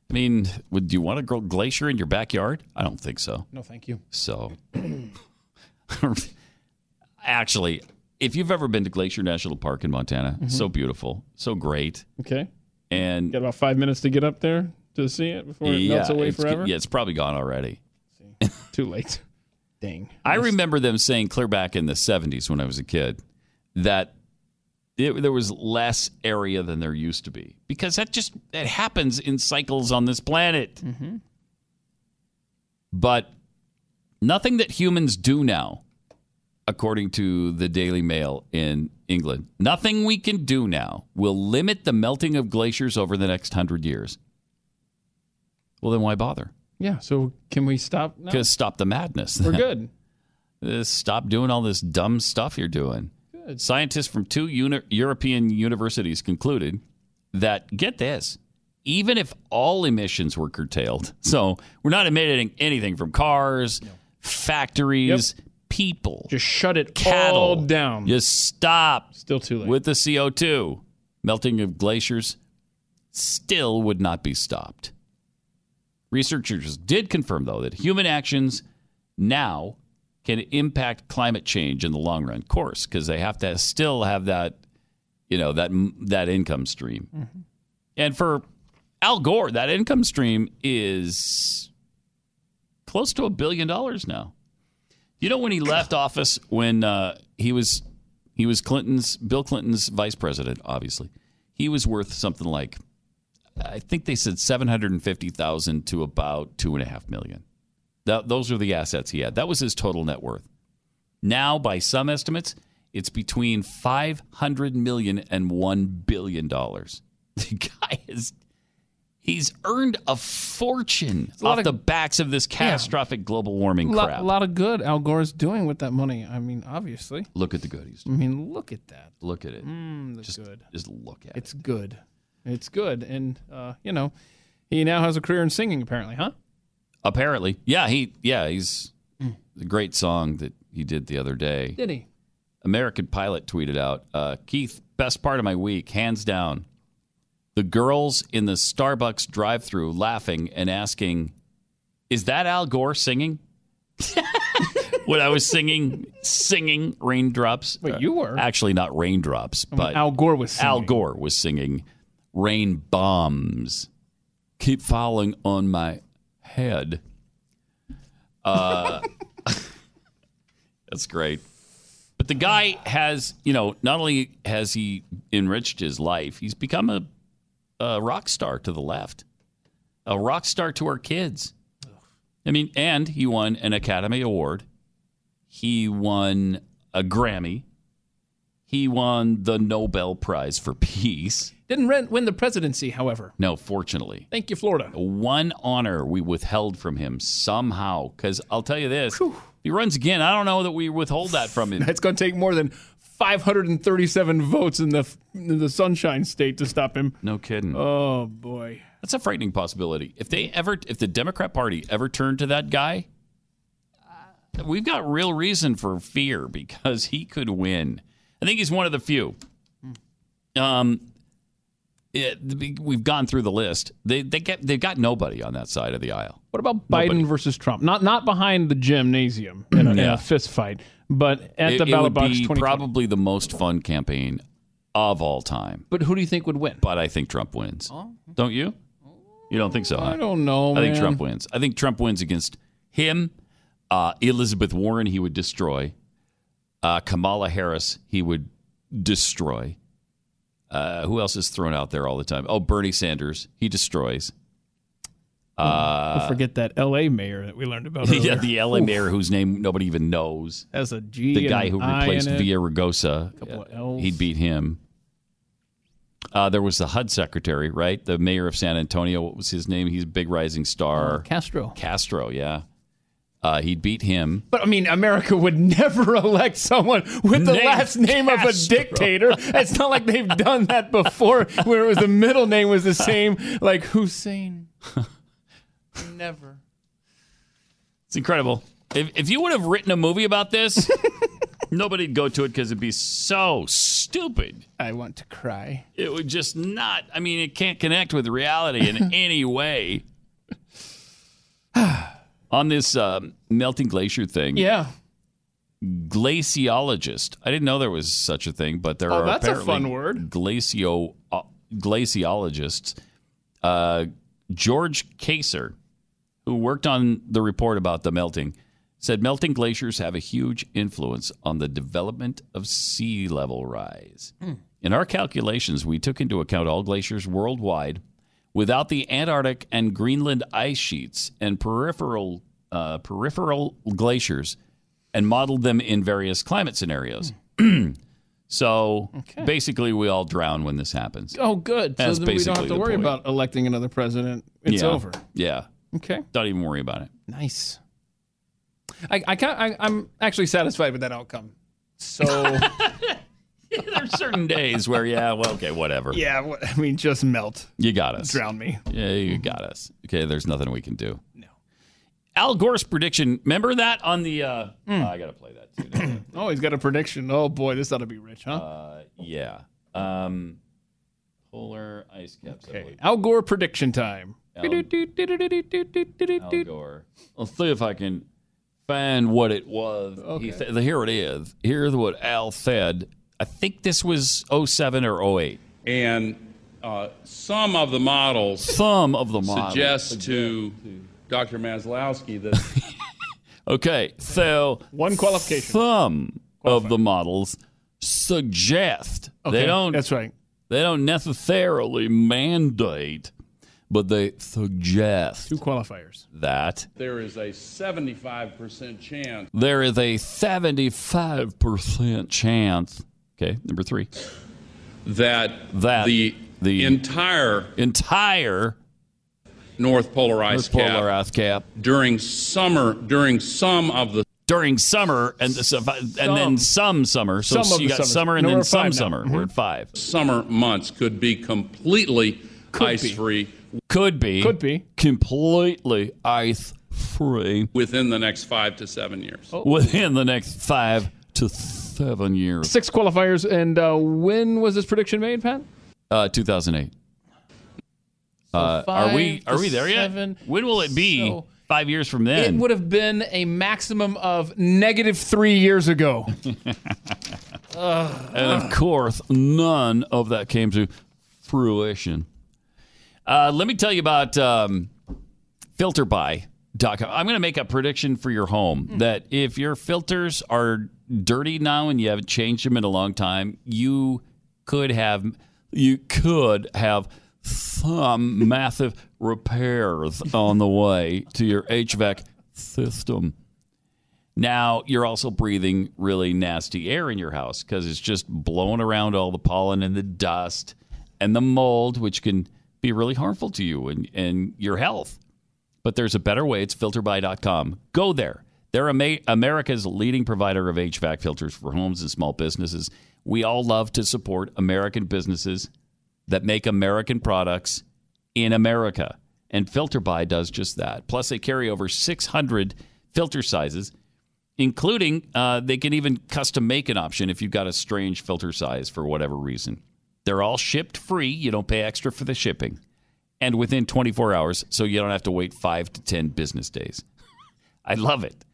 I mean, would do you want to grow glacier in your backyard? I don't think so. No, thank you. So, actually, if you've ever been to Glacier National Park in Montana, Mhm. so beautiful, so great. Okay. And Got about five minutes to get up there to see it before it melts away forever. yeah, it's probably gone already. Too late. Dang. I remember them saying clear back in the 70s when I was a kid that it- there was less area than there used to be because that just that happens in cycles on this planet. Mm-hmm. But nothing that humans do now, according to the Daily Mail in England, nothing we can do now will limit the melting of glaciers over the next hundred years. Well, then why bother? Yeah. So can we stop? now? Because stop the madness. We're good. Uh, Stop doing all this dumb stuff you're doing. Good. Scientists from two uni- European universities concluded that, get this, even if all emissions were curtailed, so we're not emitting anything from cars, factories, people, just shut it cattle all down. Just stop. Still too late. With the CO2, melting of glaciers still would not be stopped. Researchers did confirm, though, that human actions now can impact climate change in the long run. Of course, because they have to still have that, you know, that that income stream. Mm-hmm. And for Al Gore, that income stream is close to a billion dollars now. You know, when he left office, when uh, he was he was Clinton's Bill Clinton's vice president, obviously, he was worth something like I think they said seven hundred and fifty thousand to about two and a half million. That, those are the assets he had. That was his total net worth. Now, by some estimates, it's between five hundred million and one billion dollars. The guy is he's earned a fortune a off of- the backs of this catastrophic global warming crap. A lot, lot of good Al Gore's doing with that money. I mean, obviously. Look at the goodies. I mean, look at that. Look at it. Mm, that's just, good. just look at it. It's good. It's good. And, uh, you know, he now has a career in singing, apparently, huh? Apparently, yeah, he yeah he's the great song that he did the other day. Did he? American Pilot tweeted out, uh, Keith, best part of my week, hands down. The girls in the Starbucks drive through laughing and asking, Is that Al Gore singing? when I was singing, singing raindrops. Wait, you were? Actually, not raindrops, I mean, but Al Gore was singing. Al. Gore was singing rain bombs. Keep falling on my head. Uh, that's great. But the guy has, you know, not only has he enriched his life, he's become a, a rock star to the left, a rock star to our kids. I mean, and he won an Academy Award. He won a Grammy. He won the Nobel Prize for Peace. Didn't win the presidency, however. No, fortunately. Thank you, Florida. One honor we withheld from him somehow. Because I'll tell you this if he runs again, I don't know that we withhold that from him. It's going to take more than 537 votes in the in the Sunshine State to stop him. No kidding. Oh boy, That's a frightening possibility. If they ever, if the Democrat Party ever turned to that guy, uh, we've got real reason for fear because he could win. I think he's one of the few. Um, it, we've gone through the list. They they get they've got nobody on that side of the aisle. What about Biden versus Trump? Not not behind the gymnasium in a, in a fist fight, but at it, the it ballot would box. be probably the most fun campaign of all time. But who do you think would win? But I think Trump wins. Don't you? You don't think so? huh? I don't know. I think man. Trump wins. I think Trump wins against him. Uh, Elizabeth Warren, he would destroy. Uh, Kamala Harris, he would destroy. Uh, who else is thrown out there all the time? Oh, Bernie Sanders, he destroys. Uh, Don't forget that L.A. mayor that we learned about. yeah, the LA Oof. mayor whose name nobody even knows. As a G The guy who replaced. Villaraigosa. Uh, He beat him. Uh, there was the HUD secretary, right? The mayor of San Antonio. What was his name? He's a big rising star. Castro. Castro, yeah. Uh, he'd beat him. But I mean, America would never elect someone with the Named last name of a dictator. It's not like they've done that before, where it was the middle name was the same, like Hussein. Never. It's incredible. If, if you would have written a movie about this, nobody'd go to it because it'd be so stupid. I want to cry. It would just not. I mean, it can't connect with reality in any way. On this um, melting glacier thing, Yeah. glaciologist. I didn't know there was such a thing, but there Oh, are that's a fun word. Glacio uh, glaciologists. Uh, George Kaser, who worked on the report about the melting, said melting glaciers have a huge influence on the development of sea level rise. In our calculations, we took into account all glaciers worldwide without the Antarctic and Greenland ice sheets and peripheral uh, peripheral glaciers and modeled them in various climate scenarios. so basically, we all drown when this happens. Oh, good. That's So then we don't have to worry point. about electing another president. It's Yeah. over. Yeah. Okay. Don't even worry about it. Nice. I, I, can't, I I'm actually satisfied with that outcome. So There's certain days where, yeah, well, okay, whatever. yeah, what- I mean, just melt. You got us. Drown me. Yeah, you got us. Okay, there's nothing we can do. No. Al Gore's prediction. Remember that on the. Uh, oh, I got to play that too. don't I? Oh, he's got a prediction. Oh boy, this ought to be rich, huh? Uh, yeah. Um, polar ice caps. I believe. Al Gore prediction time. Al- Gore. I'll see if I can find what it was. He Okay. here it is. Here's what Al said. I think this was 07 or 08. And uh, some of the models Some of the models suggest to Dr. Maslowski that Okay, so one qualification. Some of the models suggest Okay, they don't. that's right. They don't necessarily mandate, but they suggest Two qualifiers. that there is a 75% chance there is a seventy-five percent chance. Okay, number three. that, That the, the entire entire North Polar Ice North Polar Cap ice cap during summer, during some of the during summer and and then some summer. So Some of you the got summers. summer and No, then we're some five now. summer. Mm-hmm. We're at five. summer months could be completely Could be. ice free Could be. Could be. Completely ice free within the next five to seven years. Oh. within the next five to seven years. Six qualifiers, and uh, when was this prediction made, Pat? Uh, 2008. Uh, are we are we there seven. yet? When will it be? So- five years from then, It would have been a maximum of negative three years ago. and of course, none of that came to fruition. Uh, let me tell you about um, filterbuy.com. I'm going to make a prediction for your home hmm. that if your filters are dirty now and you haven't changed them in a long time, you could have you could have some massive repairs on the way to your HVAC system. Now, you're also breathing really nasty air in your house because it's just blowing around all the pollen and the dust and the mold, which can be really harmful to you and, and your health. But there's a better way. It's filterbuy.com. Go there. They're America's leading provider of HVAC filters for homes and small businesses. We all love to support American businesses that make American products in America. And FilterBuy does just that. Plus, they carry over 600 filter sizes, including uh, they can even custom make an option if you've got a strange filter size for whatever reason. They're all shipped free. You don't pay extra for the shipping. And within 24 hours, so you don't have to wait five to 10 business days. I love it.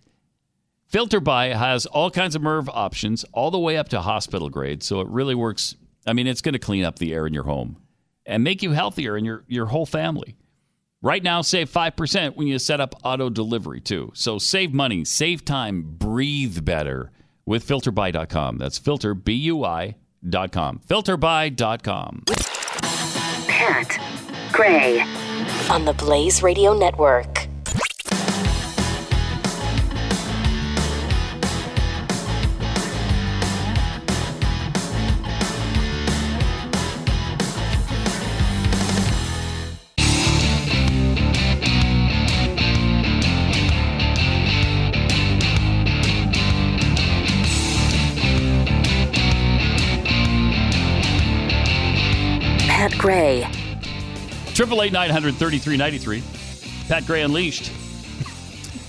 FilterBuy has all kinds of MERV options, all the way up to hospital grade. So it really works. I mean, it's going to clean up the air in your home and make you healthier and your, your whole family. Right now, save 5% when you set up auto delivery, too. So save money, save time, breathe better with filterbuy.com. That's filterbuy.com. B U I.com. Filterbuy.com. Pat Gray on the Blaze Radio Network. Gray. Triple eight nine hundred thirty three ninety three. Pat Gray Unleashed.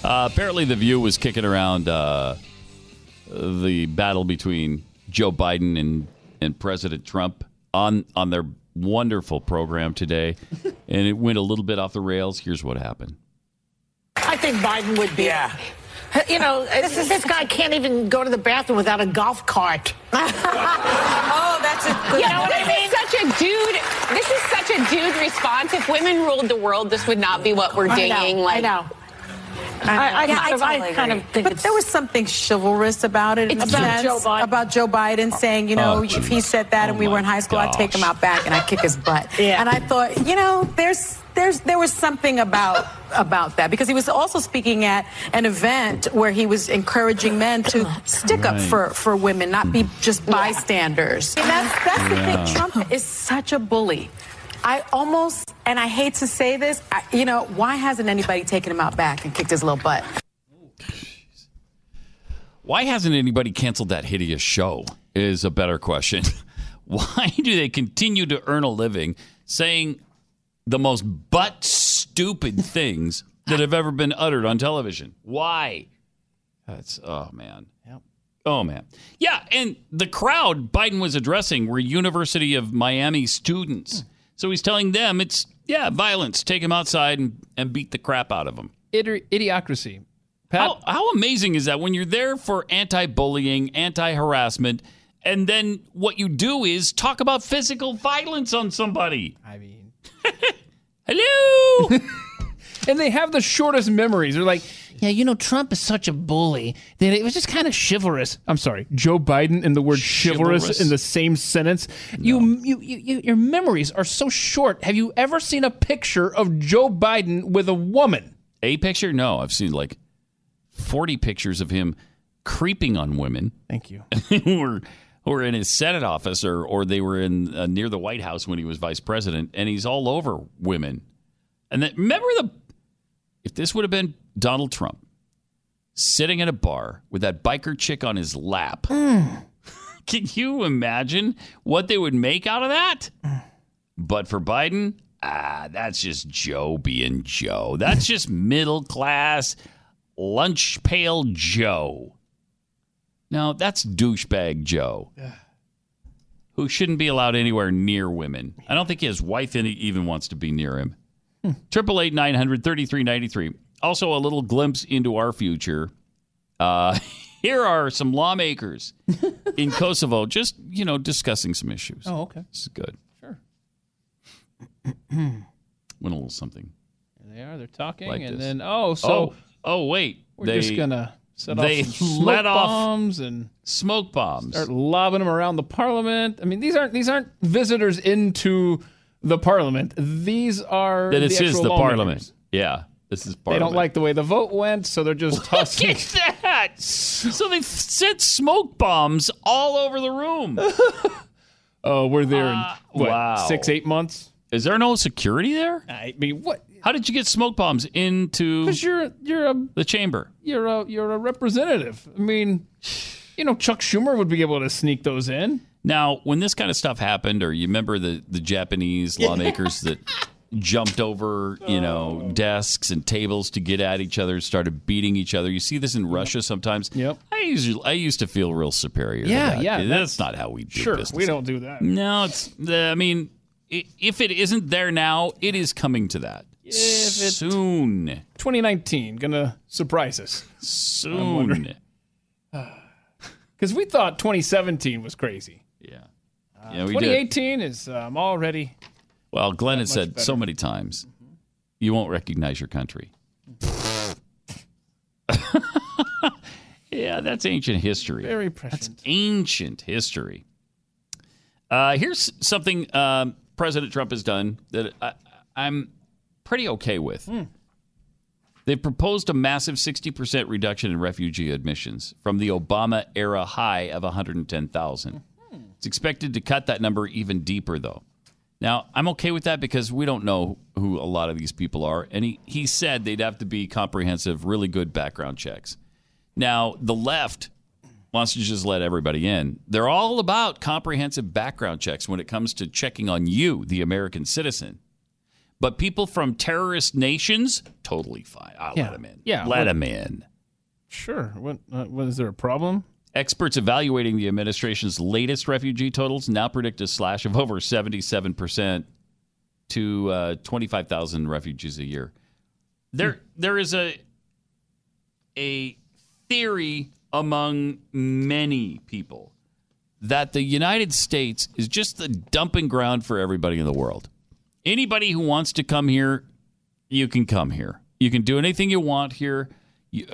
Uh, apparently, the View was kicking around uh, the battle between Joe Biden and, and President Trump on on their wonderful program today, and it went a little bit off the rails. Here's what happened. I think Biden would be. Yeah. You know, this, this guy can't even go to the bathroom without a golf cart. Oh, that's a good. You know what I mean? is such a dude. This is such a dude response. If women ruled the world, this would not be what we're I dinging. know, like, I know. I, I, Yeah, I kind of- I totally kind of think But it's there was something chivalrous about it. It's about sense, Joe Biden. About Joe Biden saying, you know, Oh, if he said that and we oh were in high school, I'd take him out back and I'd kick his butt. Yeah. And I thought, you know, there's there's there was something about about that because he was also speaking at an event where he was encouraging men to stick up for for women, not be just bystanders. And that's that's the thing. Trump is such a bully. I almost, and I hate to say this, I, you know, why hasn't anybody taken him out back and kicked his little butt? Why hasn't anybody canceled that hideous show? Is a better question. Why do they continue to earn a living saying the most butt stupid things that have ever been uttered on television? Why? That's oh man. Oh man. Yeah, and the crowd Biden was addressing were University of Miami students. Hmm. So he's telling them it's yeah, violence. Take him outside and, and beat the crap out of him. Idi- idiocracy. How, how amazing is that when you're there for anti bullying, anti harassment, and then what you do is talk about physical violence on somebody? I mean, hello. and they have the shortest memories. They're like, yeah, you know, Trump is such a bully that it was just kind of chivalrous. I'm sorry, Joe Biden and the word chivalrous, Chivalrous? in the same sentence. You, you, you, you, your memories are so short. Have you ever seen a picture of Joe Biden with a woman? A picture? No, I've seen like 40 pictures of him creeping on women. Thank you. who were in his Senate office or or they were in uh, near the White House when he was vice president, and he's all over women. And then remember the if this would have been Donald Trump sitting at a bar with that biker chick on his lap. Can you imagine what they would make out of that? But for Biden, ah, that's just Joe being Joe. That's just middle class lunch pail Joe. No, that's douchebag Joe, who shouldn't be allowed anywhere near women. I don't think his wife even wants to be near him. Triple eight nine hundred thirty three ninety three. Also, a little glimpse into our future. Uh, here are some lawmakers in Kosovo, just you know, discussing some issues. Oh, okay. This is good. Sure. Went a little something. There they are. They're talking, Like and this. then oh, so oh, oh, wait, we're they, just gonna set off they smoke let off bombs and smoke bombs. start lobbing them around the parliament. I mean, these aren't these aren't visitors into the parliament. These are that the this is the parliament. Yeah, this is parliament. They don't like the way the vote went, so they're just tossing. Look at that! So they set smoke bombs all over the room. oh, we're there in Uh, what, wow. six eight months. Is there no security there? I mean, what? How did you get smoke bombs into Because you're you're a the chamber? you're a you're a representative. I mean, you know, Chuck Schumer would be able to sneak those in. Now, when this kind of stuff happened, or you remember the, the Japanese lawmakers that jumped over, you know, oh. desks and tables to get at each other, started beating each other. You see this in Russia sometimes. Yep. I usually I used to feel real superior. to Yeah, that. yeah, That's, that's- not how we do Sure, business. we don't do that. No, it's. I mean, i- if it isn't there now, it is coming to that If it- soon. 2019 gonna surprise us Soon. because we thought 2017 was crazy. Yeah. Uh, Yeah, we did. 2018 is um, already. Well, Glenn has said so many times, you won't recognize your country. yeah, that's ancient history. Very That's prescient. ancient history. Uh, here's something um, President Trump has done that I, I'm pretty okay with. Hmm. They've proposed a massive 60% reduction in refugee admissions from the Obama era high of 110,000. It's expected to cut that number even deeper, though. Now, I'm okay with that because we don't know who a lot of these people are. And he, he said they'd have to be comprehensive, really good background checks. Now, the left wants to just let everybody in. They're all about comprehensive background checks when it comes to checking on you, the American citizen. But people from terrorist nations, totally fine. I'll Yeah. let them in. Yeah, Let what- them in. Sure. What? Uh, what is there a problem? Experts evaluating the administration's latest refugee totals now predict a slash of over 77% to uh, 25,000 refugees a year. There, there is a a theory among many people that the United States is just the dumping ground for everybody in the world. Anybody who wants to come here, you can come here. You can do anything you want here.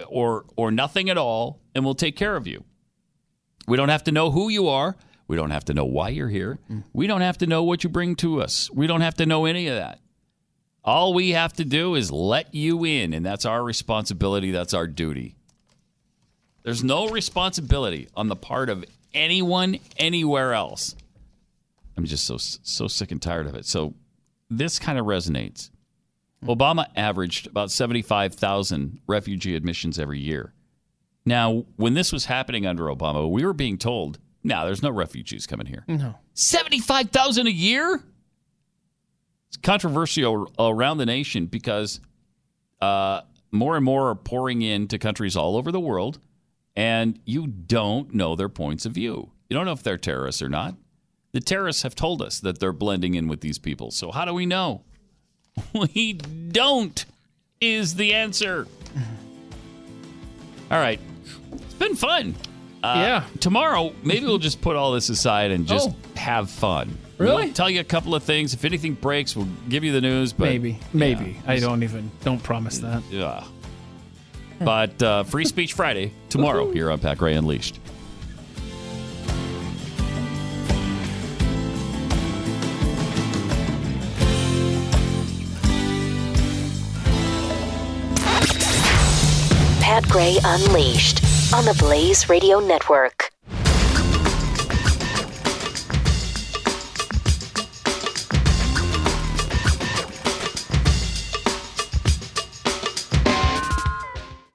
or or nothing at all, and we'll take care of you. We don't have to know who you are. We don't have to know why you're here. Mm. We don't have to know what you bring to us. We don't have to know any of that. All we have to do is let you in, and that's our responsibility. That's our duty. There's no responsibility on the part of anyone anywhere else. I'm just so so sick and tired of it. So this kind of resonates. Obama averaged about 75,000 refugee admissions every year. Now, when this was happening under Obama, we were being told, "No, there's no refugees coming here." No. 75,000 a year? It's controversial around the nation because uh, more and more are pouring into countries all over the world, and you don't know their points of view. You don't know if they're terrorists or not. The terrorists have told us that they're blending in with these people. So, how do we know? We don't, is the answer. All right. It's been fun. Uh, Yeah. Tomorrow, maybe we'll just put all this aside and just Oh. have fun. Really? We'll tell you a couple of things. If anything breaks, we'll give you the news. But maybe, maybe. I don't even don't promise that. Yeah. But uh, Free Speech Friday tomorrow here on Pat Gray Unleashed. Pat Gray Unleashed on the Blaze Radio Network.